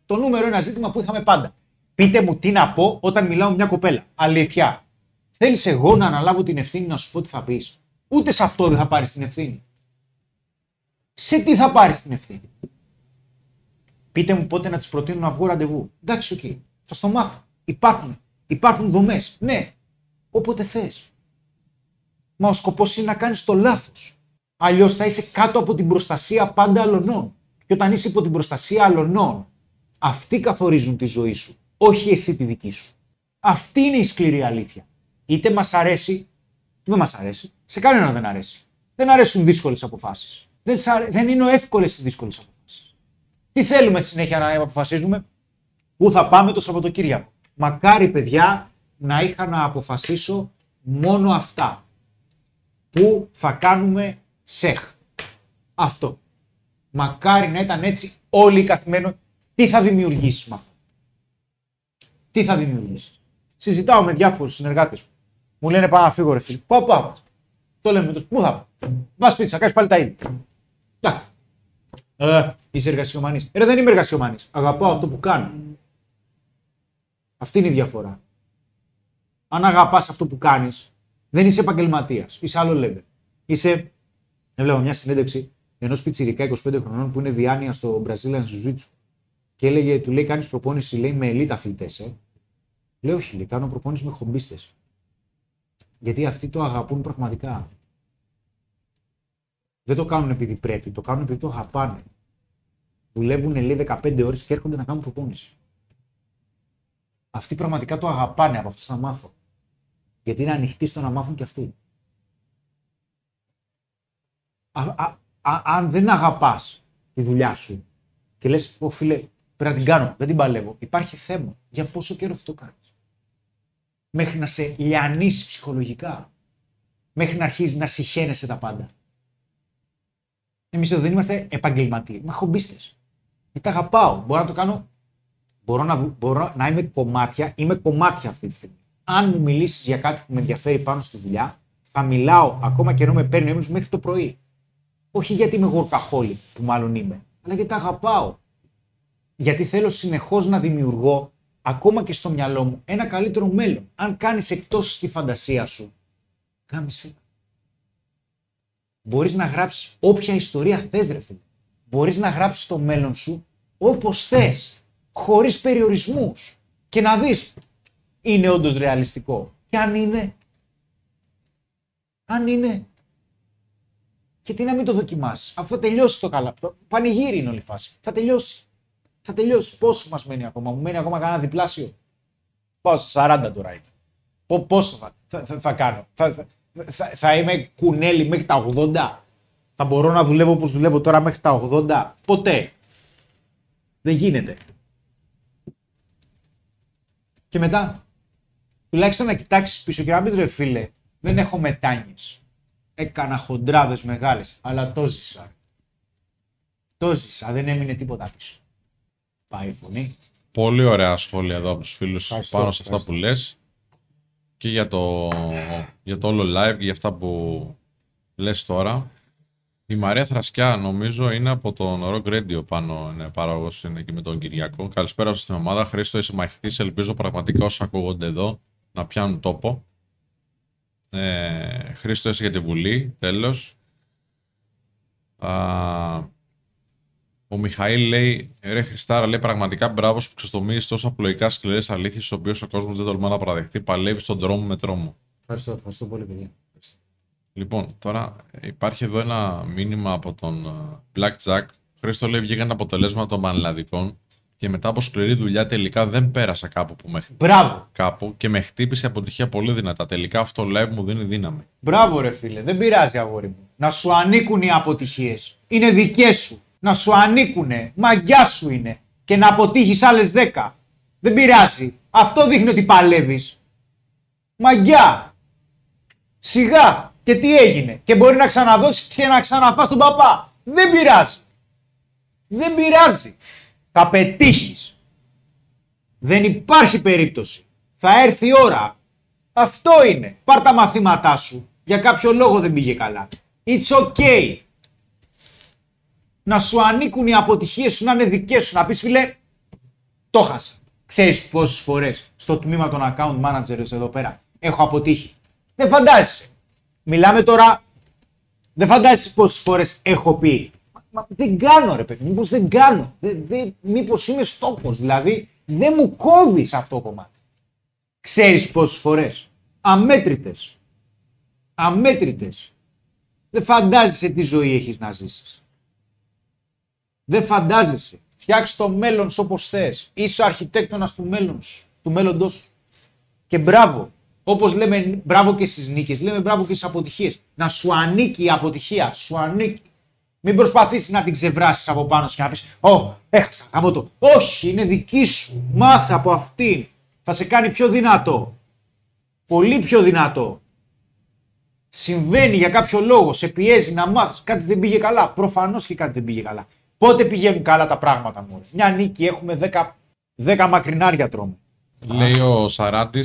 Το νούμερο ένα ζήτημα που είχαμε πάντα. Πείτε μου τι να πω όταν μιλάω με μια κοπέλα. Αλήθεια. Θέλεις εγώ να αναλάβω την ευθύνη να σου πω τι θα πεις. Ούτε σε αυτό δεν θα πάρεις την ευθύνη. Σε τι θα πάρεις την ευθύνη. Πείτε μου πότε να τη προτείνω να βγω ραντεβού. Εντάξει, οκ. Θα στο μάθω. Υπάρχουν, υπάρχουν δομές. Ναι. Όποτε θες. Μα ο σκοπός είναι να κάνεις το λάθος. Αλλιώς θα είσαι κάτω από την προστασία πάντα αλλωνών. Και όταν είσαι υπό την προστασία αλλωνών, αυτοί καθορίζουν τη ζωή σου. Όχι εσύ τη δική σου. Αυτή είναι η σκληρή αλήθεια. Είτε μας αρέσει, δεν μας αρέσει. Σε κανέναν δεν αρέσει. Δεν αρέσουν δύσκολες αποφάσεις. Δεν, σ' αρέ- δεν είναι εύκολες οι δύσκολες αποφάσεις. Τι θέλουμε στη συνέχεια να αποφασίζουμε, Πού θα πάμε το Σαββατοκύριακο; Μακάρι, παιδιά, να είχα να αποφασίσω μόνο αυτά. Πού θα κάνουμε σεχ. Αυτό. Μακάρι να ήταν έτσι όλοι οι καθημένοι. Τι θα δημιουργήσει με αυτό. Τι θα δημιουργήσει. Συζητάω με διάφορους συνεργάτες μου. Μου λένε πάμε να φύγω, ρε φίλε. Πάω, πάω. Το λέμε με τους. Πού θα πάω. Πας σπίτι, θα κάνεις πάλι τα ίδια. Εντάξει. Ε, είσαι εργασιομανής. Ε, ρε, δεν είμαι εργασιομανής. Αγαπάω αυτό που κάνω. Αυτή είναι η διαφορά. Αν αγαπάς αυτό που κάνεις, δεν είσαι επαγγελματίας. Είσαι άλλο level. Είσαι. Έβλεπα μια συνέντευξη ενός πιτσιρικά 25 χρονών που είναι διάνοια στο Brazilian Jiu-Jitsu. Και έλεγε, του λέει: Κάνεις προπόνηση λέει, με ελίτ αθλητές, ε. Λέει: Όχι, λέει, κάνω προπόνηση με χομπίστες. Γιατί αυτοί το αγαπούν πραγματικά. Δεν το κάνουν επειδή πρέπει, το κάνουν επειδή το αγαπάνε. Δουλεύουν λέει 15 ώρες και έρχονται να κάνουν προπόνηση. Αυτοί πραγματικά το αγαπάνε, από αυτό θα μάθω. Γιατί είναι ανοιχτοί στο να μάθουν και αυτοί. Α, α, α- αν δεν αγαπάς τη δουλειά σου και λες, Ω φίλε, πρέπει να την κάνω, δεν την παλεύω. Υπάρχει θέμα. Για πόσο καιρό θα το κάνεις. Μέχρι να σε λιανίσει ψυχολογικά. Μέχρι να αρχίζεις να συχαίνεσαι τα πάντα. Εμείς εδώ δεν είμαστε επαγγελματίες. Μα χομπίστες. Γιατί τα αγαπάω. Μπορώ να το κάνω. Μπορώ να, βου- μπορώ να είμαι κομμάτια. Είμαι κομμάτια αυτή τη στιγμή. Αν μου μιλήσεις για κάτι που με ενδιαφέρει πάνω στη δουλειά, θα μιλάω ακόμα και ενώ με παίρνει ο ύπνος μέχρι το πρωί. Όχι γιατί είμαι workaholic, που μάλλον είμαι, αλλά γιατί τα αγαπάω. Γιατί θέλω συνεχώς να δημιουργώ ακόμα και στο μυαλό μου, ένα καλύτερο μέλλον. Αν κάνεις εκτός στη φαντασία σου, κάμισε. Μπορείς να γράψεις όποια ιστορία θες, ρε φίλε. Μπορείς να γράψεις το μέλλον σου όπως θες, χωρίς περιορισμούς. Και να δεις, είναι όντως ρεαλιστικό. Και αν είναι, αν είναι, γιατί να μην το δοκιμάσει, αφού θα τελειώσει το καλά. Το πανηγύρι είναι όλη η φάση. Θα τελειώσει. Θα τελειώσει. Πόσο μας μένει ακόμα, μου μένει ακόμα κανένα διπλάσιο; Πόσο, 40 τώρα είναι. Πο- Πόσο θα, θα, θα, θα κάνω; Θα, θα, θα, θα είμαι κουνέλι μέχρι τα 80. Θα μπορώ να δουλεύω όπως δουλεύω τώρα μέχρι τα 80. Ποτέ. Δεν γίνεται. Και μετά, τουλάχιστον να κοιτάξεις πίσω και να πεις ρε φίλε, δεν έχω μετάνιες. Έκανα χοντράδες μεγάλες, αλλά το ζήσα. Το ζήσα, δεν έμεινε τίποτα πίσω. Πάει η φωνή. Πολύ ωραία σχόλια εδώ από τους φίλους Ευχαριστώ, πάνω σε αυτά ευχαριστώ. που λες και για το, για το όλο live και για αυτά που λες τώρα. Η Μαρία Θρασκιά νομίζω είναι από τον Rock Radio πάνω, είναι παράγωγος, είναι εκεί με τον Κυριακό. Καλησπέρα σας στην ομάδα. Χρήστο, είσαι μαχητής. Ελπίζω πραγματικά όσοι ακούγονται εδώ να πιάνουν τόπο. Ε, Χρήστο, είσαι για τη Βουλή. Τέλος. Α, ο Μιχαήλ λέει: Ρε Χριστάρα, λέει πραγματικά μπράβο που ξεστομίζει τόσο απλοϊκά σκληρές αλήθειες, τι οποίε ο κόσμος δεν τολμά να παραδεχτεί. Παλεύει στον δρόμο με τρόμο. Ευχαριστώ, ευχαριστώ πολύ παιδιά. Λοιπόν, τώρα υπάρχει εδώ ένα μήνυμα από τον ε, Black Jack. Χρήστο λέει: Βγήκαν τα αποτελέσματα των πανελλαδικών και μετά από σκληρή δουλειά τελικά δεν πέρασα κάπου που με, χ- Μπράβο. κάπου και με χτύπησε αποτυχία πολύ δυνατά. Τελικά αυτό το live μου δίνει δύναμη. Μπράβο ρε φίλε, δεν πειράζει αγόρι μου. Να σου ανήκουν οι αποτυχίες. Είναι δικές σου. Να σου ανήκουνε. Μαγιά σου είναι. Και να αποτύχεις άλλες 10. Δεν πειράζει. Αυτό δείχνει ότι παλεύεις. Μαγιά. Σιγά. Και τι έγινε. Και μπορεί να ξαναδώσεις και να ξαναφάς τον παπά. Δεν πειράζει. Δεν πειράζει. Θα πετύχεις. Δεν υπάρχει περίπτωση. Θα έρθει η ώρα. Αυτό είναι. Πάρ τα μαθήματά σου. Για κάποιο λόγο δεν πήγε καλά. It's okay. Να σου ανήκουν οι αποτυχίες σου, να είναι δικές σου. Να πεις φίλε, το χάσα. Ξέρεις πόσες φορές στο τμήμα των account managers εδώ πέρα έχω αποτύχει. Δεν φαντάζεσαι. Μιλάμε τώρα, δεν φαντάζεσαι πόσες φορές έχω πει. Μα, μα δεν κάνω ρε παιδί, μήπως δεν κάνω. Δεν, δεν, μήπως είμαι στόχος, δηλαδή δεν μου κόβεις αυτό το κομμάτι. Ξέρεις πόσες φορές. Αμέτρητες. Αμέτρητες. Δεν φαντάζεσαι τι ζωή έχεις να ζήσεις. Δεν φαντάζεσαι. Φτιάξ το μέλλον σου όπως θες. Είσαι ο αρχιτέκτονας του μέλλον σου. Του μέλλοντος σου. Και μπράβο. Όπως λέμε μπράβο και στις νίκες, λέμε μπράβο και στις αποτυχίες. Να σου ανήκει η αποτυχία. Σου ανήκει. Μην προσπαθήσεις να την ξεβράσεις από πάνω σου και να πεις «Ω, έχασα, από το». Όχι, είναι δική σου. Μάθε από αυτήν. Θα σε κάνει πιο δυνατό. Πολύ πιο δυνατό. Συμβαίνει για κάποιο λόγο, σε πιέζει να μάθεις κάτι δεν πήγε καλά. Προφανώς και κάτι δεν πήγε καλά. Πότε πηγαίνουν καλά τα πράγματα μου. ρε; Μια νίκη έχουμε 10, 10 μακρινάρια τρώμε. Λέει ο Σαράτη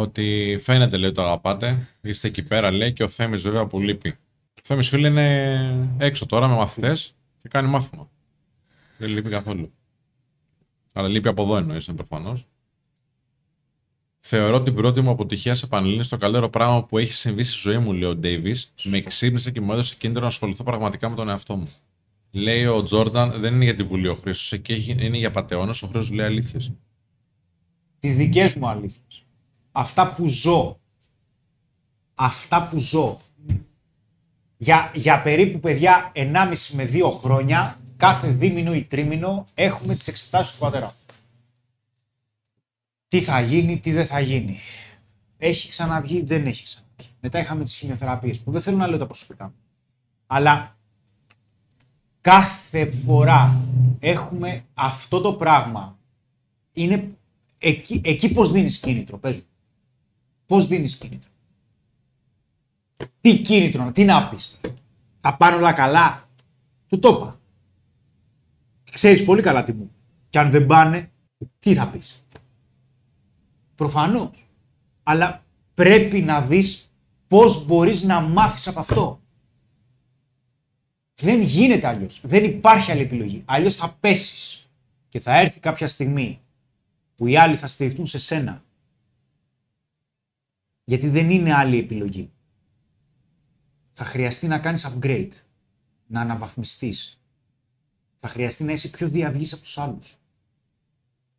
ότι φαίνεται λέει ότι το αγαπάτε. Είστε εκεί πέρα λέει και ο Θέμης βέβαια που λείπει. Ο Θέμης φίλε είναι έξω τώρα με μαθητές και κάνει μάθημα. Δεν λείπει καθόλου. Αλλά λείπει από εδώ εννοείς προφανώς. Θεωρώ την πρώτη μου αποτυχία σε πανελλήνιες το καλύτερο πράγμα που έχει συμβεί στη ζωή μου, λέει ο Ντέιβις. Με ξύπνησε και μου έδωσε κίνητρο να ασχοληθώ πραγματικά με τον εαυτό μου. Λέει ο Τζόρνταν, δεν είναι για τη Βουλή ο Χρήστος, εκεί έχει- είναι για πατεώνε. Ο Χρήστος λέει αλήθειες. τις δικές μου αλήθειες. Αυτά που ζω. Αυτά που ζω. Για, για περίπου παιδιά 1,5 με 2 χρόνια, κάθε δίμηνο ή τρίμηνο, έχουμε τις εξετάσεις του πατέρα. μου. Τι θα γίνει, τι δεν θα γίνει. Έχει ξαναβγεί, δεν έχει ξαναβγεί. Μετά είχαμε τις χημειοθεραπείες, που δεν θέλω να λέω τα προσωπικά μου. Αλλά κάθε φορά έχουμε αυτό το πράγμα είναι εκεί, εκεί πώς δίνεις κίνητρο, πες μου. Πώς δίνεις κίνητρο; Τι κίνητρο, τι να πεις; Θα πάνε όλα καλά; Του το είπα. Ξέρεις πολύ καλά τι μου. Και αν δεν πάνε, τι θα πεις; Προφανώς. Αλλά πρέπει να δεις πώς μπορείς να μάθεις από αυτό. Δεν γίνεται αλλιώς. Δεν υπάρχει άλλη επιλογή. Αλλιώς θα πέσεις. Και θα έρθει κάποια στιγμή που που οι άλλοι θα στηριχτούν σε σένα. Γιατί δεν είναι άλλη επιλογή. Θα χρειαστεί να κάνεις upgrade, να αναβαθμιστείς. Θα χρειαστεί να είσαι πιο διαυγής από τους άλλους.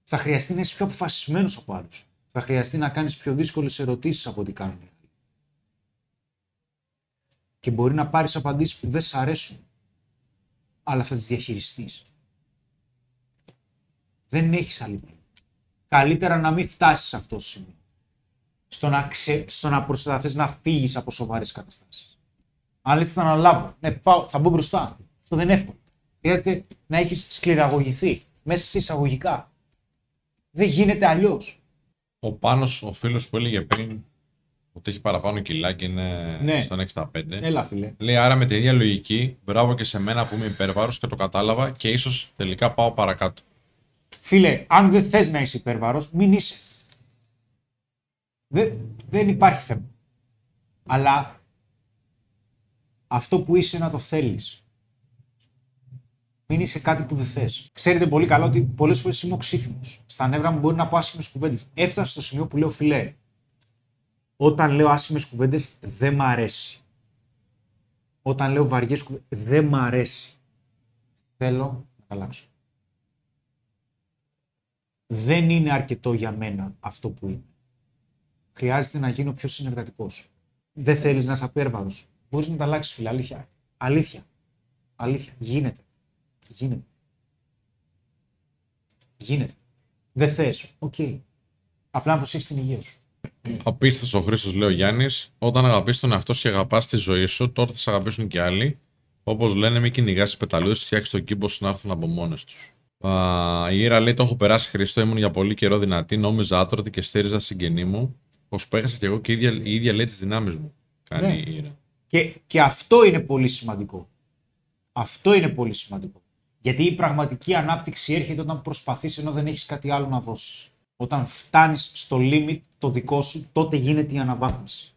Θα χρειαστεί να είσαι πιο αποφασισμένος από άλλους. Θα χρειαστεί να κάνεις πιο δύσκολες ερωτήσεις από ό,τι κάνουν οι άλλοι. Και μπορεί να πάρεις απαντήσεις που δεν σ' αρέσουν, αλλά θα τις διαχειριστείς. Δεν έχεις άλλη επιλογή. Καλύτερα να μην φτάσεις σε αυτό το σημείο. Στο να, ξε... στο να προσπαθείς να φύγεις από σοβαρές καταστάσεις. Αν λες θα αναλάβω, ναι, πάω, θα μπω μπροστά. Αυτό δεν είναι εύκολο. Χρειάζεται να έχεις σκληραγωγηθεί μέσα σε εισαγωγικά. Δεν γίνεται αλλιώς. Ο Πάνος, ο φίλος που έλεγε πριν ότι έχει παραπάνω κιλά και είναι Ναι. στον 65. Έλα, φίλε. Λέει άρα με την ίδια λογική, μπράβο και σε μένα που είμαι υπέρβαρος και το κατάλαβα και ίσως τελικά πάω παρακάτω. Φίλε, αν δεν θες να είσαι υπέρβαρος, μην είσαι. Δεν, δεν υπάρχει θέμα. Αλλά αυτό που είσαι να το θέλεις. Μην είσαι κάτι που δεν θες. Ξέρετε πολύ καλά ότι πολλές φορές είμαι οξύθυμος. Στα νεύρα μου μπορεί να πω άσχημες κουβέντες. Έφτασα στο σημείο που λέω φιλέ. Όταν λέω άσχημες κουβέντες δεν μ' αρέσει. Όταν λέω βαριές κουβέντες δεν μ' αρέσει. Θέλω να αλλάξω δεν είναι αρκετό για μένα αυτό που είναι. Χρειάζεται να γίνω πιο συνεργατικός. Δεν θέλεις να είσαι υπέρβαρος. Μπορείς να τα αλλάξεις, φίλε. Αλήθεια. Αλήθεια. Αλήθεια. Γίνεται. Γίνεται. Γίνεται. Δεν θες. Οκ. Απλά να προσέξεις την υγεία σου. Απίστευτος ο Χρήστος, λέει ο Γιάννης. Όταν αγαπήσεις τον εαυτό σου και αγαπάς τη ζωή σου, τότε θα σε αγαπήσουν και άλλοι. Όπως λένε, μην κυνηγάς τις πεταλούδες, φτιάξε τον κήπο σου να έρθουν από μόνες τους. Η Ήρα λέει: Το έχω περάσει Χριστό, ήμουν για πολύ καιρό δυνατή, νόμιζα άτρωτη και στήριζα συγγενή μου. Πως έχασα κι εγώ και η ίδια, η ίδια λέει τις δυνάμεις μου. Κάνει Ναι. η Ήρα. Και, και αυτό είναι πολύ σημαντικό. Αυτό είναι πολύ σημαντικό. Γιατί η πραγματική ανάπτυξη έρχεται όταν προσπαθείς ενώ δεν έχεις κάτι άλλο να δώσεις. Όταν φτάνεις στο limit το δικό σου, τότε γίνεται η αναβάθμιση.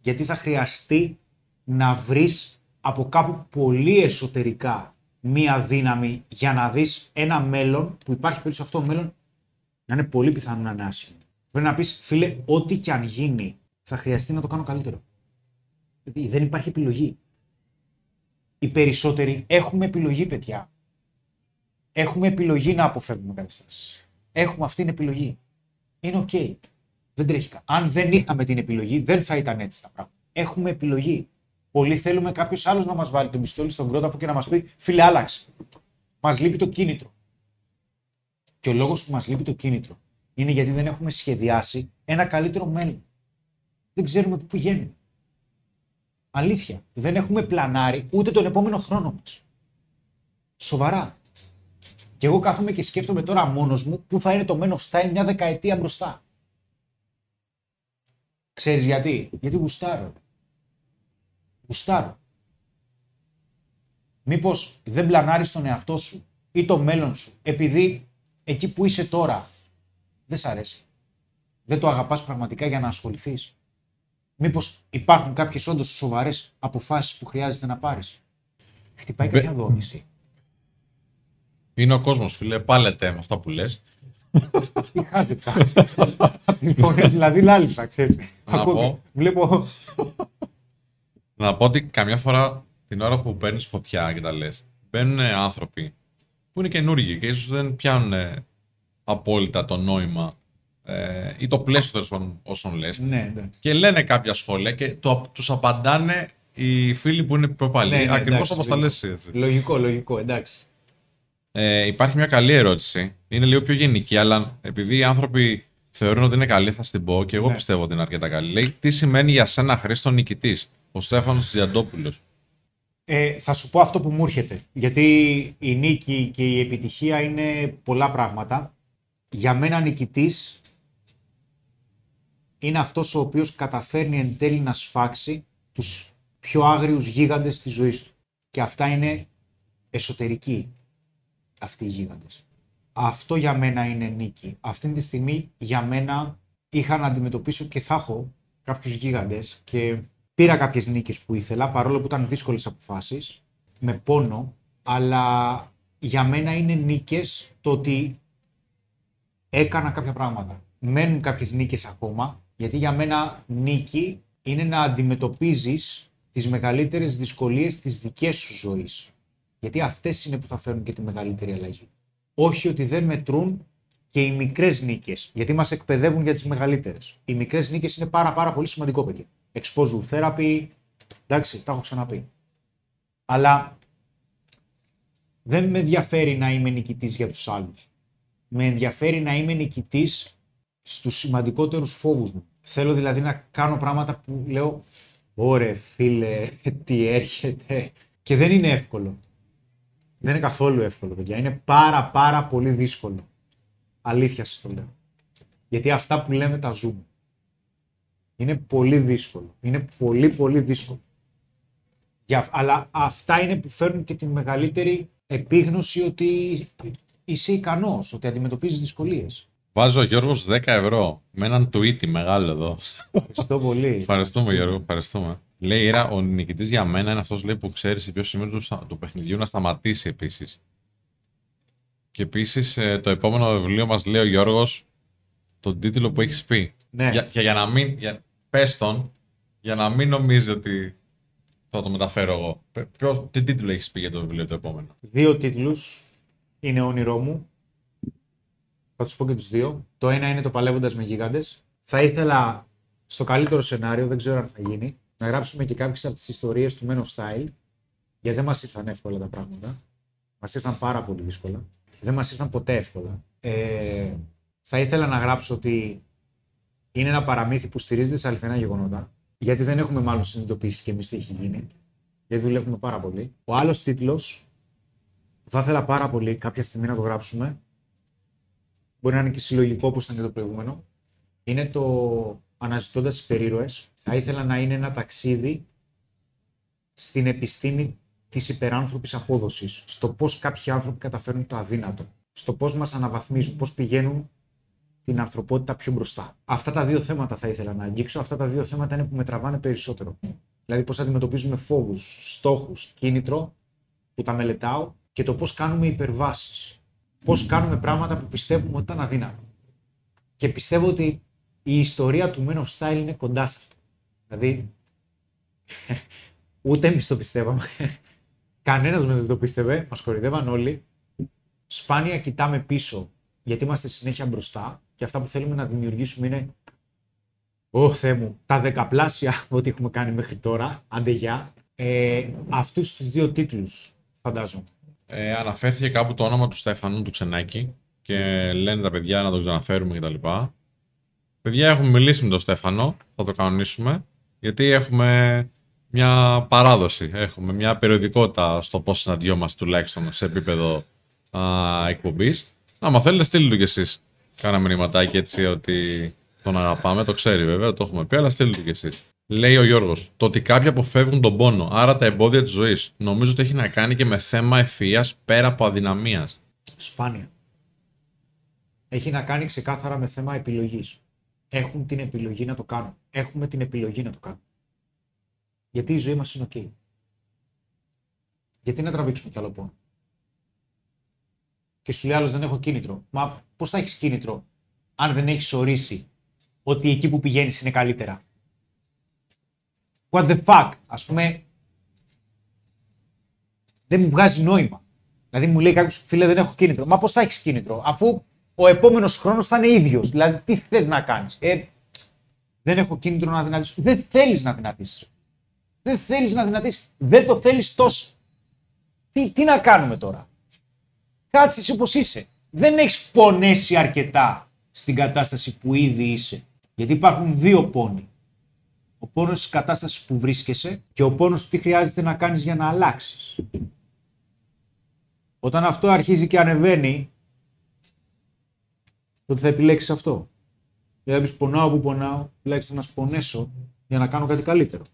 Γιατί θα χρειαστεί να βρεις από κάπου πολύ εσωτερικά μία δύναμη για να δεις ένα μέλλον που υπάρχει περίπου σε αυτό το μέλλον να είναι πολύ πιθανό να είναι άσχημο. Πρέπει να πεις, φίλε, ό,τι και αν γίνει, θα χρειαστεί να το κάνω καλύτερο. Γιατί δεν υπάρχει επιλογή. Οι περισσότεροι έχουμε επιλογή, παιδιά. Έχουμε επιλογή να αποφεύγουμε καταστάσεις. Έχουμε αυτή την επιλογή. Είναι οκ. Δεν τρέχει κάτι. Αν δεν είχαμε την επιλογή, δεν θα ήταν έτσι τα πράγματα. Έχουμε επιλογή. Πολύ θέλουμε κάποιος άλλος να μας βάλει τον πιστόλι στον κρόταφο και να μας πει: Φίλε, άλλαξε. Μας λείπει το κίνητρο. Και ο λόγος που μας λείπει το κίνητρο είναι γιατί δεν έχουμε σχεδιάσει ένα καλύτερο μέλλον. Δεν ξέρουμε πού πηγαίνουμε. Αλήθεια. Δεν έχουμε πλανάρει ούτε τον επόμενο χρόνο μας. Σοβαρά. Και εγώ κάθομαι και σκέφτομαι τώρα μόνος μου πού θα είναι το Men of Style μια δεκαετία μπροστά. Ξέρεις γιατί; Γιατί γουστάρω. Γουστάρω. Μήπως δεν πλανάρεις τον εαυτό σου ή το μέλλον σου επειδή εκεί που είσαι τώρα δεν σ' αρέσει. Δεν το αγαπάς πραγματικά για να ασχοληθείς. Μήπως υπάρχουν κάποιες όντως σοβαρές αποφάσεις που χρειάζεται να πάρεις. Χτυπάει Μπε- κάποια δόνηση. Είναι ο κόσμος, φίλε. Πάλετε με αυτά που λες. Τι χάτε πια. Απ' τις φωνές δηλαδή λάλησα, ξέρεις. Να Ακούω πω. και Βλέπω... Να πω ότι καμιά φορά την ώρα που παίρνεις φωτιά και τα λες, μπαίνουν άνθρωποι που είναι καινούργοι και ίσως δεν πιάνουν ε, απόλυτα το νόημα ε, ή το πλαίσιο τέλος πάντων όσων λες. ναι, εντάξει. Και λένε κάποια σχόλια και το, τους απαντάνε οι φίλοι που είναι πιο παλιοί. Ναι, ναι, Ακριβώς εντάξει, όπως τα λες έτσι. Λογικό, λογικό, εντάξει. Ε, υπάρχει μια καλή ερώτηση. Είναι λίγο πιο γενική, αλλά επειδή οι άνθρωποι θεωρούν ότι είναι καλή, θα στην πω και εγώ Ναι. πιστεύω ότι είναι αρκετά καλή. Λέει, τι σημαίνει για σένα Χρήστο νικητής, ο Στέφανος Διαντόπουλο. Ε, θα σου πω αυτό που μου έρχεται. Γιατί η νίκη και η επιτυχία είναι πολλά πράγματα. Για μένα νικητής είναι αυτός ο οποίος καταφέρνει εν τέλει να σφάξει τους πιο άγριους γίγαντες της ζωής του. Και αυτά είναι εσωτερικοί αυτοί οι γίγαντες. Αυτό για μένα είναι νίκη. Αυτή τη στιγμή για μένα είχα να αντιμετωπίσω και θα έχω κάποιους γίγαντες και πήρα κάποιες νίκες που ήθελα παρόλο που ήταν δύσκολες αποφάσεις με πόνο αλλά για μένα είναι νίκες το ότι έκανα κάποια πράγματα. Μένουν κάποιες νίκες ακόμα, γιατί για μένα νίκη είναι να αντιμετωπίζεις τις μεγαλύτερες δυσκολίες της δικές σου ζωής. Γιατί αυτές είναι που θα φέρουν και τη μεγαλύτερη αλλαγή. Όχι ότι δεν μετρούν και οι μικρές νίκες, γιατί μας εκπαιδεύουν για τις μεγαλύτερες. Οι μικρές νίκες είναι πάρα πάρα πολύ σημαντικό, παιδιά. Exposure therapy, εντάξει, τα έχω ξαναπεί. Αλλά δεν με ενδιαφέρει να είμαι νικητής για τους άλλους. Με ενδιαφέρει να είμαι νικητής στους σημαντικότερους φόβους μου. Θέλω δηλαδή να κάνω πράγματα που λέω «Ωρε φίλε, τι έρχεται». Και δεν είναι εύκολο. Δεν είναι καθόλου εύκολο, παιδιά. Είναι πάρα πάρα πολύ δύσκολο. Αλήθεια σας το λέω. Γιατί αυτά που λέμε τα ζούμε. Είναι πολύ δύσκολο. Είναι πολύ πολύ δύσκολο. Για, αλλά αυτά είναι που φέρνουν και τη μεγαλύτερη επίγνωση ότι είσαι ικανός, ότι αντιμετωπίζεις δυσκολίες; Βάζω ο Γιώργος 10 ευρώ με έναν tweet μεγάλο εδώ. Ευχαριστώ πολύ. Ευχαριστούμε Γιώργο, ευχαριστούμε. Λέει Ήρα, ο νικητής για μένα είναι αυτός που ξέρει σε ποιο σημείο του, στα- του παιχνιδιού να σταματήσει επίσης. Και επίσης το επόμενο βιβλίο μας λέει ο Γιώργος τον τίτλο που έχεις πει. Ναι. Για, και για να μην. Για, πες τον, για να μην νομίζει ότι θα το μεταφέρω εγώ. Πε- Ποιο, τι τίτλο έχεις πει για το βιβλίο το επόμενο; Δύο τίτλους είναι όνειρό μου. Θα τους πω και τους δύο. Το ένα είναι το Παλεύοντας με Γίγαντες. Θα ήθελα στο καλύτερο σενάριο, δεν ξέρω αν θα γίνει, να γράψουμε και κάποιες από τις ιστορίες του Men of Style, γιατί δεν μας ήρθαν εύκολα τα πράγματα. Μας ήρθαν πάρα πολύ δύσκολα. Δεν μας ήρθαν ποτέ εύκολα. Ε, θα ήθελα να γράψω ότι είναι ένα παραμύθι που στηρίζεται σε αληθινά γεγονότα, γιατί δεν έχουμε μάλλον συνειδητοποιήσει και εμείς τι έχει γίνει, γιατί δουλεύουμε πάρα πολύ. Ο άλλος τίτλος που θα ήθελα πάρα πολύ κάποια στιγμή να το γράψουμε. Μπορεί να είναι και συλλογικό όπως ήταν και το προηγούμενο. Είναι το Αναζητώντας τις περίρωε. Θα ήθελα να είναι ένα ταξίδι στην επιστήμη της υπεράνθρωπης απόδοσης. Στο πώς κάποιοι άνθρωποι καταφέρνουν το αδύνατο. Στο πώς μας αναβαθμίζουν, πώς πηγαίνουν την ανθρωπότητα πιο μπροστά. Αυτά τα δύο θέματα θα ήθελα να αγγίξω. Αυτά τα δύο θέματα είναι που με τραβάνε περισσότερο. Δηλαδή, πώς αντιμετωπίζουμε φόβους, στόχους, κίνητρο που τα μελετάω και το πώς κάνουμε υπερβάσεις. Πώς κάνουμε πράγματα που πιστεύουμε ότι ήταν αδύνατο. Και πιστεύω ότι η ιστορία του Men of Style είναι κοντά σε αυτό. Δηλαδή, ούτε εμείς το πιστεύαμε. Κανένας μας δεν το πίστευε, μας κορυδεύαν όλοι. Σπάνια κοιτάμε πίσω, γιατί είμαστε συνέχεια μπροστά και αυτά που θέλουμε να δημιουργήσουμε είναι Ω Θεέ μου, τα δεκαπλάσια ό,τι έχουμε κάνει μέχρι τώρα, άντε γεια. Ε, αυτούς τους δύο τίτλους, φαντάζομαι. Ε, αναφέρθηκε κάπου το όνομα του Στέφανου του Ξενάκη και λένε τα παιδιά να τον ξαναφέρουμε κτλ. Παιδιά, έχουμε μιλήσει με τον Στέφανο, θα το κανονίσουμε, γιατί έχουμε μια παράδοση, έχουμε μια περιοδικότητα στο πώς συναντιόμαστε τουλάχιστον σε επίπεδο α, εκπομπής. Άμα θέλετε στείλτε το κι εσείς κάνα μηνυματάκι έτσι ότι τον αγαπάμε, το ξέρει βέβαια, το έχουμε πει, αλλά στείλτε το κι εσείς. Λέει ο Γιώργος, το ότι κάποιοι αποφεύγουν τον πόνο, άρα τα εμπόδια της ζωής, νομίζω ότι έχει να κάνει και με θέμα ευφυία πέρα από αδυναμίας. Σπάνια. Έχει να κάνει ξεκάθαρα με θέμα επιλογής. Έχουν την επιλογή να το κάνουν. Έχουμε την επιλογή να το κάνουμε. Γιατί η ζωή μας είναι ok. Γιατί να τραβήξουμε κι άλλο πόνο. Και σου λέει άλλος δεν έχω κίνητρο. Μα πώς θα έχεις κίνητρο αν δεν έχεις ορίσει ότι εκεί που πηγαίνεις είναι καλύτερα; What the fuck. Ας πούμε, δεν μου βγάζει νόημα. Δηλαδή μου λέει κάποιος, φίλε, δεν έχω κίνητρο. Μα πώς θα έχεις κίνητρο, αφού ο επόμενος χρόνος θα είναι ίδιος. Δηλαδή, τι θες να κάνεις. Ε, δεν έχω κίνητρο να δυνατήσω. Δεν θέλεις να δυνατήσεις. Δεν θέλεις να δυνατήσεις. Δεν το θέλεις τόσο. Τι, τι να κάνουμε τώρα; Κάτσε εσύ όπως είσαι. Δεν έχεις πονέσει αρκετά στην κατάσταση που ήδη είσαι. Γιατί υπάρχουν δύο πόνοι. Ο πόνος της κατάστασης που βρίσκεσαι και ο πόνος του τι χρειάζεται να κάνεις για να αλλάξεις. Όταν αυτό αρχίζει και ανεβαίνει, τότε θα επιλέξεις αυτό. Δεν θα πεις πονάω που πονάω, τουλάχιστον να σπονέσω για να κάνω κάτι καλύτερο.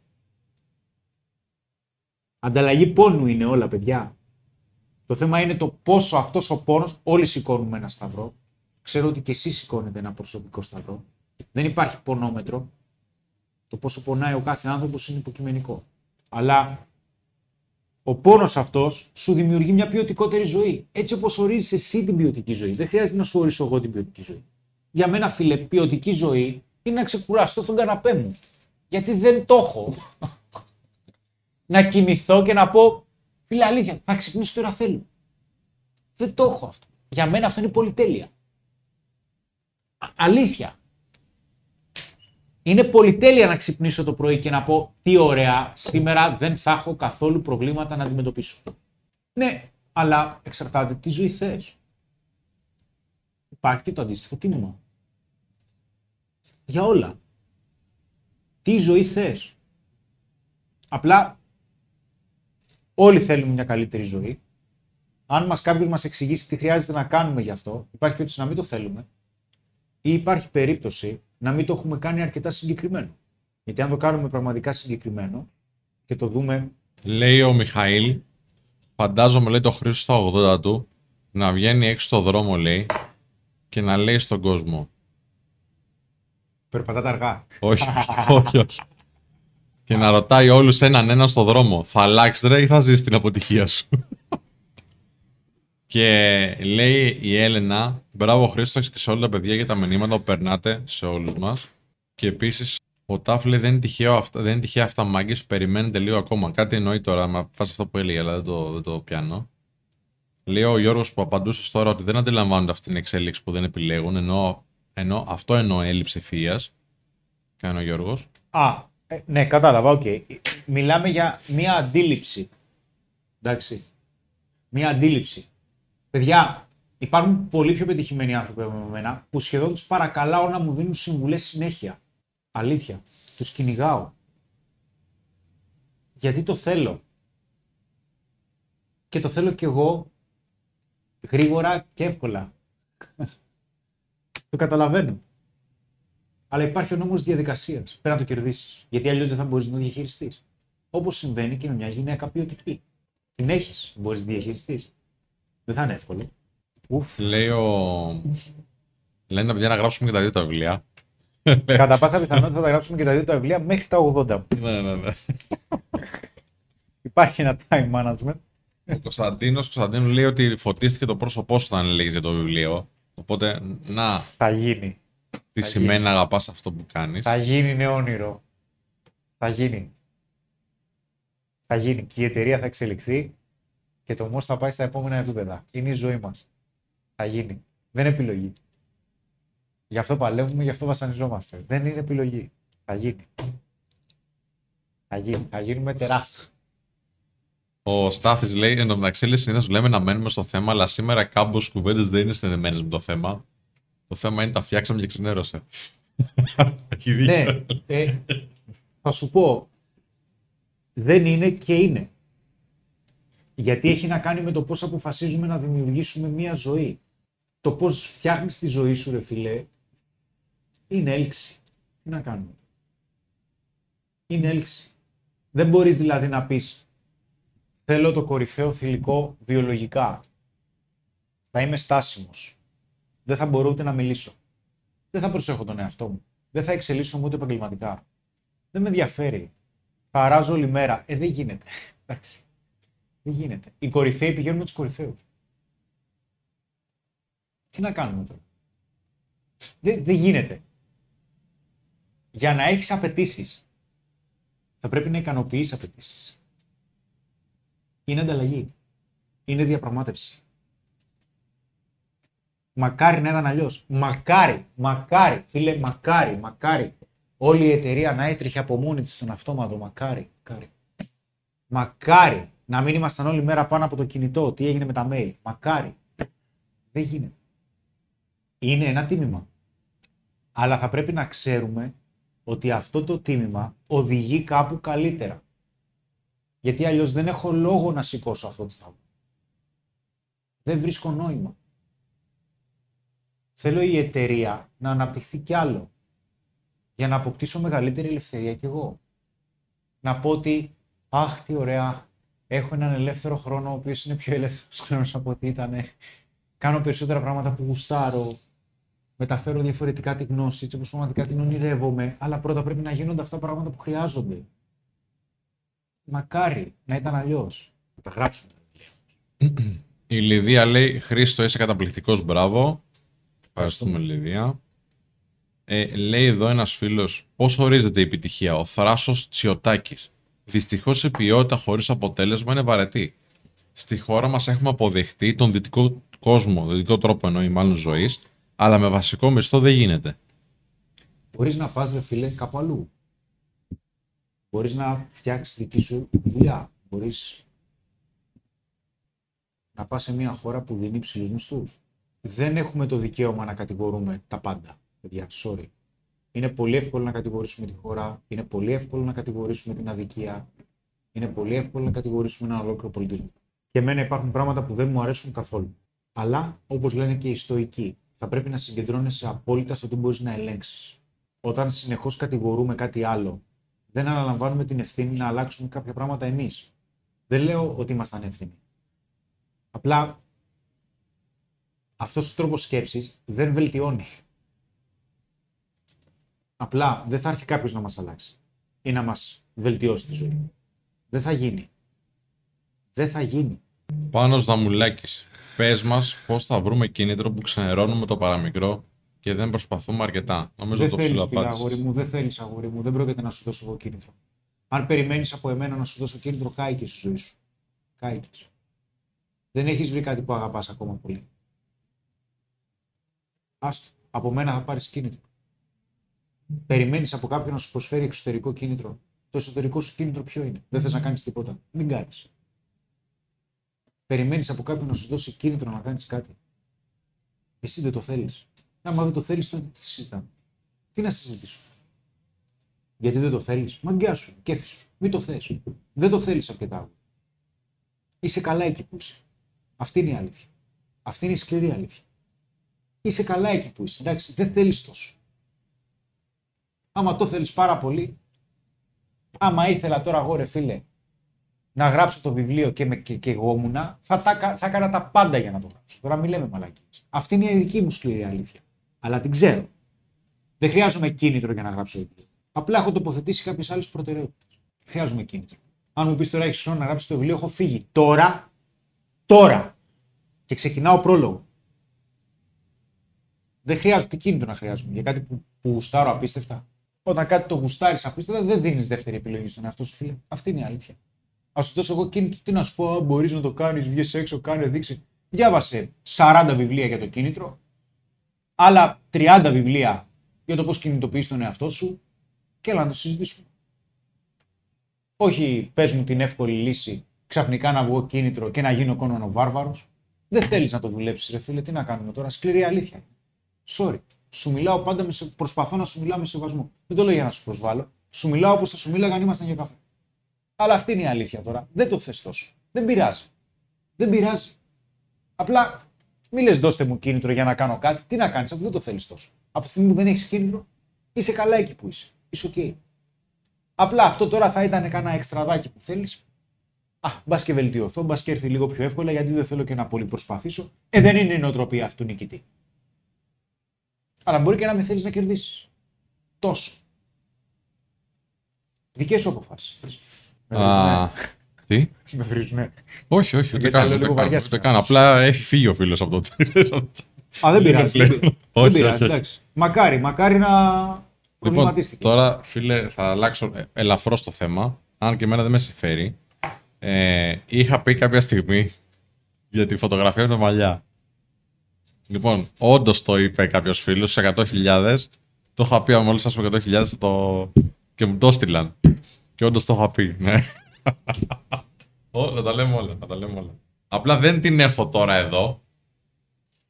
Ανταλλαγή πόνου είναι όλα, παιδιά. Το θέμα είναι το πόσο αυτός ο πόνος, όλοι σηκώνουμε ένα σταυρό. Ξέρω ότι και εσείς σηκώνετε ένα προσωπικό σταυρό. Δεν υπάρχει πονόμετρο. Το πόσο πονάει ο κάθε άνθρωπος είναι υποκειμενικό. Αλλά ο πόνος αυτός σου δημιουργεί μια ποιοτικότερη ζωή. Έτσι όπως ορίζεις εσύ την ποιοτική ζωή. Δεν χρειάζεται να σου ορίσω εγώ την ποιοτική ζωή. Για μένα, φίλε, ποιοτική ζωή είναι να ξεκουραστώ στον καναπέ μου. Γιατί δεν το έχω. να κοιμηθώ και να πω, φίλε, αλήθεια, θα ξυπνήσω τώρα θέλω. Δεν το έχω αυτό. Για μένα αυτό είναι πολυτέλεια. Α- αλήθεια. Είναι πολυτέλεια να ξυπνήσω το πρωί και να πω τι ωραία, σήμερα δεν θα έχω καθόλου προβλήματα να αντιμετωπίσω. Ναι, αλλά εξαρτάται τι ζωή θες. Υπάρχει και το αντίστοιχο τίμημα. Για όλα. Τι ζωή θες. Απλά όλοι θέλουμε μια καλύτερη ζωή. Αν μας κάποιος μας εξηγήσει τι χρειάζεται να κάνουμε γι' αυτό, υπάρχει περίπτωση να μην το θέλουμε ή υπάρχει περίπτωση να μην το έχουμε κάνει αρκετά συγκεκριμένο. Γιατί αν το κάνουμε πραγματικά συγκεκριμένο και το δούμε Λέει ο Μιχαήλ, φαντάζομαι λέει το Χρήστο στα 80 του, να βγαίνει έξω στο δρόμο λέει και να λέει στον κόσμο. περπατάτε αργά. όχι, όχι, όχι. Και να ρωτάει όλους έναν έναν στο δρόμο. Θα αλλάξεις ρε ή θα ζεις την αποτυχία σου; Και λέει η Έλενα, μπράβο Χρήστος και σε όλα τα παιδιά για τα μηνύματα που περνάτε σε όλους μας. Και επίσης ο Τάφ λέει δεν είναι τυχαίο αυτά, δεν είναι τυχαία αυτά μάγκες, περιμένετε λίγο ακόμα. Κάτι εννοεί τώρα, μα φας αυτό που έλεγε, αλλά δεν το, δεν το πιάνω. Λέει ο Γιώργος που απαντούσε τώρα ότι δεν αντιλαμβάνονται αυτή την εξέλιξη που δεν επιλέγουν, ενώ, ενώ αυτό εννοώ έλλειψη ευφυΐας. Κάνει ο Γιώργος. Α, ε, ναι, κατάλαβα, οκ. Μιλάμε για μία αντίληψη. Εντάξει. Μία αντίληψη. Παιδιά, υπάρχουν πολύ πιο πετυχημένοι άνθρωποι από εμένα που σχεδόν τους παρακαλάω να μου δίνουν συμβουλές συνέχεια. Αλήθεια. Τους κυνηγάω. Γιατί το θέλω. Και το θέλω κι εγώ γρήγορα και εύκολα. το καταλαβαίνω. Αλλά υπάρχει ο νόμος διαδικασίας. Πρέπει να το κερδίσεις. Γιατί αλλιώς δεν θα μπορείς να το διαχειριστείς. Όπως συμβαίνει και με μια γυναίκα ποιοτική. Την έχεις, μπορείς να τη διαχειριστείς. Δεν θα είναι εύκολο. Ουφ. Λέει ο... Λένε τα παιδιά να γράψουμε και τα δύο τα βιβλία. Κατά πάσα πιθανότητα θα τα γράψουμε και τα δύο τα βιβλία μέχρι τα 80. ναι, ναι, ναι. Υπάρχει ένα time management. Ο Κωνσταντίνος Κωνσταντίνου λέει ότι φωτίστηκε το πρόσωπό σου όταν έλεγε για το βιβλίο. Οπότε, να, Θα γίνει. τι Θα σημαίνει να αγαπάς αυτό που κάνεις. Θα γίνει είναι όνειρο. Θα γίνει. Θα γίνει. Και η εταιρεία θα εξελιχθεί και το MOS θα πάει στα επόμενα επίπεδα. Είναι η ζωή μας. Θα γίνει. Δεν είναι επιλογή. Γι' αυτό παλεύουμε, γι' αυτό βασανιζόμαστε. Δεν είναι επιλογή. Θα γίνει. Θα γίνει. Θα γίνουμε τεράστια. Ο Στάθης λέει, εν τω μεταξύ λέει συνήθως λέμε να μένουμε στο θέμα, αλλά σήμερα κάμπος κουβέντες δεν είναι συνδεμένες με το θέμα. Το θέμα είναι τα φτιάξαμε και ξενέρωσε. Έχει δίκιο. ναι, ε, θα σου πω. Δεν είναι και είναι. Γιατί έχει να κάνει με το πώς αποφασίζουμε να δημιουργήσουμε μία ζωή. Το πώς φτιάχνεις τη ζωή σου, ρε φιλέ, είναι έλξη. Τι να κάνουμε. Είναι έλξη. Δεν μπορείς δηλαδή να πεις θέλω το κορυφαίο θηλυκό βιολογικά. Θα είμαι στάσιμος. Δεν θα μπορώ ούτε να μιλήσω. Δεν θα προσέχω τον εαυτό μου. Δεν θα εξελίσσω ούτε επαγγελματικά. Δεν με ενδιαφέρει. Θα αράζω όλη μέρα. Ε, δεν γίνεται. Εντάξει. Δεν γίνεται; Οι κορυφαίοι πηγαίνουν με τους κορυφαίους. Τι να κάνουμε τώρα; Δεν, δεν γίνεται. Για να έχεις απαιτήσεις, θα πρέπει να ικανοποιείς απαιτήσεις. Είναι ανταλλαγή. Είναι διαπραγμάτευση. Μακάρι να ήταν αλλιώς. Μακάρι, μακάρι, φίλε, μακάρι, μακάρι. Όλη η εταιρεία να έτρεχε από μόνη της στον αυτόματο. Μακάρι, μακάρι. Μακάρι να μην ήμασταν όλη μέρα πάνω από το κινητό. Τι έγινε με τα mail. Μακάρι. Δεν γίνεται. Είναι ένα τίμημα. Αλλά θα πρέπει να ξέρουμε ότι αυτό το τίμημα οδηγεί κάπου καλύτερα. Γιατί αλλιώς δεν έχω λόγο να σηκώσω αυτό το σταυρό. Δεν βρίσκω νόημα. Θέλω η εταιρεία να αναπτυχθεί κι άλλο. Για να αποκτήσω μεγαλύτερη ελευθερία κι εγώ. Να πω ότι, αχ, τι ωραία, έχω έναν ελεύθερο χρόνο, ο οποίος είναι πιο ελεύθερος χρόνος από ό,τι ήταν. Κάνω περισσότερα πράγματα που γουστάρω. Μεταφέρω διαφορετικά τη γνώση, έτσι όπως πραγματικά την ονειρεύομαι. Αλλά πρώτα πρέπει να γίνονται αυτά τα πράγματα που χρειάζονται. Μακάρι να ήταν αλλιώς. Θα τα γράψουμε. Η Λιδία λέει: Χρήστο, είσαι καταπληκτικός, μπράβο. Ευχαριστούμε, Λιδία. Ε, λέει εδώ ένας φίλος: Πώς ορίζεται η επιτυχία, ο Θράσος Τσιωτάκης; Δυστυχώς η ποιότητα χωρίς αποτέλεσμα είναι βαρετή. Στη χώρα μας έχουμε αποδεχτεί τον δυτικό κόσμο, δυτικό τρόπο εννοεί μάλλον ζωής, αλλά με βασικό μισθό δεν γίνεται. Μπορείς να πας, ρε φίλε, κάπου αλλού. Μπορείς να φτιάξεις δική σου δουλειά. Μπορείς να πας σε μια χώρα που δίνει υψηλούς μισθούς. Δεν έχουμε το δικαίωμα να κατηγορούμε τα πάντα. Παιδιά, sorry. Είναι πολύ εύκολο να κατηγορήσουμε τη χώρα, είναι πολύ εύκολο να κατηγορήσουμε την αδικία, είναι πολύ εύκολο να κατηγορήσουμε έναν ολόκληρο πολιτισμό. Και εμένα υπάρχουν πράγματα που δεν μου αρέσουν καθόλου. Αλλά, όπως λένε και οι στοικοί, θα πρέπει να συγκεντρώνεσαι απόλυτα στο τι μπορείς να ελέγξεις. Όταν συνεχώς κατηγορούμε κάτι άλλο, δεν αναλαμβάνουμε την ευθύνη να αλλάξουμε κάποια πράγματα εμείς. Δεν λέω ότι ήμασταν ευθύνοι. Απλά αυτός ο τρόπος σκέψης δεν βελτιώνει. Απλά δεν θα έρθει κάποιος να μας αλλάξει ή να μας βελτιώσει τη ζωή. Δεν θα γίνει. Δεν θα γίνει. Πάνω Δαμουλάκης. Πες μας πώς θα βρούμε κίνητρο που ξενερώνουμε το παραμικρό και δεν προσπαθούμε αρκετά. Νομίζω δεν το θέλεις, ψηλό φίλε, απάντηση. αγόρι μου, δεν θέλεις, αγόρι μου. Δεν πρόκειται να σου δώσω εγώ κίνητρο. Αν περιμένεις από εμένα να σου δώσω κίνητρο, κάηκες στη ζωή σου. Κάηκες. Δεν έχεις βρει κάτι που αγαπάς ακόμα πολύ. Άστο. Από μένα θα πάρεις κίνητρο. Περιμένεις από κάποιον να σου προσφέρει εξωτερικό κίνητρο. Το εσωτερικό σου κίνητρο ποιο είναι; Δεν θες να κάνεις τίποτα. Μην κάνεις. Περιμένεις από κάποιον να σου δώσει κίνητρο να κάνεις κάτι. Εσύ δεν το θέλεις. Άμα δεν το θέλεις, τότε τι συζητάμε. Τι να συζητήσω. Γιατί δεν το θέλεις; Μαγκιά σου, κέφι σου. Μην το θες. Δεν το θέλεις αρκετά. Είσαι καλά εκεί που είσαι. Αυτή είναι η αλήθεια. Αυτή είναι η σκληρή αλήθεια. Είσαι καλά εκεί που είσαι. Εντάξει, δεν θέλεις τόσο. Άμα το θέλεις πάρα πολύ, άμα ήθελα τώρα εγώ ρε φίλε να γράψω το βιβλίο και, με, και, και εγώ ήμουνα, θα, τα, κα- θα έκανα τα πάντα για να το γράψω. Τώρα μην λέμε μαλακίες. Αυτή είναι η δική μου σκληρή αλήθεια. Αλλά την ξέρω. Δεν χρειάζομαι κίνητρο για να γράψω βιβλίο. Απλά έχω τοποθετήσει κάποιες άλλες προτεραιότητες. Χρειάζομαι κίνητρο. Αν μου πεις τώρα έχεις χρόνο να γράψεις το βιβλίο, έχω φύγει. Τώρα, τώρα. Και ξεκινάω πρόλογο. Δεν χρειάζεται κίνητρο να χρειάζομαι για κάτι που, που γουστάρω απίστευτα. Όταν κάτι το γουστάρεις απίστευτα, δεν δίνεις δεύτερη επιλογή στον εαυτό σου, φίλε. Αυτή είναι η αλήθεια. Α σου δώσω εγώ κίνητρο, τι να σου πω, μπορείς να το κάνεις, βγει έξω, κάνε, δείξει. Διάβασε 40 βιβλία για το κίνητρο, άλλα 30 βιβλία για το πώς κινητοποιείς τον εαυτό σου και έλα να το συζητήσουμε. Όχι, πες μου την εύκολη λύση, ξαφνικά να βγω κίνητρο και να γίνω κόνον ο βάρβαρος. Δεν θέλεις να το δουλέψεις, ρε φίλε, τι να κάνουμε τώρα. Σκληρή αλήθεια. Sorry. Σου μιλάω πάντα, με σε... προσπαθώ να σου μιλάω με σεβασμό. Δεν το λέω για να σου προσβάλλω. Σου μιλάω όπως θα σου μίλαγα αν ήμασταν για καφέ. Αλλά αυτή είναι η αλήθεια τώρα. Δεν το θες τόσο. Δεν πειράζει. Δεν πειράζει. Απλά μη λες δώστε μου κίνητρο για να κάνω κάτι. Τι να κάνεις, αφού δεν το θέλεις τόσο. Από τη στιγμή που δεν έχεις κίνητρο, είσαι καλά εκεί που είσαι. Είσαι οκ. Απλά αυτό τώρα θα ήταν κανένα εξτραδάκι που θέλεις. Α, μπας και βελτιωθώ, μπας και έρθει λίγο πιο εύκολα γιατί δεν θέλω και να πολύ προσπαθήσω. Ε, δεν είναι η νοοτροπία αυτού νικητή. Αλλά μπορεί και να με θέλεις να κερδίσεις. Τόσο. Δικές σου αποφάσεις. Α, τι; Με βρίζουνε. Όχι, όχι, ούτε Γιατί καν. λέω Ούτε λίγο καν, βαριά ούτε σήμερα. καν. Απλά έχει φύγει ο φίλος από το Α, δεν πειράζει. πλέον. Δεν πει- Όχι, δεν πειράζει, όχι. εντάξει. Μακάρι, μακάρι να Λοιπόν, προβληματίστηκε. τώρα, φίλε, θα αλλάξω ελαφρώς το θέμα. Αν και εμένα δεν με συμφέρει. Ε, είχα πει κάποια στιγμή για τη φωτογραφία με τα μαλλιά. Λοιπόν, όντως το είπε κάποιος φίλος σε 100.000. Το είχα πει, μόλις σας πω 100.000 θα το... και μου το έστειλαν. Και όντως το είχα πει, ναι. Ω, να τα λέμε όλα, να τα λέμε όλα. Απλά δεν την έχω τώρα εδώ.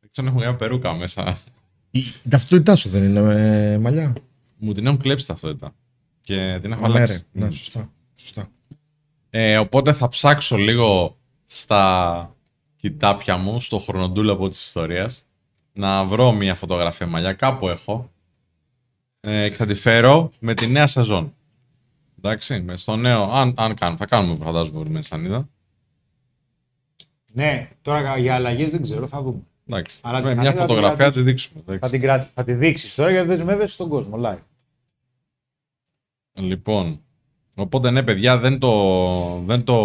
Δεν ξέρω αν έχω μια περούκα μέσα. Η ταυτότητά σου δεν είναι με μαλλιά; Μου την έχουν κλέψει ταυτότητα. Και την έχω Α, ναι, αλλάξει. ρε. Ναι, σωστά. σωστά. Ε, οπότε θα ψάξω λίγο στα κοιτάπια μου, στο χρονοτούλαπο της ιστορίας, να βρω μια φωτογραφία μαλλιά, κάπου έχω, ε, και θα τη φέρω με τη νέα σεζόν. Εντάξει, με στο νέο, αν, αν κάνουμε, θα κάνουμε φαντάζομαι με σανίδα. Ναι, τώρα για αλλαγές δεν ξέρω, θα δούμε. Εντάξει, Αλλά τη με μια σανίδα την φωτογραφία θα τη κρατήσω. δείξουμε. Θα εντάξει. την, κρα... θα τη δείξεις τώρα γιατί δεσμεύεσαι στον κόσμο. Live. Λοιπόν, Οπότε ναι, παιδιά, δεν το, δεν το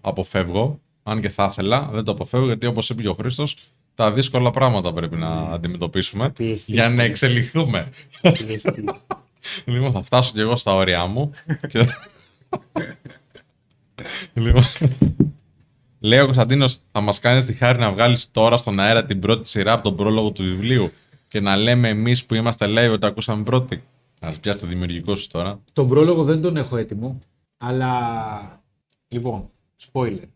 αποφεύγω. Αν και θα ήθελα, δεν το αποφεύγω γιατί όπως είπε και ο Χρήστος, τα δύσκολα πράγματα πρέπει να αντιμετωπίσουμε Πιεστείς. για να εξελιχθούμε. λοιπόν, θα φτάσω κι εγώ στα όρια μου. και... λοιπόν, λέει ο Κωνσταντίνος, θα μας κάνεις τη χάρη να βγάλεις τώρα στον αέρα την πρώτη σειρά από τον πρόλογο του βιβλίου και να λέμε εμείς που είμαστε live ότι ακούσαμε πρώτη. Α πιάσει το δημιουργικό σου τώρα. Τον πρόλογο δεν τον έχω έτοιμο, αλλά λοιπόν, spoiler.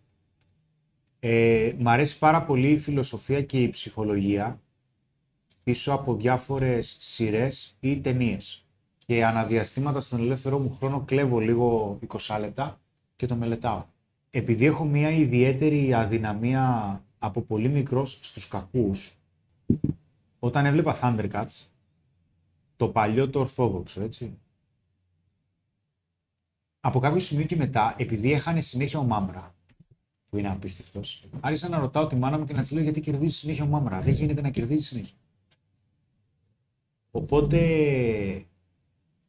Ε, μ' αρέσει πάρα πολύ η φιλοσοφία και η ψυχολογία πίσω από διάφορες σειρές ή ταινίες. Και αναδιαστήματα στον ελεύθερό μου χρόνο κλέβω λίγο 20 λεπτά και το μελετάω. Επειδή έχω μια ιδιαίτερη αδυναμία από πολύ μικρός στους κακούς, όταν έβλεπα Thundercats, το παλιό το ορθόδοξο, έτσι, από κάποιο σημείο και μετά, επειδή έχανε συνέχεια ο Μάμρα, που είναι απίστευτος, άρχισα να ρωτάω τη μάνα μου και να της λέω γιατί κερδίζεις συνέχεια ο Μάμρα. Δεν γίνεται να κερδίζεις συνέχεια. Οπότε,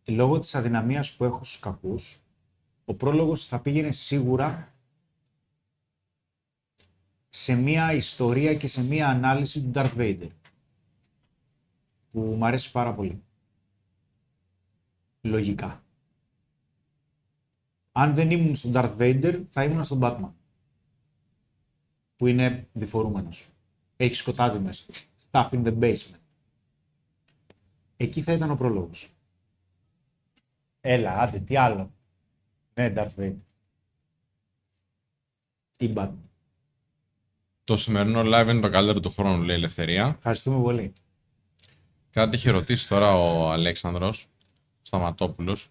λόγω της αδυναμίας που έχω στους κακούς, ο πρόλογος θα πήγαινε σίγουρα σε μία ιστορία και σε μία ανάλυση του Darth Vader. Που μου αρέσει πάρα πολύ. Λογικά. Αν δεν ήμουν στον Darth Vader, θα ήμουν στον Batman. Που είναι διφορούμενος. Έχει σκοτάδι μέσα. Stuff in the basement. Εκεί θα ήταν ο πρόλογος. Έλα, άντε, τι άλλο. Ναι, Darth Vader. Τι Batman. Το σημερινό live είναι το καλύτερο του χρόνου, λέει η Ελευθερία. Ευχαριστούμε πολύ. Κάτι είχε ρωτήσει τώρα ο Αλέξανδρος Σταματόπουλος,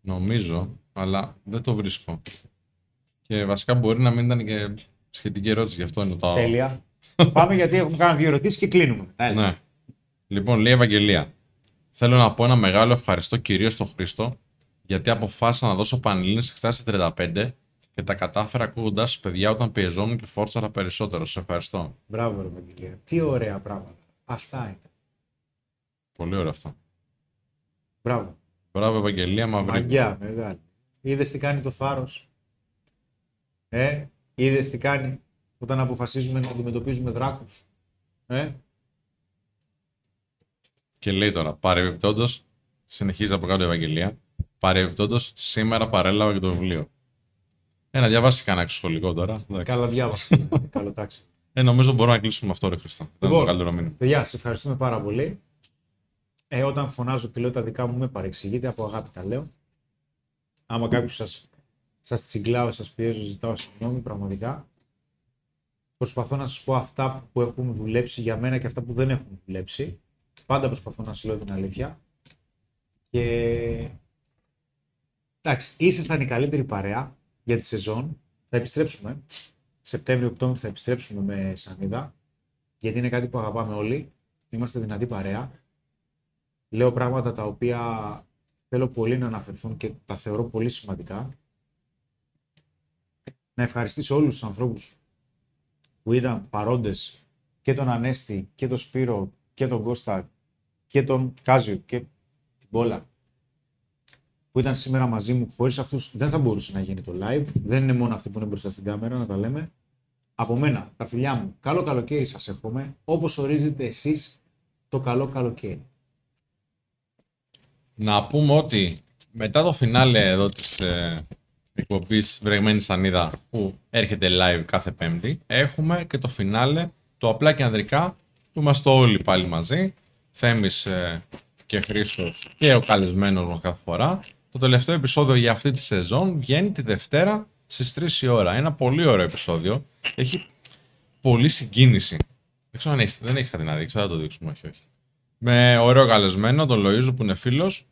νομίζω, αλλά δεν το βρίσκω. Και βασικά μπορεί να μην ήταν και σχετική ερώτηση, γι' αυτό είναι το... Τέλεια. Πάμε γιατί έχουμε κάνει δύο ερωτήσεις και κλείνουμε. μετά. Έλα. Ναι. Λοιπόν, λέει η Ευαγγελία. Θέλω να πω ένα μεγάλο ευχαριστώ κυρίως στον Χρήστο, γιατί αποφάσισα να δώσω πανελλήνες εξετάσεις 35 και τα κατάφερα ακούγοντας παιδιά όταν πιεζόμουν και φόρτσαρα περισσότερο. Σε ευχαριστώ. Μπράβο, ρε Ευαγγελία. Τι ωραία πράγματα. Αυτά είναι. Πολύ ωραίο αυτό. Μπράβο. Μπράβο, Ευαγγελία Μαυρίδη. Μαγκιά, μεγάλη. Είδες τι κάνει το θάρρος. Ε, είδες τι κάνει όταν αποφασίζουμε να αντιμετωπίζουμε δράκους. Ε, Και λέει τώρα, παρεμπιπτόντως, συνεχίζει από κάτω η Ευαγγελία. Παρεμπιπτόντως, σήμερα παρέλαβα και το βιβλίο. Ε, να διαβάσεις κανένα εξωσχολικό τώρα. Εντάξει. καλά διάβασα. Καλό τάξη. Ε, νομίζω μπορούμε να κλείσουμε με αυτό, ρε Χριστό. Δεν είναι Λοιπόν. το καλύτερο μήνυμα. Παιδιά, σε ευχαριστούμε πάρα πολύ. Ε, όταν φωνάζω και λέω τα δικά μου, με παρεξηγείτε, από αγάπη τα λέω. Άμα κάποιος σας, σας τσιγκλάω, σας πιέζω, ζητάω συγγνώμη, πραγματικά. Προσπαθώ να σας πω αυτά που έχουν δουλέψει για μένα και αυτά που δεν έχουν δουλέψει. Πάντα προσπαθώ να σας λέω την αλήθεια. Και... Εντάξει, ήσασταν η καλύτερη παρέα για τη σεζόν. Θα επιστρέψουμε. Σεπτέμβριο-Οκτώβριο θα επιστρέψουμε με Σανίδα γιατί είναι κάτι που αγαπάμε όλοι. Είμαστε δυνατή παρέα. Λέω πράγματα τα οποία θέλω πολύ να αναφερθούν και τα θεωρώ πολύ σημαντικά. Να ευχαριστήσω όλους τους ανθρώπους που ήταν παρόντες και τον Ανέστη και τον Σπύρο και τον Κώστα και τον Κάζιο και την Πόλα που ήταν σήμερα μαζί μου. Χωρίς αυτούς δεν θα μπορούσε να γίνει το live. Δεν είναι μόνο αυτοί που είναι μπροστά στην κάμερα να τα λέμε. Από μένα, τα φιλιά μου, καλό καλοκαίρι σας εύχομαι, όπως ορίζετε εσείς το καλό καλοκαίρι. Να πούμε ότι μετά το φινάλε εδώ της ε, εκπομπής Βρεγμένη Σανίδα που έρχεται live κάθε πέμπτη, έχουμε και το φινάλε του απλά και ανδρικά που είμαστε όλοι πάλι μαζί. Θέμης ε, και Χρήστος και ο καλεσμένος μας κάθε φορά. Το τελευταίο επεισόδιο για αυτή τη σεζόν βγαίνει τη Δευτέρα στις 3 η ώρα. Ένα πολύ ωραίο επεισόδιο. Έχει πολύ συγκίνηση. Δεν ξέρω αν έχεις, δεν έχεις κάτι να δείξεις, θα το δείξουμε, όχι, όχι. Με ωραίο καλεσμένο, τον Λοΐζο που είναι φίλος.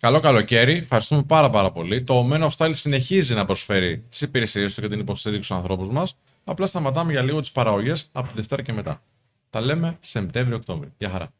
Καλό καλοκαίρι, ευχαριστούμε πάρα πάρα πολύ. Το Men of Style συνεχίζει να προσφέρει τις υπηρεσίες του και την υποστήριξη στους ανθρώπους μας. Απλά σταματάμε για λίγο τις παραγωγές από τη Δευτέρα και μετά. Τα λέμε Σεπτέμβριο-Οκτώβριο. Γεια χαρά.